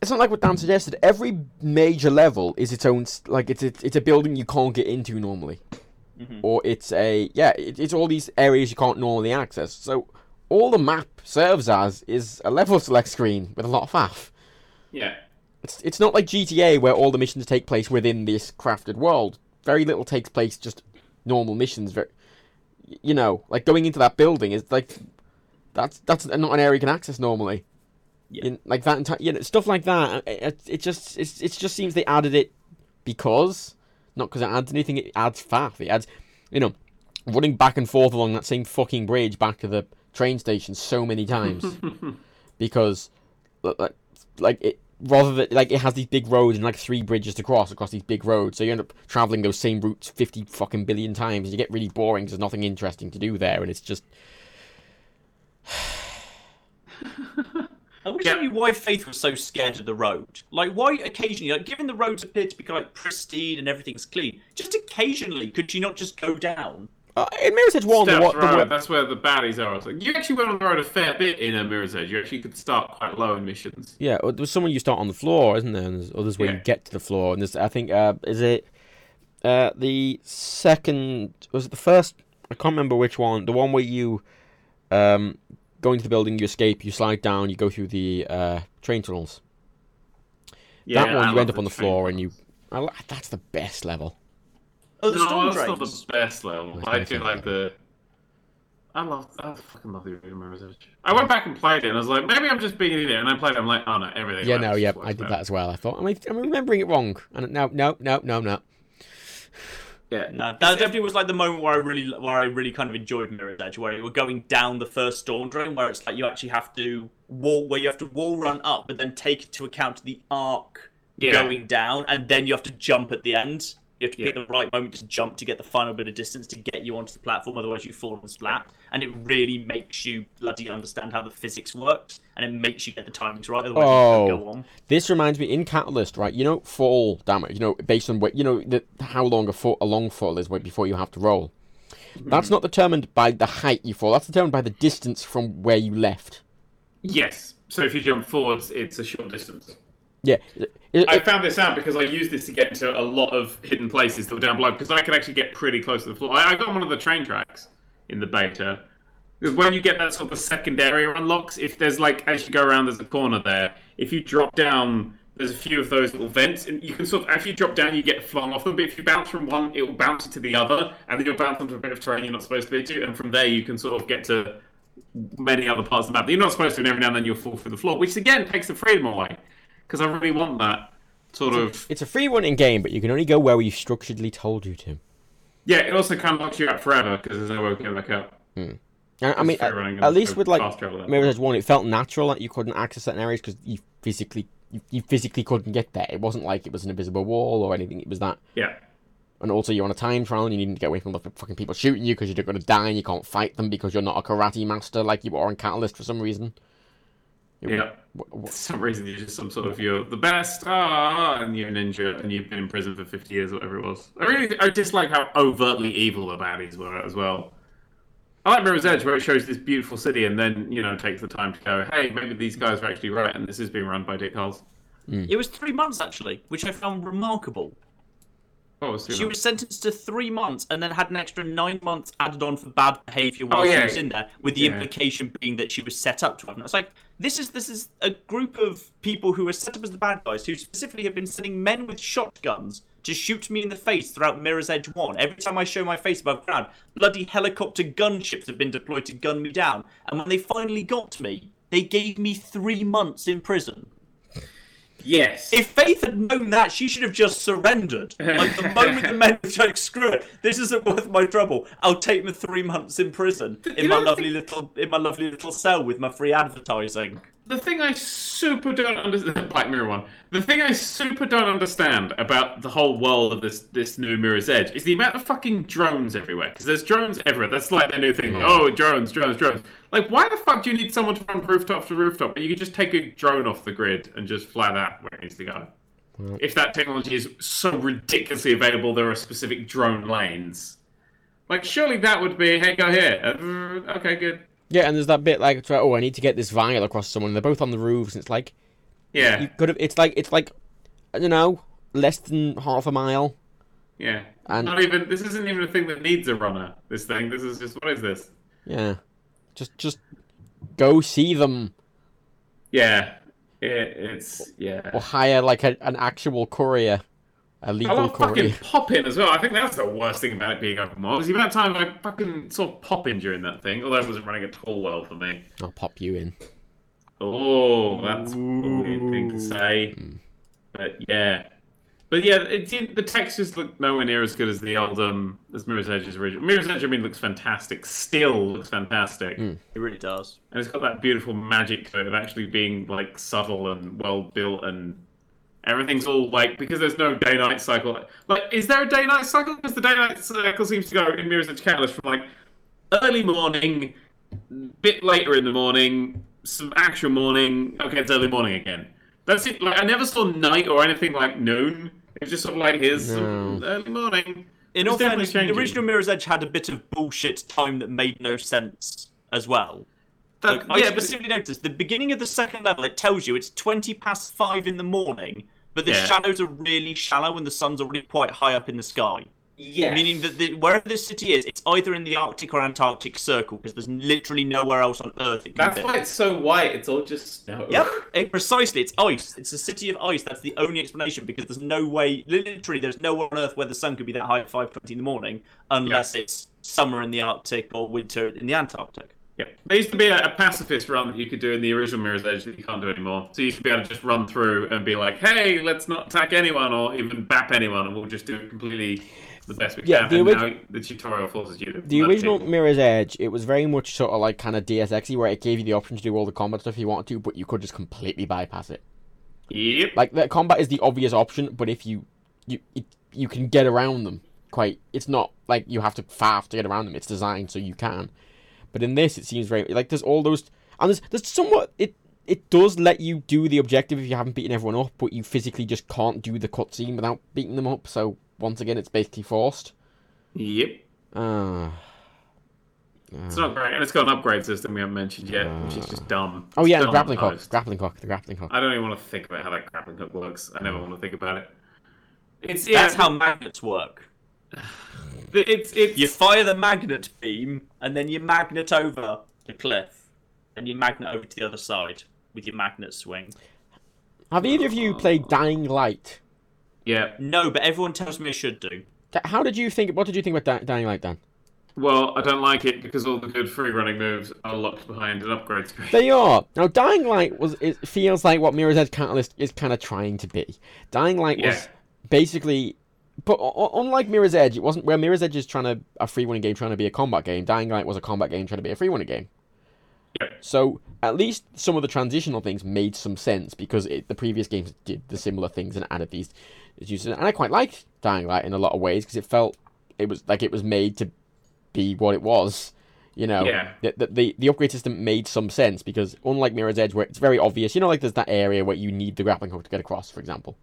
It's not like what Dan suggested. Every major level is its own. Like it's a, it's a building you can't get into normally, Mm-hmm. or it's a yeah. It, it's all these areas you can't normally access. So all the map serves as is a level select screen with a lot of faff. Yeah. It's it's not like GTA where all the missions take place within this crafted world. Very little takes place just normal missions. Very, you know, like going into that building is like that's that's not an area you can access normally. Yeah. In- like that entire, you know, stuff like that. It, it, it just it's, it just seems they added it because not because it adds anything. It adds faff. It adds, you know, running back and forth along that same fucking bridge back to the train station so many times because like like it rather than like it has these big roads and like three bridges to cross across these big roads so you end up traveling those same routes 50 fucking billion times and you get really boring 'cause there's nothing interesting to do there and it's just I wish Yeah. I knew why Faith was so scared of the road. Like, why occasionally, like, given the roads appear to be like pristine and everything's clean, just occasionally could she not just go down? uh, in Mirror's Edge 1 the, Steps what, the, Road, that's where the baddies are. It's like, you actually went on the road a fair bit in a Mirror's Edge. You actually could start quite low in missions. yeah well, there's someone you start on the floor isn't there and there's others where Yeah. you get to the floor and there's I think uh, is it uh, the second was it the first I can't remember which one the one where you um, go into the building you escape you slide down you go through the uh, train tunnels Yeah, that I one you end up on the train floor and you. I, that's the best level Oh, the No, storm that's drains. not the best level. That's I do favourite. like the. I love. I fucking love the original Mirror's I went back and played it, and I was like, maybe I'm just being an idiot. And I played it. I'm like, oh no, everything. Yeah, no, this yeah, I did better. that as well. I thought, am I, am I remembering it wrong? And no, no, no, no, no. Yeah, No, that definitely was like the moment where I really, where I really kind of enjoyed Mirror's Edge, where you were going down the first storm drain, where it's like you actually have to wall, where you have to wall run up, but then take into account the arc Yeah. going down, and then you have to jump at the end. You have to pick Yeah. the right moment to jump to get the final bit of distance to get you onto the platform, otherwise you fall and splat. And it really makes you bloody understand how the physics works, and it makes you get the timings right, otherwise you don't go Oh, on. this reminds me in Catalyst, right? You know, fall damage. You know, based on what you know, the, how long a fall, a long fall is wait, before you have to roll. Mm-hmm. That's not determined by the height you fall. That's determined by the distance from where you left. Yes. So if you jump forwards, it's a short distance. Yeah, it- it- I found this out because I used this to get into a lot of hidden places that were down below because I could actually get pretty close to the floor. I, I got on one of the train tracks in the beta. When you get that sort of second area unlocks, if there's like as you go around, there's a corner there. If you drop down There's a few of those little vents, and you can sort of, as you drop down, you get flung off them. But if you bounce from one, it will bounce to the other, and then you'll bounce onto a bit of terrain you're not supposed to be to, and from there you can sort of get to many other parts of the map that you're not supposed to. And every now and then you'll fall through the floor, which again takes the freedom away. Because I really want that sort of. It's a free running game, but you can only go where we've structurally told you to. Yeah, it also can lock you out forever because there's no way of getting back up. Hmm. I, I mean, at, at least with like fast travel then. Mirror's One, it felt natural that you couldn't access certain areas because you physically you, you physically couldn't get there. It wasn't like it was an invisible wall or anything. It was that, Yeah. and also you're on a time trial and you need to get away from the fucking people shooting you because you're going to die and you can't fight them because you're not a karate master like you are on Catalyst for some reason. Yeah. Wh- wh- For some reason, you're just some sort of you're the best, ah, and you're a ninja, and you've been in prison for fifty years, whatever it was. I really, I just like how overtly evil the baddies were as well. I like Mirror's Edge, where it shows this beautiful city, and then you know takes the time to go, hey, maybe these guys are actually right, and this is being run by Dick Hulse. It was three months actually, which I found remarkable. Oh, was She was sentenced to three months and then had an extra nine months added on for bad behaviour while Oh, yeah. she was in there, with the Yeah. implication being that she was set up to have. And it's like this is this is a group of people who are set up as the bad guys who specifically have been sending men with shotguns to shoot me in the face throughout Mirror's Edge One. Every time I show my face above ground, bloody helicopter gunships have been deployed to gun me down. And when they finally got me, they gave me three months in prison. Yes. If Faith had known that, she should have just surrendered. Like the moment the men were like, "Screw it, this isn't worth my trouble. I'll take my three months in prison in my lovely little in my lovely little cell with my free advertising." The thing I super don't understand, Black Mirror one. The thing I super don't understand about the whole world of this this new Mirror's Edge is the amount of fucking drones everywhere. Because there's drones everywhere. That's like the new thing. Oh, drones, drones, drones. Like, why the fuck do you need someone to run rooftop to rooftop? You could just take a drone off the grid and just fly that where it needs to go. If that technology is so ridiculously available, there are specific drone lanes. Like, surely that would be, hey, go here. Uh, okay, good. Yeah, and there's that bit like, oh, I need to get this vial across someone. They're both on the roofs. And it's like Yeah, you could have. It's like it's like I don't know, less than half a mile. yeah. And- Not even. This isn't even a thing that needs a runner. This thing. This is just. What is this? Yeah, just just go see them Yeah. It, it's yeah. or hire like a, an actual courier, a I legal love courier. fucking popping as well. I think that's the worst thing about it being open world. Is the amount of time I fucking saw popping during that thing. Although it wasn't running at all well for me. I'll pop you in. Oh, that's a weird thing to say. But yeah. But yeah, it, did- the textures look nowhere near as good as the old um as Mirror's Edge's original. Mirror's Edge, I mean, looks fantastic. Still looks fantastic, and It really does. And it's got that beautiful magic to it of actually being like subtle and well built, and everything's all like because there's no day night cycle. Like, is there a day night cycle? Because the day night cycle seems to go in Mirror's Edge Catalyst from like early morning, bit later in the morning, some actual morning. Okay, it's early morning again. That's it. Like I never saw night or anything like noon. It's just sort of like here's some No. early morning. In all fairness, the original Mirror's Edge had a bit of bullshit time that made no sense as well. That- Like, I yeah, but specifically noticed the beginning of the second level. It tells you it's twenty past five in the morning, but the Yeah. shadows are really shallow and the sun's already quite high up in the sky. yeah, Meaning that the, wherever this city is, it's either in the Arctic or Antarctic Circle because there's literally nowhere else on Earth it can that's be. why it's so white. It's all just snow. Yep, it, precisely. It's ice. It's a city of ice. That's the only explanation because there's no way, literally, there's nowhere on Earth where the sun could be that high at 5:20 in the morning unless it's summer in the Arctic or winter in the Antarctic. Yeah. There used to be a, a pacifist run that you could do in the original Mirror's Edge that you can't do anymore. So you should be able to just run through and be like, hey, let's not attack anyone or even bap anyone, and we'll just do it completely the best we Yeah, can. the orig- now the tutorial forces you to. The original people. Mirror's Edge, it was very much sort of like kind of Deus Exy, where it gave you the option to do all the combat stuff you wanted to, but you could just completely bypass it. Yep. Like the combat is the obvious option, but if you you it, you can get around them quite. It's not like you have to faff to get around them. It's designed so you can. But in this, it seems very like there's all those and there's there's somewhat it it does let you do the objective if you haven't beaten everyone up, but you physically just can't do the cutscene without beating them up. So once again, it's basically forced. Yep. Uh, It's not great, and it's got an upgrade system we haven't mentioned yet, which is just dumb. oh yeah, It's the grappling at hook, grappling hook, the grappling hook. I don't even want to think about how that grappling hook works. I never want to think about it. It's yeah, That's how magnets work. It's it's You fire the magnet beam, and then you magnet over the cliff, and you magnet over to the other side with your magnet swing. Have either of you played Dying Light? Yeah. No, but everyone tells me I should do. D- How did you think? What did you think about Dying Light, Dan? Well, I don't like it because all the good free running moves are locked behind an upgrade screen. They are now. Dying Light was. It feels like what Mirror's Edge Catalyst is kind of trying to be. Dying Light was basically, but unlike Mirror's Edge, it wasn't where Mirror's Edge is trying to a free running game trying to be a combat game. Dying Light was a combat game trying to be a free running game. So at least some of the transitional things made some sense because it, the previous games did the similar things and added these uses. And I quite liked Dying Light in a lot of ways because it felt it was like it was made to be what it was. You know, Yeah. the, the, the, the upgrade system made some sense because unlike Mirror's Edge, where it's very obvious, you know, like there's that area where you need the grappling hook to get across, for example.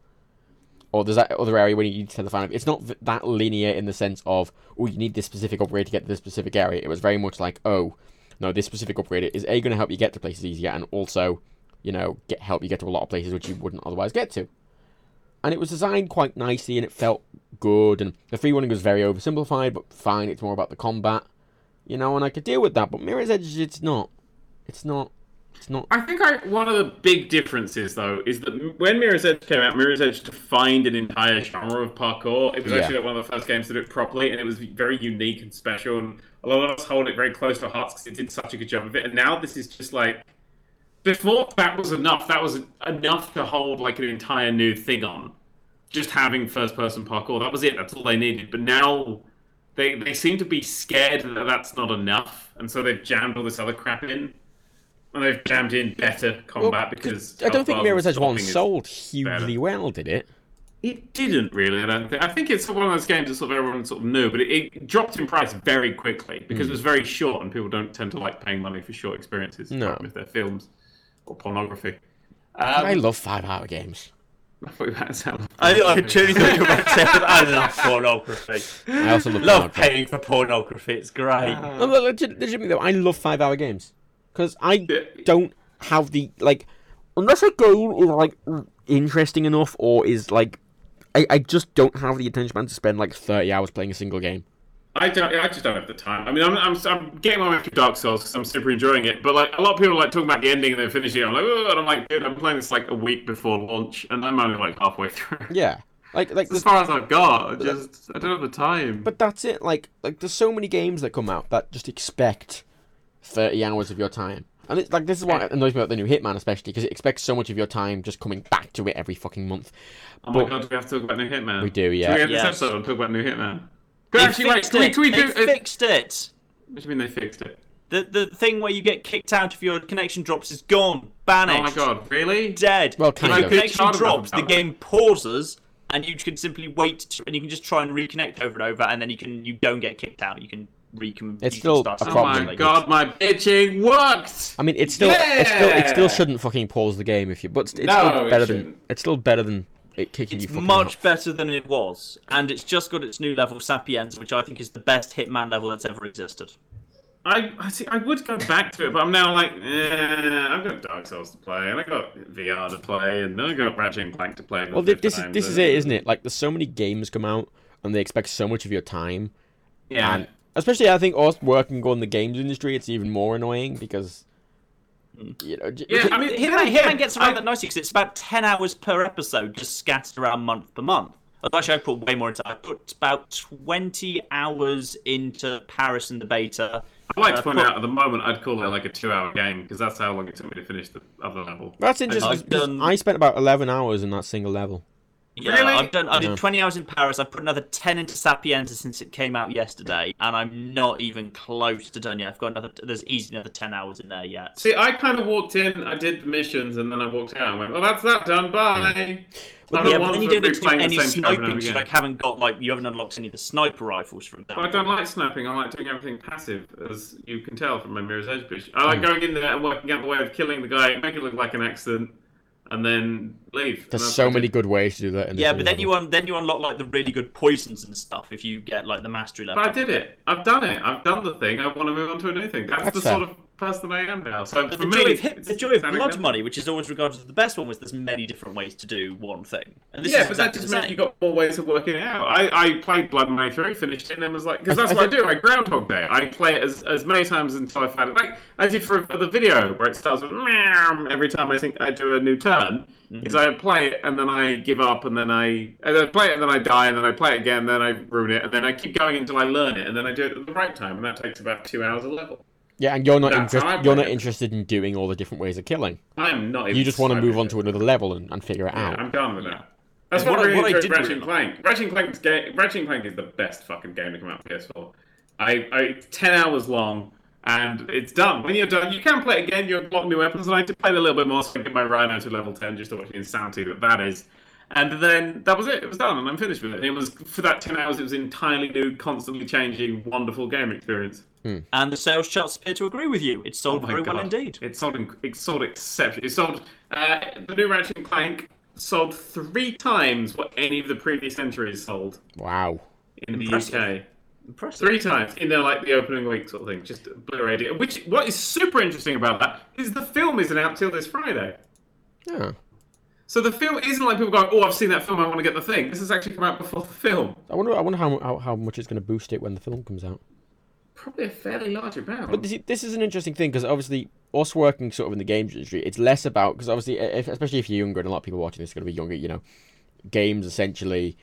Or there's that other area where you need to tell the final. It's not that linear in the sense of, oh, you need this specific upgrade to get to this specific area. It was very much like, oh, no, this specific upgrade is A, going to help you get to places easier, and also, you know, get help you get to a lot of places which you wouldn't otherwise get to. And it was designed quite nicely, and it felt good, and the free running was very oversimplified, but fine, it's more about the combat. You know, and I could deal with that, but Mirror's Edge, it's not. It's not. It's not. I think I, one of the big differences, though, is that when Mirror's Edge came out, Mirror's Edge defined an entire genre of parkour. It was Yeah. actually like one of the first games to do it properly, and it was very unique and special. And a lot of us hold it very close to our hearts because it did such a good job of it. And now this is just like before that was enough. That was enough to hold like an entire new thing on. Just having first-person parkour, that was it. That's all they needed. But now they they seem to be scared that that's not enough, and so they've jammed all this other crap in. And they've jammed in better combat because I don't think Mirror's Edge 1 sold hugely better. well, did it? It didn't really. I don't think. I think it's one of those games that sort of everyone sort of knew, but it, it dropped in price very quickly because Hmm. it was very short, and people don't tend to like paying money for short experiences. No. with their films or pornography. I Um, love five hour games. I thought you were about to sound- I, I truly thought you were about to say. I love pornography. I also love love pornography. paying for pornography. It's great. No, but legit, legitimately though, I love five hour games because I don't have the like unless a game is like interesting enough or is like I, I just don't have the attention span to spend like thirty hours playing a single game. I don't. I just don't have the time. I mean, I'm, I'm, I'm getting my way through Dark Souls because I'm super enjoying it. But like a lot of people are, like talking about the ending and then finishing it. I'm like, oh, and I'm like, dude, I'm playing this like a week before launch, and I'm only like halfway through. Yeah, like like as far as I've got, I just I don't have the time. but that's it. Like like there's so many games that come out that just expect thirty hours of your time. And it's like this is what annoys me about the new Hitman, especially because it expects so much of your time just coming back to it every fucking month. Oh my But- god, do we have to talk about New Hitman? We do, yeah. Should we end this Yes. episode and talk about New Hitman? They Actually, wait, fixed can we, it. can we They do... uh, fixed it. what do you mean they fixed it? The the thing where you get kicked out if your connection drops is gone, banished, Oh my god, really? dead. Well, if your connection drops, the game pauses, and you can simply wait, to, and you can just try and reconnect over and over, and then you can you don't get kicked out. You can recon. It's you still can start a Oh problem. my again. god, my bitching worked! I mean, it's still it still it still shouldn't fucking pause the game if you, but it's No, still it better than it's still better than it kicking It's you fucking much out. better than it was, and it's just got its new level, Sapienza, which I think is the best Hitman level that's ever existed. I, I see. I would go back to it, but I'm now like, eh, I've got Dark Souls to play, and I got VR to play, and then I got Ratchet and Clank to play. Well, this fifth is this so- is it, isn't it? Like, there's so many games come out, and they expect so much of your time, Yeah, and especially I think us working on the games industry, it's even more annoying because you know. j- Yeah, j- I mean, Hitman, then again, Hitman gets around I- that nicely because it's about 10 hours per episode, just scattered around month per month. Actually, I put way more into I put about 20 hours into Paris and the beta. I'd like to Uh, point put- out at the moment I'd call it like a two-hour game because that's how long it took me to finish the other level. that's interesting. I've 'cause done- I spent about eleven hours in that single level. Yeah, Really? I've done. I Yeah. did 20 hours in Paris. I've put another 10 into Sapienza since it came out yesterday, and I'm not even close to done yet. I've got another. There's easily another 10 hours in there yet. See, I kind of walked in, I did the missions, and then I walked out and went, "Well, that's that done. Bye." I'm yeah, but then you for don't get to do the any same shit over sniping. You like haven't got like you haven't unlocked any of the sniper rifles, from example. But I don't like sniping. I like doing everything passive, as you can tell from my Mirror's Edge bitch. I like hmm. going in there and working out the way of killing the guy, make it look like an accident, and then leave. There's so many good ways to do that. In this Yeah, new but then you un- then you unlock like the really good poisons and stuff if you get like the mastery level. But I did it. I've done it. I've done the thing. I want to move on to a new thing. That's, That's the fair. sort of person I am now. So But for the me, joy of, hip, the joy of blood example. money, which is always regarded as the best one, was there's many different ways to do one thing. And this yeah, is but that exactly just the meant you got more ways of working it out. I, I played Blood Money through, finished it, and then was like, because that's I what I think- do. I Groundhog Day. I play it as, as many times until I find it. Like I did for, for the video, where it starts with meow every time I think I do a new turn. Mm-hmm. Is I play it and then I give up, and then I and then I play it and then I die, and then I play it again, and then I ruin it, and then I keep going until I learn it, and then I do it at the right time, and that takes about two hours a level. Yeah, and you're not That's how I interested. You're not interested in doing all the different ways of killing. I'm not. Even You just want to move on to another level and, and figure it Yeah, out. I'm done with that. That's And what, what I- I what I really enjoyed did Ratchet and Clank. Ratchet and Clank's game. Ratchet and Clank is the best fucking game to come out for PS4. I, I it's ten hours long and it's done. When you're done, you can play again. You unlock new weapons, and I did play a little bit more, so I get my Rhino to level ten just to watch the insanity that that is. And then that was it. It was done, and I'm finished with it. It was for that ten hours. It was entirely new, constantly changing, wonderful game experience. And the sales charts appear to agree with you. It sold Oh my very well indeed. It sold. It sold exceptionally. It sold. Uh, the new Ratchet and Clank sold three times what any of the previous entries sold Wow. in the Impressive. UK. Impressive. Three times in their like the opening week sort of thing. Just Blu-ray. Which what is super interesting about that is the film isn't out till this Friday. Yeah. So the film isn't like people going, "Oh, I've seen that film. I want to get the thing." This has actually come out before the film. I wonder. I wonder how how, how much it's going to boost it when the film comes out. Probably a fairly large amount. But this, this is an interesting thing because obviously us working sort of in the games industry, it's less about because obviously, if, especially if you're younger, and a lot of people watching this are going to be younger. You know, games essentially,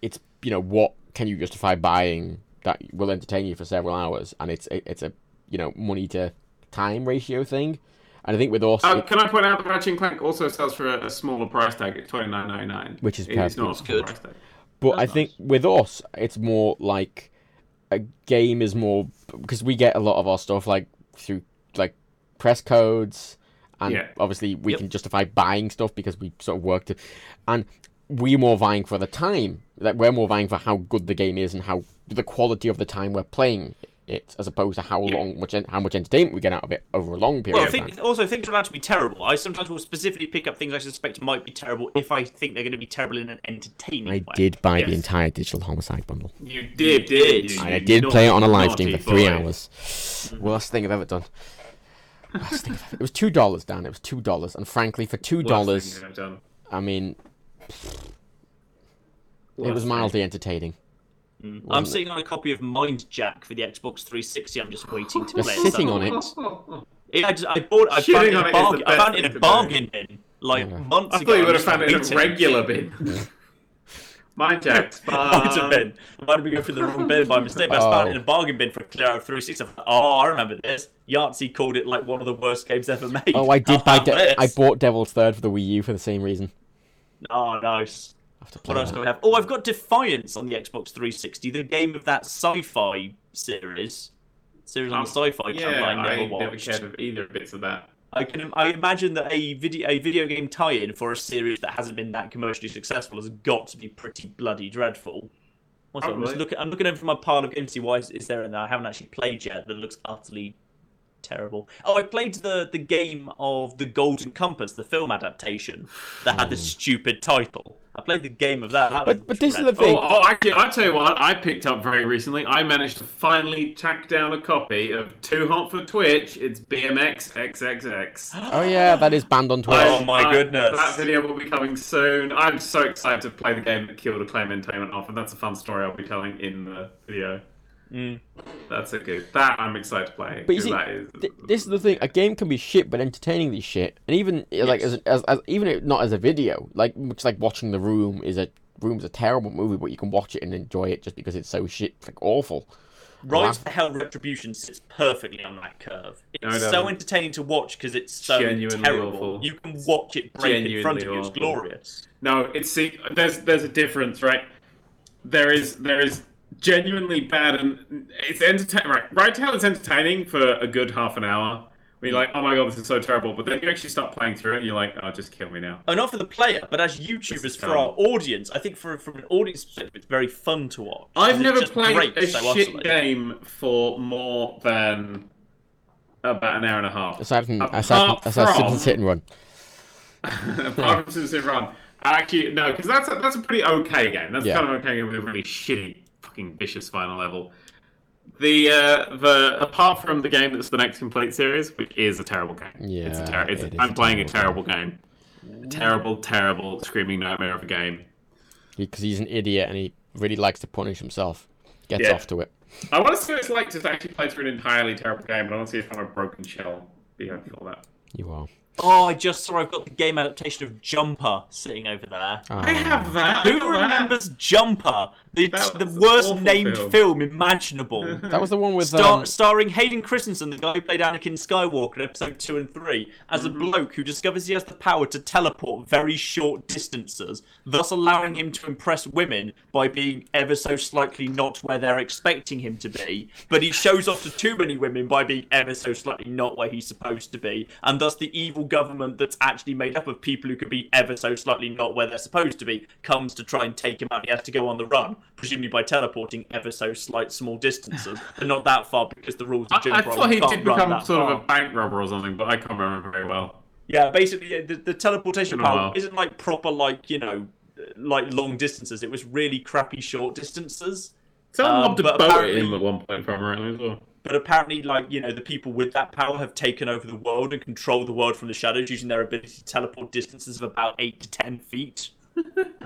it's you know what can you justify buying that will entertain you for several hours, and it's it, it's a you know money to time ratio thing. And I think with us, it- um, can I point out that Ratchet and Clank also sells for a, a smaller price tag at twenty nine ninety nine, Which is it's not a small Good. price tag. But I That's think with us, it's more like a game is more because we get a lot of our stuff like through like press codes, and Yeah. obviously we Yep. can justify buying stuff because we sort of worked it, and we're more vying for the time. Like we're more vying for how good the game is and how the quality of the time we're playing it, as opposed to how long much en- how much entertainment we get out of it over a long period Well, I of think time. also things are allowed to be terrible. I sometimes will specifically pick up things I suspect might be terrible if I think they're going to be terrible in an entertaining I way. did buy the entire Digital Homicide bundle. You did, did. did you? I did play it on a live stream for three boy. hours. Mm-hmm. Worst thing I've ever done. Worst thing I've ever- It was two dollars, Dan. It was two dollars, and frankly, for two dollars, I've done. I mean, it Worst was thing. mildly entertaining. I'm sitting on a copy of Mind Jack for the Xbox 360. I'm just waiting to You're play it. sitting on it. Yeah, I, just, I bought. I found it in on a, bargain, I found it in a bargain bin like Yeah. months I ago. thought you would have found it in a regular bin. Mind Jack's Might have fun. Um, been. I might have been going through the wrong bin by mistake. But I found it in a oh. bargain bin for a clear out 360. Like, Oh, I remember this. Yahtzee called it like one of the worst games ever made. Oh, I did buy. I'll De- I bought Devil's Third for the Wii U for the same reason. Oh, nice. I have to play What else that. do we have? Oh, I've got Defiance on the Xbox 360, the game of that sci-fi series. Series on the sci-fi Yeah, channel I never I never watched. cared of either bits of that. I can I imagine that a video a video game tie-in for a series that hasn't been that commercially successful has got to be pretty bloody dreadful. What's up? I'm just looking. I'm looking over my pile of games to see why is, is there in there I haven't actually played yet that looks utterly terrible. Oh, I played the the game of the Golden Compass, the film adaptation that had the hmm. stupid title. I played the game of that. that But- but this is the thing. Oh, oh, actually, I tell you what, I picked up very recently. I managed to finally track down a copy of Too Hot for Twitch. It's BMX XXX. Oh yeah, that is banned on oh, Twitch. Oh, my I- goodness. That video will be coming soon. I'm so excited to play the game that killed Acclaim Entertainment off, and that's a fun story I'll be telling in the video. That's a good. That I'm excited to play. Mm. But you 'cause see, that is, th- this is the thing. A game can be shit, but entertainingly shit, and even uh, like as, as, as even if not as a video, like much like watching The Room is a Room's a terrible movie, but you can watch it and enjoy it just because it's so shit, like awful. Ride to Hell Retribution sits perfectly on that curve. It's so entertaining to watch because it's so Genuinely terrible. awful. You can watch it break in front of you. It's awful. glorious. No, it's see. There's there's a difference, right? There is there is genuinely bad and it's entertaining. Right, Ride to Hell is entertaining for a good half an hour. Where you're like, oh my god, this is so terrible. But then you actually start playing through it, and you're like, oh, just kill me now. Oh, not for the player, but as YouTubers, for our audience, I think for from an audience perspective, it's very fun to watch. I've never played a so shit utterly. game for more than about an hour and a half. Aside from Apart aside from, aside from- from sit and run. Apart from Citizen Run. Actually, no, because that's a, that's a pretty okay game. That's Yeah. kind of okay game with a really shitty, fucking vicious final level. The uh, the apart from the game that's the next complete series, which is a terrible game. it's a Yeah, ter- it's it is I'm a playing a terrible terrible game. A terrible, terrible, screaming nightmare of a game. Because he's an idiot and he really likes to punish himself. Gets Yeah. off to it. I want to see what it's like to actually play through an entirely terrible game, but I want to see if I'm a broken shell. Be able to feel that. You are. Oh, I just saw I've got the game adaptation of Jumper sitting over there. I have that. Who got that. remembers Jumper? The, That the worst named film. film, imaginable. That was the one with. Star- Um, starring Hayden Christensen, the guy who played Anakin Skywalker in episode 2 and 3, as Mm-hmm. a bloke who discovers he has the power to teleport very short distances, thus allowing him to impress women by being ever so slightly not where they're expecting him to be. But he shows off to too many women by being ever so slightly not where he's supposed to be, and thus the evil government that's actually made up of people who could be ever so slightly not where they're supposed to be comes to try and take him out. He has to go on the run, presumably by teleporting ever so slight small distances, but not that far because the rules of I, I thought he did become sort of a bank robber or something, but I can't remember very well. Yeah, basically, the, the teleportation power while. isn't like proper, like you know, like long distances. It was really crappy short distances. Someone Um, lobbed a boat at him at one point, apparently, as well. But apparently, like you know, the people with that power have taken over the world and control the world from the shadows using their ability to teleport distances of about eight to ten feet.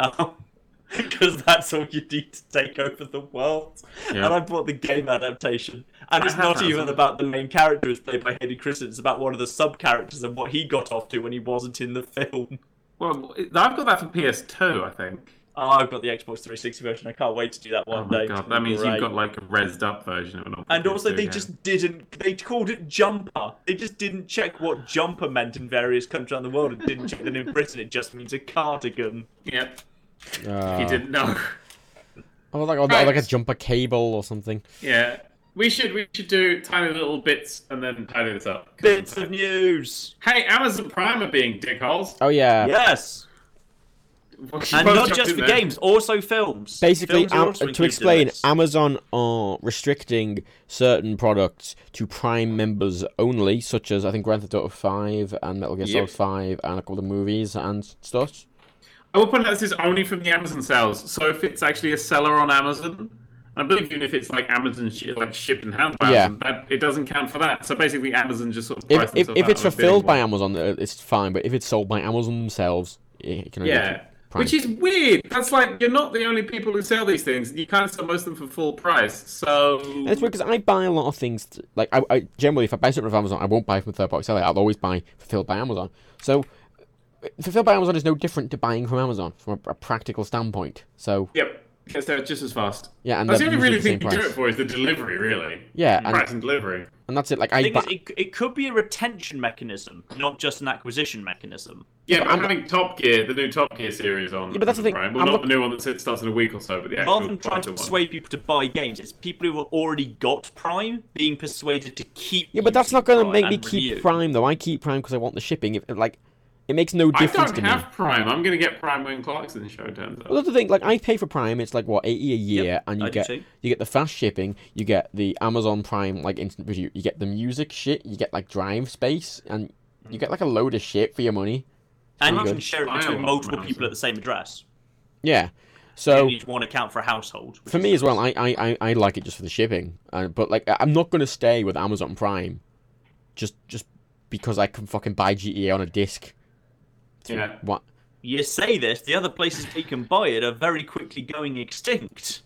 Because that's all you need to take over the world. Yeah. And I bought the game adaptation, and it's not even it? about the main character who's played by Hayden Christensen. It's about one of the sub characters and what he got off to when he wasn't in the film. Well, I've got that for PS2, I think. Oh, I've got the Xbox 360 version. I can't wait to do that one Oh my day. god, that means great. you've got like a rezzed up version of it. And also, they just didn't. They called it jumper. They just didn't check what jumper meant in various countries around the world, and didn't check that in Britain it just means a cardigan. Yep, uh, you didn't know. Oh, like, or, Right. like a jumper cable or something. yeah. We should we should do tiny little bits and then tidy this up. Bits of news. Hey, Amazon Prime are being dickholes. Oh yeah. Yes, What and not just for there. games, also films. Basically, Films Am- to explain, this. Amazon are restricting certain products to Prime members only, such as I think Grand Theft Auto 5 and Metal Gear Solid Yep. 5 and a couple of movies and stuff. I will point out this is only from the Amazon sales. So if it's actually a seller on Amazon, I believe even if it's like Amazon shi like shipped and handed by Yeah. Amazon, that, it doesn't count for that. So basically, Amazon just sort of If, if, if it's of fulfilled by. Amazon, it's fine, but if it's sold by Amazon themselves, it can only Yeah. Which is weird. That's like you're not the only people who sell these things. You can't sell most of them for full price. So And it's weird because I buy a lot of things. t- like I, I generally, if I buy something from Amazon, I won't buy from a third party seller. I'll always buy fulfilled by Amazon. So fulfilled by Amazon is no different to buying from Amazon from a, a practical standpoint. So Yep. Because they're just as fast. Yeah, and that's the only really usually thing you same do it for is the delivery, really. Yeah, and- price and delivery. and that's it. Like The I thing buy, it, it could be a retention mechanism, not just an acquisition mechanism. Yeah, but but I'm- I'm having Top Gear, the new Top Gear series on. Yeah, but that's the thing, Prime. Well, I'm not look- the new one that starts in a week or so, but the actual Rather than trying to proper one. persuade people to buy games, it's people who have already got Prime being persuaded to keep. yeah, but that's not going to make me keep renew. Prime though. I keep Prime because I want the shipping. If like, it makes no difference. I difference don't to have me. Prime. I'm going to get Prime when Clarkson show turns up. Well, that's the thing. Like, I pay for Prime. It's like what eighty a year, Yep, and you I get too. you get the fast shipping. You get the Amazon Prime like instant video. You get the music shit. You get like drive space, and you get like a load of shit for your money. And you can share it between multiple people at the same address. Yeah. So you need one account for a household. for is me as well. I, I, I, I like it just for the shipping. Uh, but like, I'm not gonna stay with Amazon Prime, just just because I can fucking buy GTA on a disc. Yeah. What? You say this, the other places we can buy it are very quickly going extinct.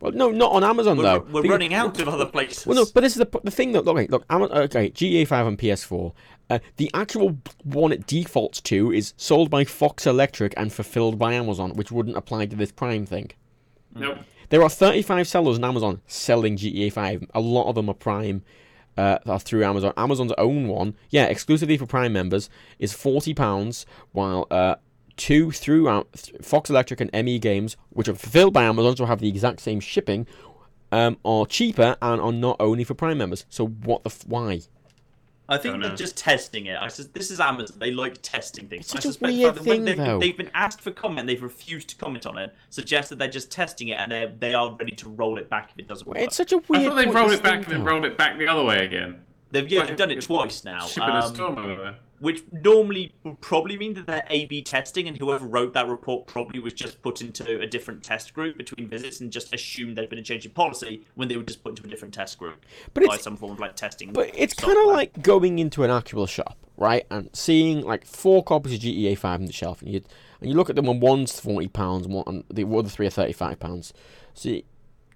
Well, no, not on Amazon We're, though. we're Thing- running out of other places. Well, no, but this is the the thing that look, okay, look, Ama- okay, GTA Five and PS4. Uh, the actual one it defaults to is sold by Fox Electric and fulfilled by Amazon, which wouldn't apply to this Prime thing. Nope. There are 35 sellers on Amazon selling GTA 5. A lot of them are Prime. Uh, through Amazon. Amazon's own one, yeah, exclusively for Prime members, is forty pounds, while uh, two through Fox Electric and ME Games, which are fulfilled by Amazon, so have the exact same shipping, um, are cheaper and are not only for Prime members. So what the f- why? I think Don't they're just testing it. I said this is Amazon. They like testing things. It's such I a suspect weird thing, they've, though. they've been asked for comment, they've refused to comment on it. Suggests that they're just testing it and they they are ready to roll it back if it doesn't work. It's such a weird. I thought they rolled it back and then rolled it back the other way again. they've yeah, they've done it twice now. Shipping a Um, storm over there. Which normally would probably mean that they're A/B testing, and whoever wrote that report probably was just put into a different test group between visits and just assumed there'd been a change in policy when they were just put into a different test group But by it's- some form of like testing. But it's kind of like going into an actual shop, right, and seeing like four copies of GTA Five on the shelf, and you and you look at them, and one's forty pounds, and one and the other three are thirty five pounds. So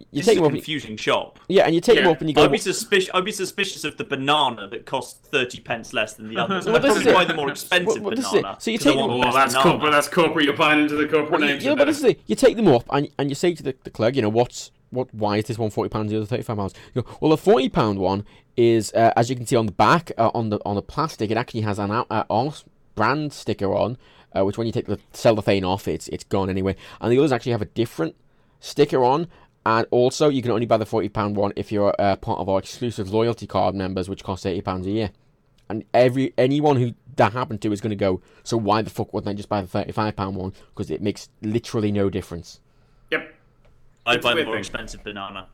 you, you This take is them a up, and- confusing shop. yeah, and you take them off and you go. I'd be suspicious. I'd be suspicious of the banana that costs thirty pence less than the others. Well, I'd this probably is buy the more expensive Well, well, banana. it. So you 'cause I take them- the Oh, that's banana. corporate. That's corporate. You're buying into the corporate Well, you, names. you but it. this is it. You take them off and and you say to the, the clerk, you know, what's what? Why is this one forty pounds, the other thirty five pounds? You go, well, the forty pound one is, uh, as you can see on the back, uh, on the on the plastic, it actually has an out- uh, Arse brand sticker on, uh, which when you take the cellophane off, it's it's gone anyway. And the others actually have a different sticker on. And also, you can only buy the forty pound one if you're uh, part of our exclusive loyalty card members, which cost eighty pounds a year. And every anyone who that happened to is going to go. So why the fuck wouldn't I just buy the thirty-five pound one? Because it makes literally no difference. Yep. I'd It's a buy the more thing. expensive banana.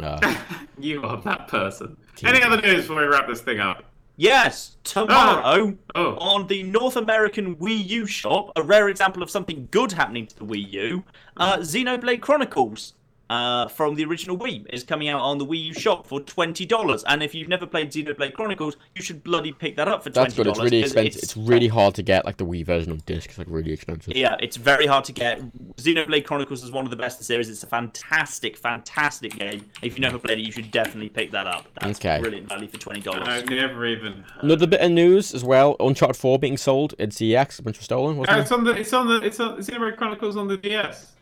Uh, You are that person. Any other news before we wrap this thing up? Yes, tomorrow Oh. on the North American Wii U shop, a rare example of something good happening to the Wii U, uh, Xenoblade Chronicles uh, from the original Wii is coming out on the Wii U shop for twenty dollars. And if you've never played Xenoblade Chronicles, you should bloody pick that up for twenty that's good. dollars. It's really expensive. It's, really hard to get like the Wii version on disc. It's like really expensive. Yeah, it's very hard to get. Xenoblade Chronicles is one of the best in the series. It's a fantastic, fantastic game. If you've never played it, you should definitely pick that up. That's Okay. brilliant value for twenty dollars. I never even. Another bit of news as well: Uncharted Four being sold in CEX, a bunch of stolen. Uh, Wasn't it's it? on the. It's on the. It's on Xenoblade Chronicles on the DS.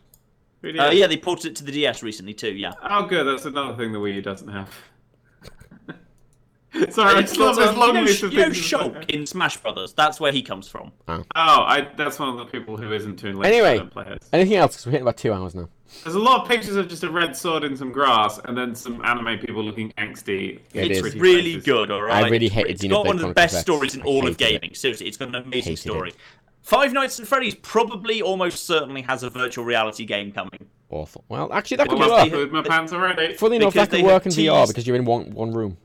3DS. Uh, yeah, they ported it to the DS recently too. Yeah. Oh, good. That's another thing the Wii U doesn't have. Sorry, I It's just love got, this long you know, list of you know things. Shulk in Smash Brothers. That's where he comes from. Oh, I, that's one of the people who isn't Toon Link. Anyway. I don't play it. Anything else? 'Cause we're hitting about two hours now. There's a lot of pictures of just a red sword in some grass, and then some anime people looking angsty. It it's is. really good. All right. I really hated It's got one of the best X. stories in all of hated it. gaming. Seriously, it's got an amazing Hated story. it. Five Nights at Freddy's probably almost certainly has a virtual reality game coming. Awful. Well, actually, that could Well, be work. put my pants already. Funny enough, because that they could have work in VR because you're in one one room.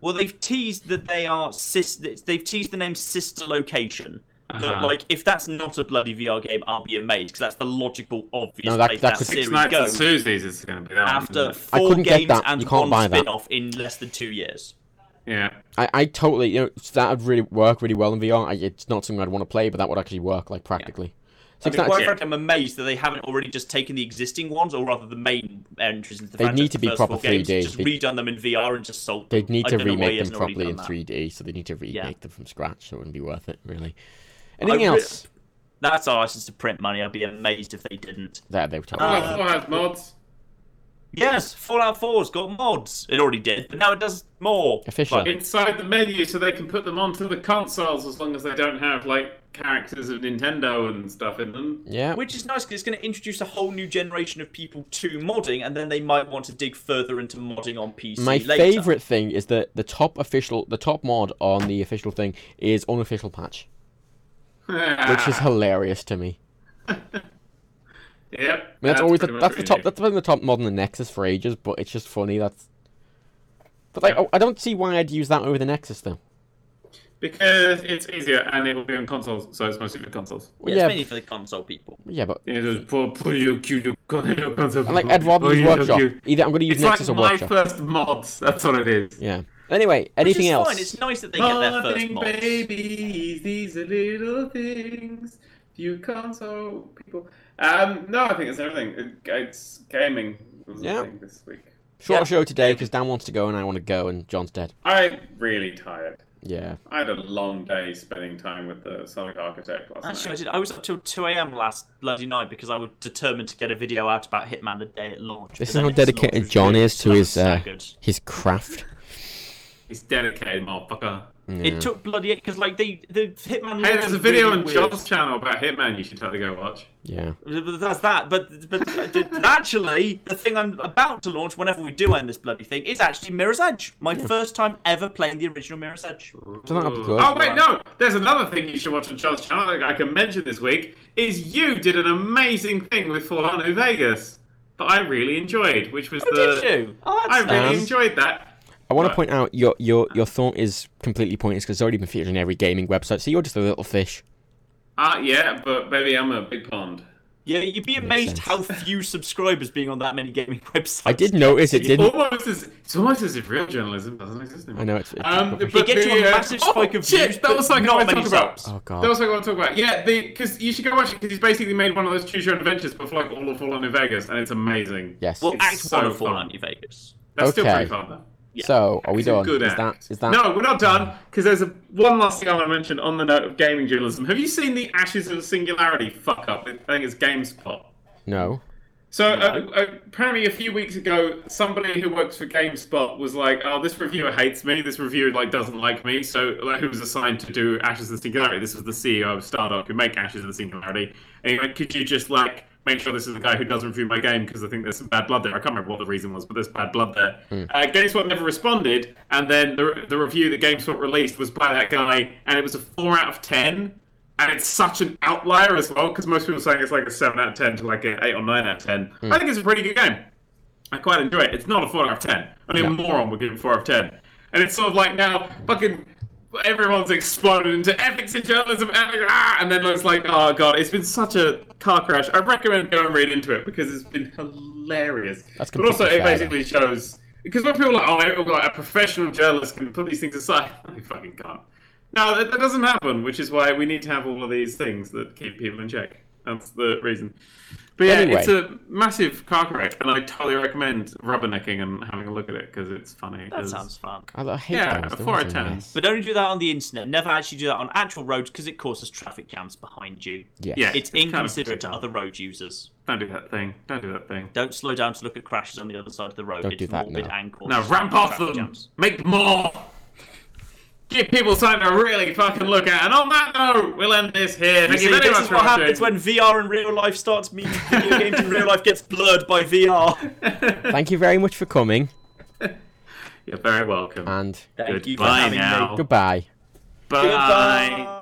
Well, they've teased that they are sis- They've teased the name Sister Location. Uh-huh. like, if that's not a bloody VR game, I'll be amazed because that's the logical, obvious No, that- place that that, could- series goes. Susie's is going to be that After isn't? I four get games that. and You can't one buy spin-off in less than two years. Yeah. I, I totally, you know, that would really work really well in VR. I, it's not something I'd want to play, but that would actually work like practically. I mean, quite frankly, I'm amazed that they haven't already just taken the existing ones, or rather the main entries into the They franchise, need to the be proper 3D. Just They- redone them in VR and just sold. They'd need to don't know why he remake them properly in that. 3D, so they need to remake Yeah. them from scratch. So it wouldn't be worth it, really. Anything I else? That's our license to print money. I'd be amazed if they didn't. There, they were talking Uh, about. Fallout 4 has mods. Yes, Fallout 4's got mods. It already did, but now it does more. Official. Like, inside the menu so they can put them onto the consoles as long as they don't have like characters of Nintendo and stuff in them. Yeah. Which is nice because it's going to introduce a whole new generation of people to modding, and then they might want to dig further into modding on PC. My later. favorite thing is that the top official, the top mod on the official thing is unofficial patch, which is hilarious to me. Yep. I mean, that's, always the, pretty that's the top. That's been the top mod on the Nexus for ages, but it's just funny. That's. But like, Yeah. oh, I don't see why I'd use that over the Nexus though. Because it's easier and it will be on consoles, so it's mostly for consoles. Yeah, Yeah. it's mainly for the console people. Yeah, but Yeah, those poor, poor you cute you console. People. And like Ed Robbins Oh, you Workshop. Either I'm going to use It's Nexus like or my first mods. That's what it is. Yeah. Anyway, Which anything is else? fine. It's nice that they get their first Morning mods. babies, these are little things. You console people. Um, no, I think it's everything. It's gaming was the Yeah. thing this week. Short Yeah. show today because Dan wants to go and I want to go and John's dead. I'm really tired. Yeah. I had a long day spending time with the Sonic Architect last Actually, I, night. did. I was up till 2 a.m. last bloody night because I was determined to get a video out about Hitman the day it launched. This is then how dedicated John is to his uh, his craft. He's dedicated, motherfucker. Yeah. It took bloody because like they the Hitman. Hey, launched there's a video really on weird. John's channel about Hitman you should totally go watch. yeah. That's that, but but but actually, the thing I'm about to launch whenever we do end this bloody thing is actually Mirror's Edge. My first time ever playing the original Mirror's Edge. So that'll be good. Oh wait, no. There's another thing you should watch on John's channel that I can mention this week. Is you did an amazing thing with Fallout New Vegas that I really enjoyed, which was Oh, the. did you? Oh, I that's really enjoyed that. I want to point out your your your thought is completely pointless because it's already been featured in every gaming website. So you're just a little fish. Ah, yeah, but baby, I'm a big pond. Yeah, you'd be Makes amazed how few subscribers being on that many gaming websites. I did notice it didn't. almost as it's almost as if real journalism doesn't exist anymore. I know it's. it's Um, rubbish. but gets you a the, uh, massive spike oh, of shit, views, That was but something I not want to many talk about. Oh, God. That was something I want to talk about. Yeah, because you should go watch it because he's basically made one of those choose your own adventures, but for like all of Fallout New Vegas, and it's amazing. yes. Well, It's Act so One of Fallout fun. New Vegas. That's still pretty fun though. Yeah. So are we It's done? good Is that is that? No, we're not done because there's a one last thing I want to mention on the note of gaming journalism. Have you seen the Ashes of Singularity fuck up? I think it's GameSpot. No. So uh, uh, apparently, a few weeks ago, somebody who works for GameSpot was like, "Oh, this reviewer hates me. This reviewer like doesn't like me." So, like, who was assigned to do Ashes of the Singularity? This was the CEO of Stardock who make Ashes of the Singularity. And he went, "Could you just like make sure this is the guy who doesn't review my game because I think there's some bad blood there." I can't remember what the reason was, but there's bad blood there. Uh, GameSpot never responded, and then the the review that GameSpot released was by that guy, and it was a four out of ten. And it's such an outlier as well, because most people are saying it's like a 7 out of 10 to like an 8 or 9 out of 10. I think it's a pretty good game. I quite enjoy it. It's not a 4 out of 10. Only Yeah. a moron would give it 4 out of 10. And it's sort of like now, fucking, everyone's exploded into ethics and journalism, ethics, ah, and then it's like, oh god, it's been such a car crash. I recommend go and read into it, because it's been hilarious. That's but also, it basically shows, because when people are like, oh, like, a professional journalist can put these things aside, they fucking can't. No, that, that doesn't happen, which is why we need to have all of these things that keep people in check. That's the reason. But yeah, Anyway. it's a massive car crash, and I totally recommend rubbernecking and having a look at it because it's funny. That 'cause- sounds fun. I, I hate Yeah, those. a Those four out of ten. mess. But only do that on the internet. Never actually do that on actual roads because it causes traffic jams behind you. Yes. Yeah. It's It's kind of inconsiderate to other road users. Don't do that thing. Don't do that thing. Don't slow down to look at crashes on the other side of the road. Don't it's do that, morbid no. and causes ramp off them. jams. Make more. Give people something to really fucking look at. And on that note, we'll end this here. Thank See, you very this much is for what watching. happens when VR and real life starts meeting video games in real life gets blurred by VR. Thank you very much for coming, You're very welcome. and Thank you for Goodbye having me. now. goodbye. Bye. Goodbye.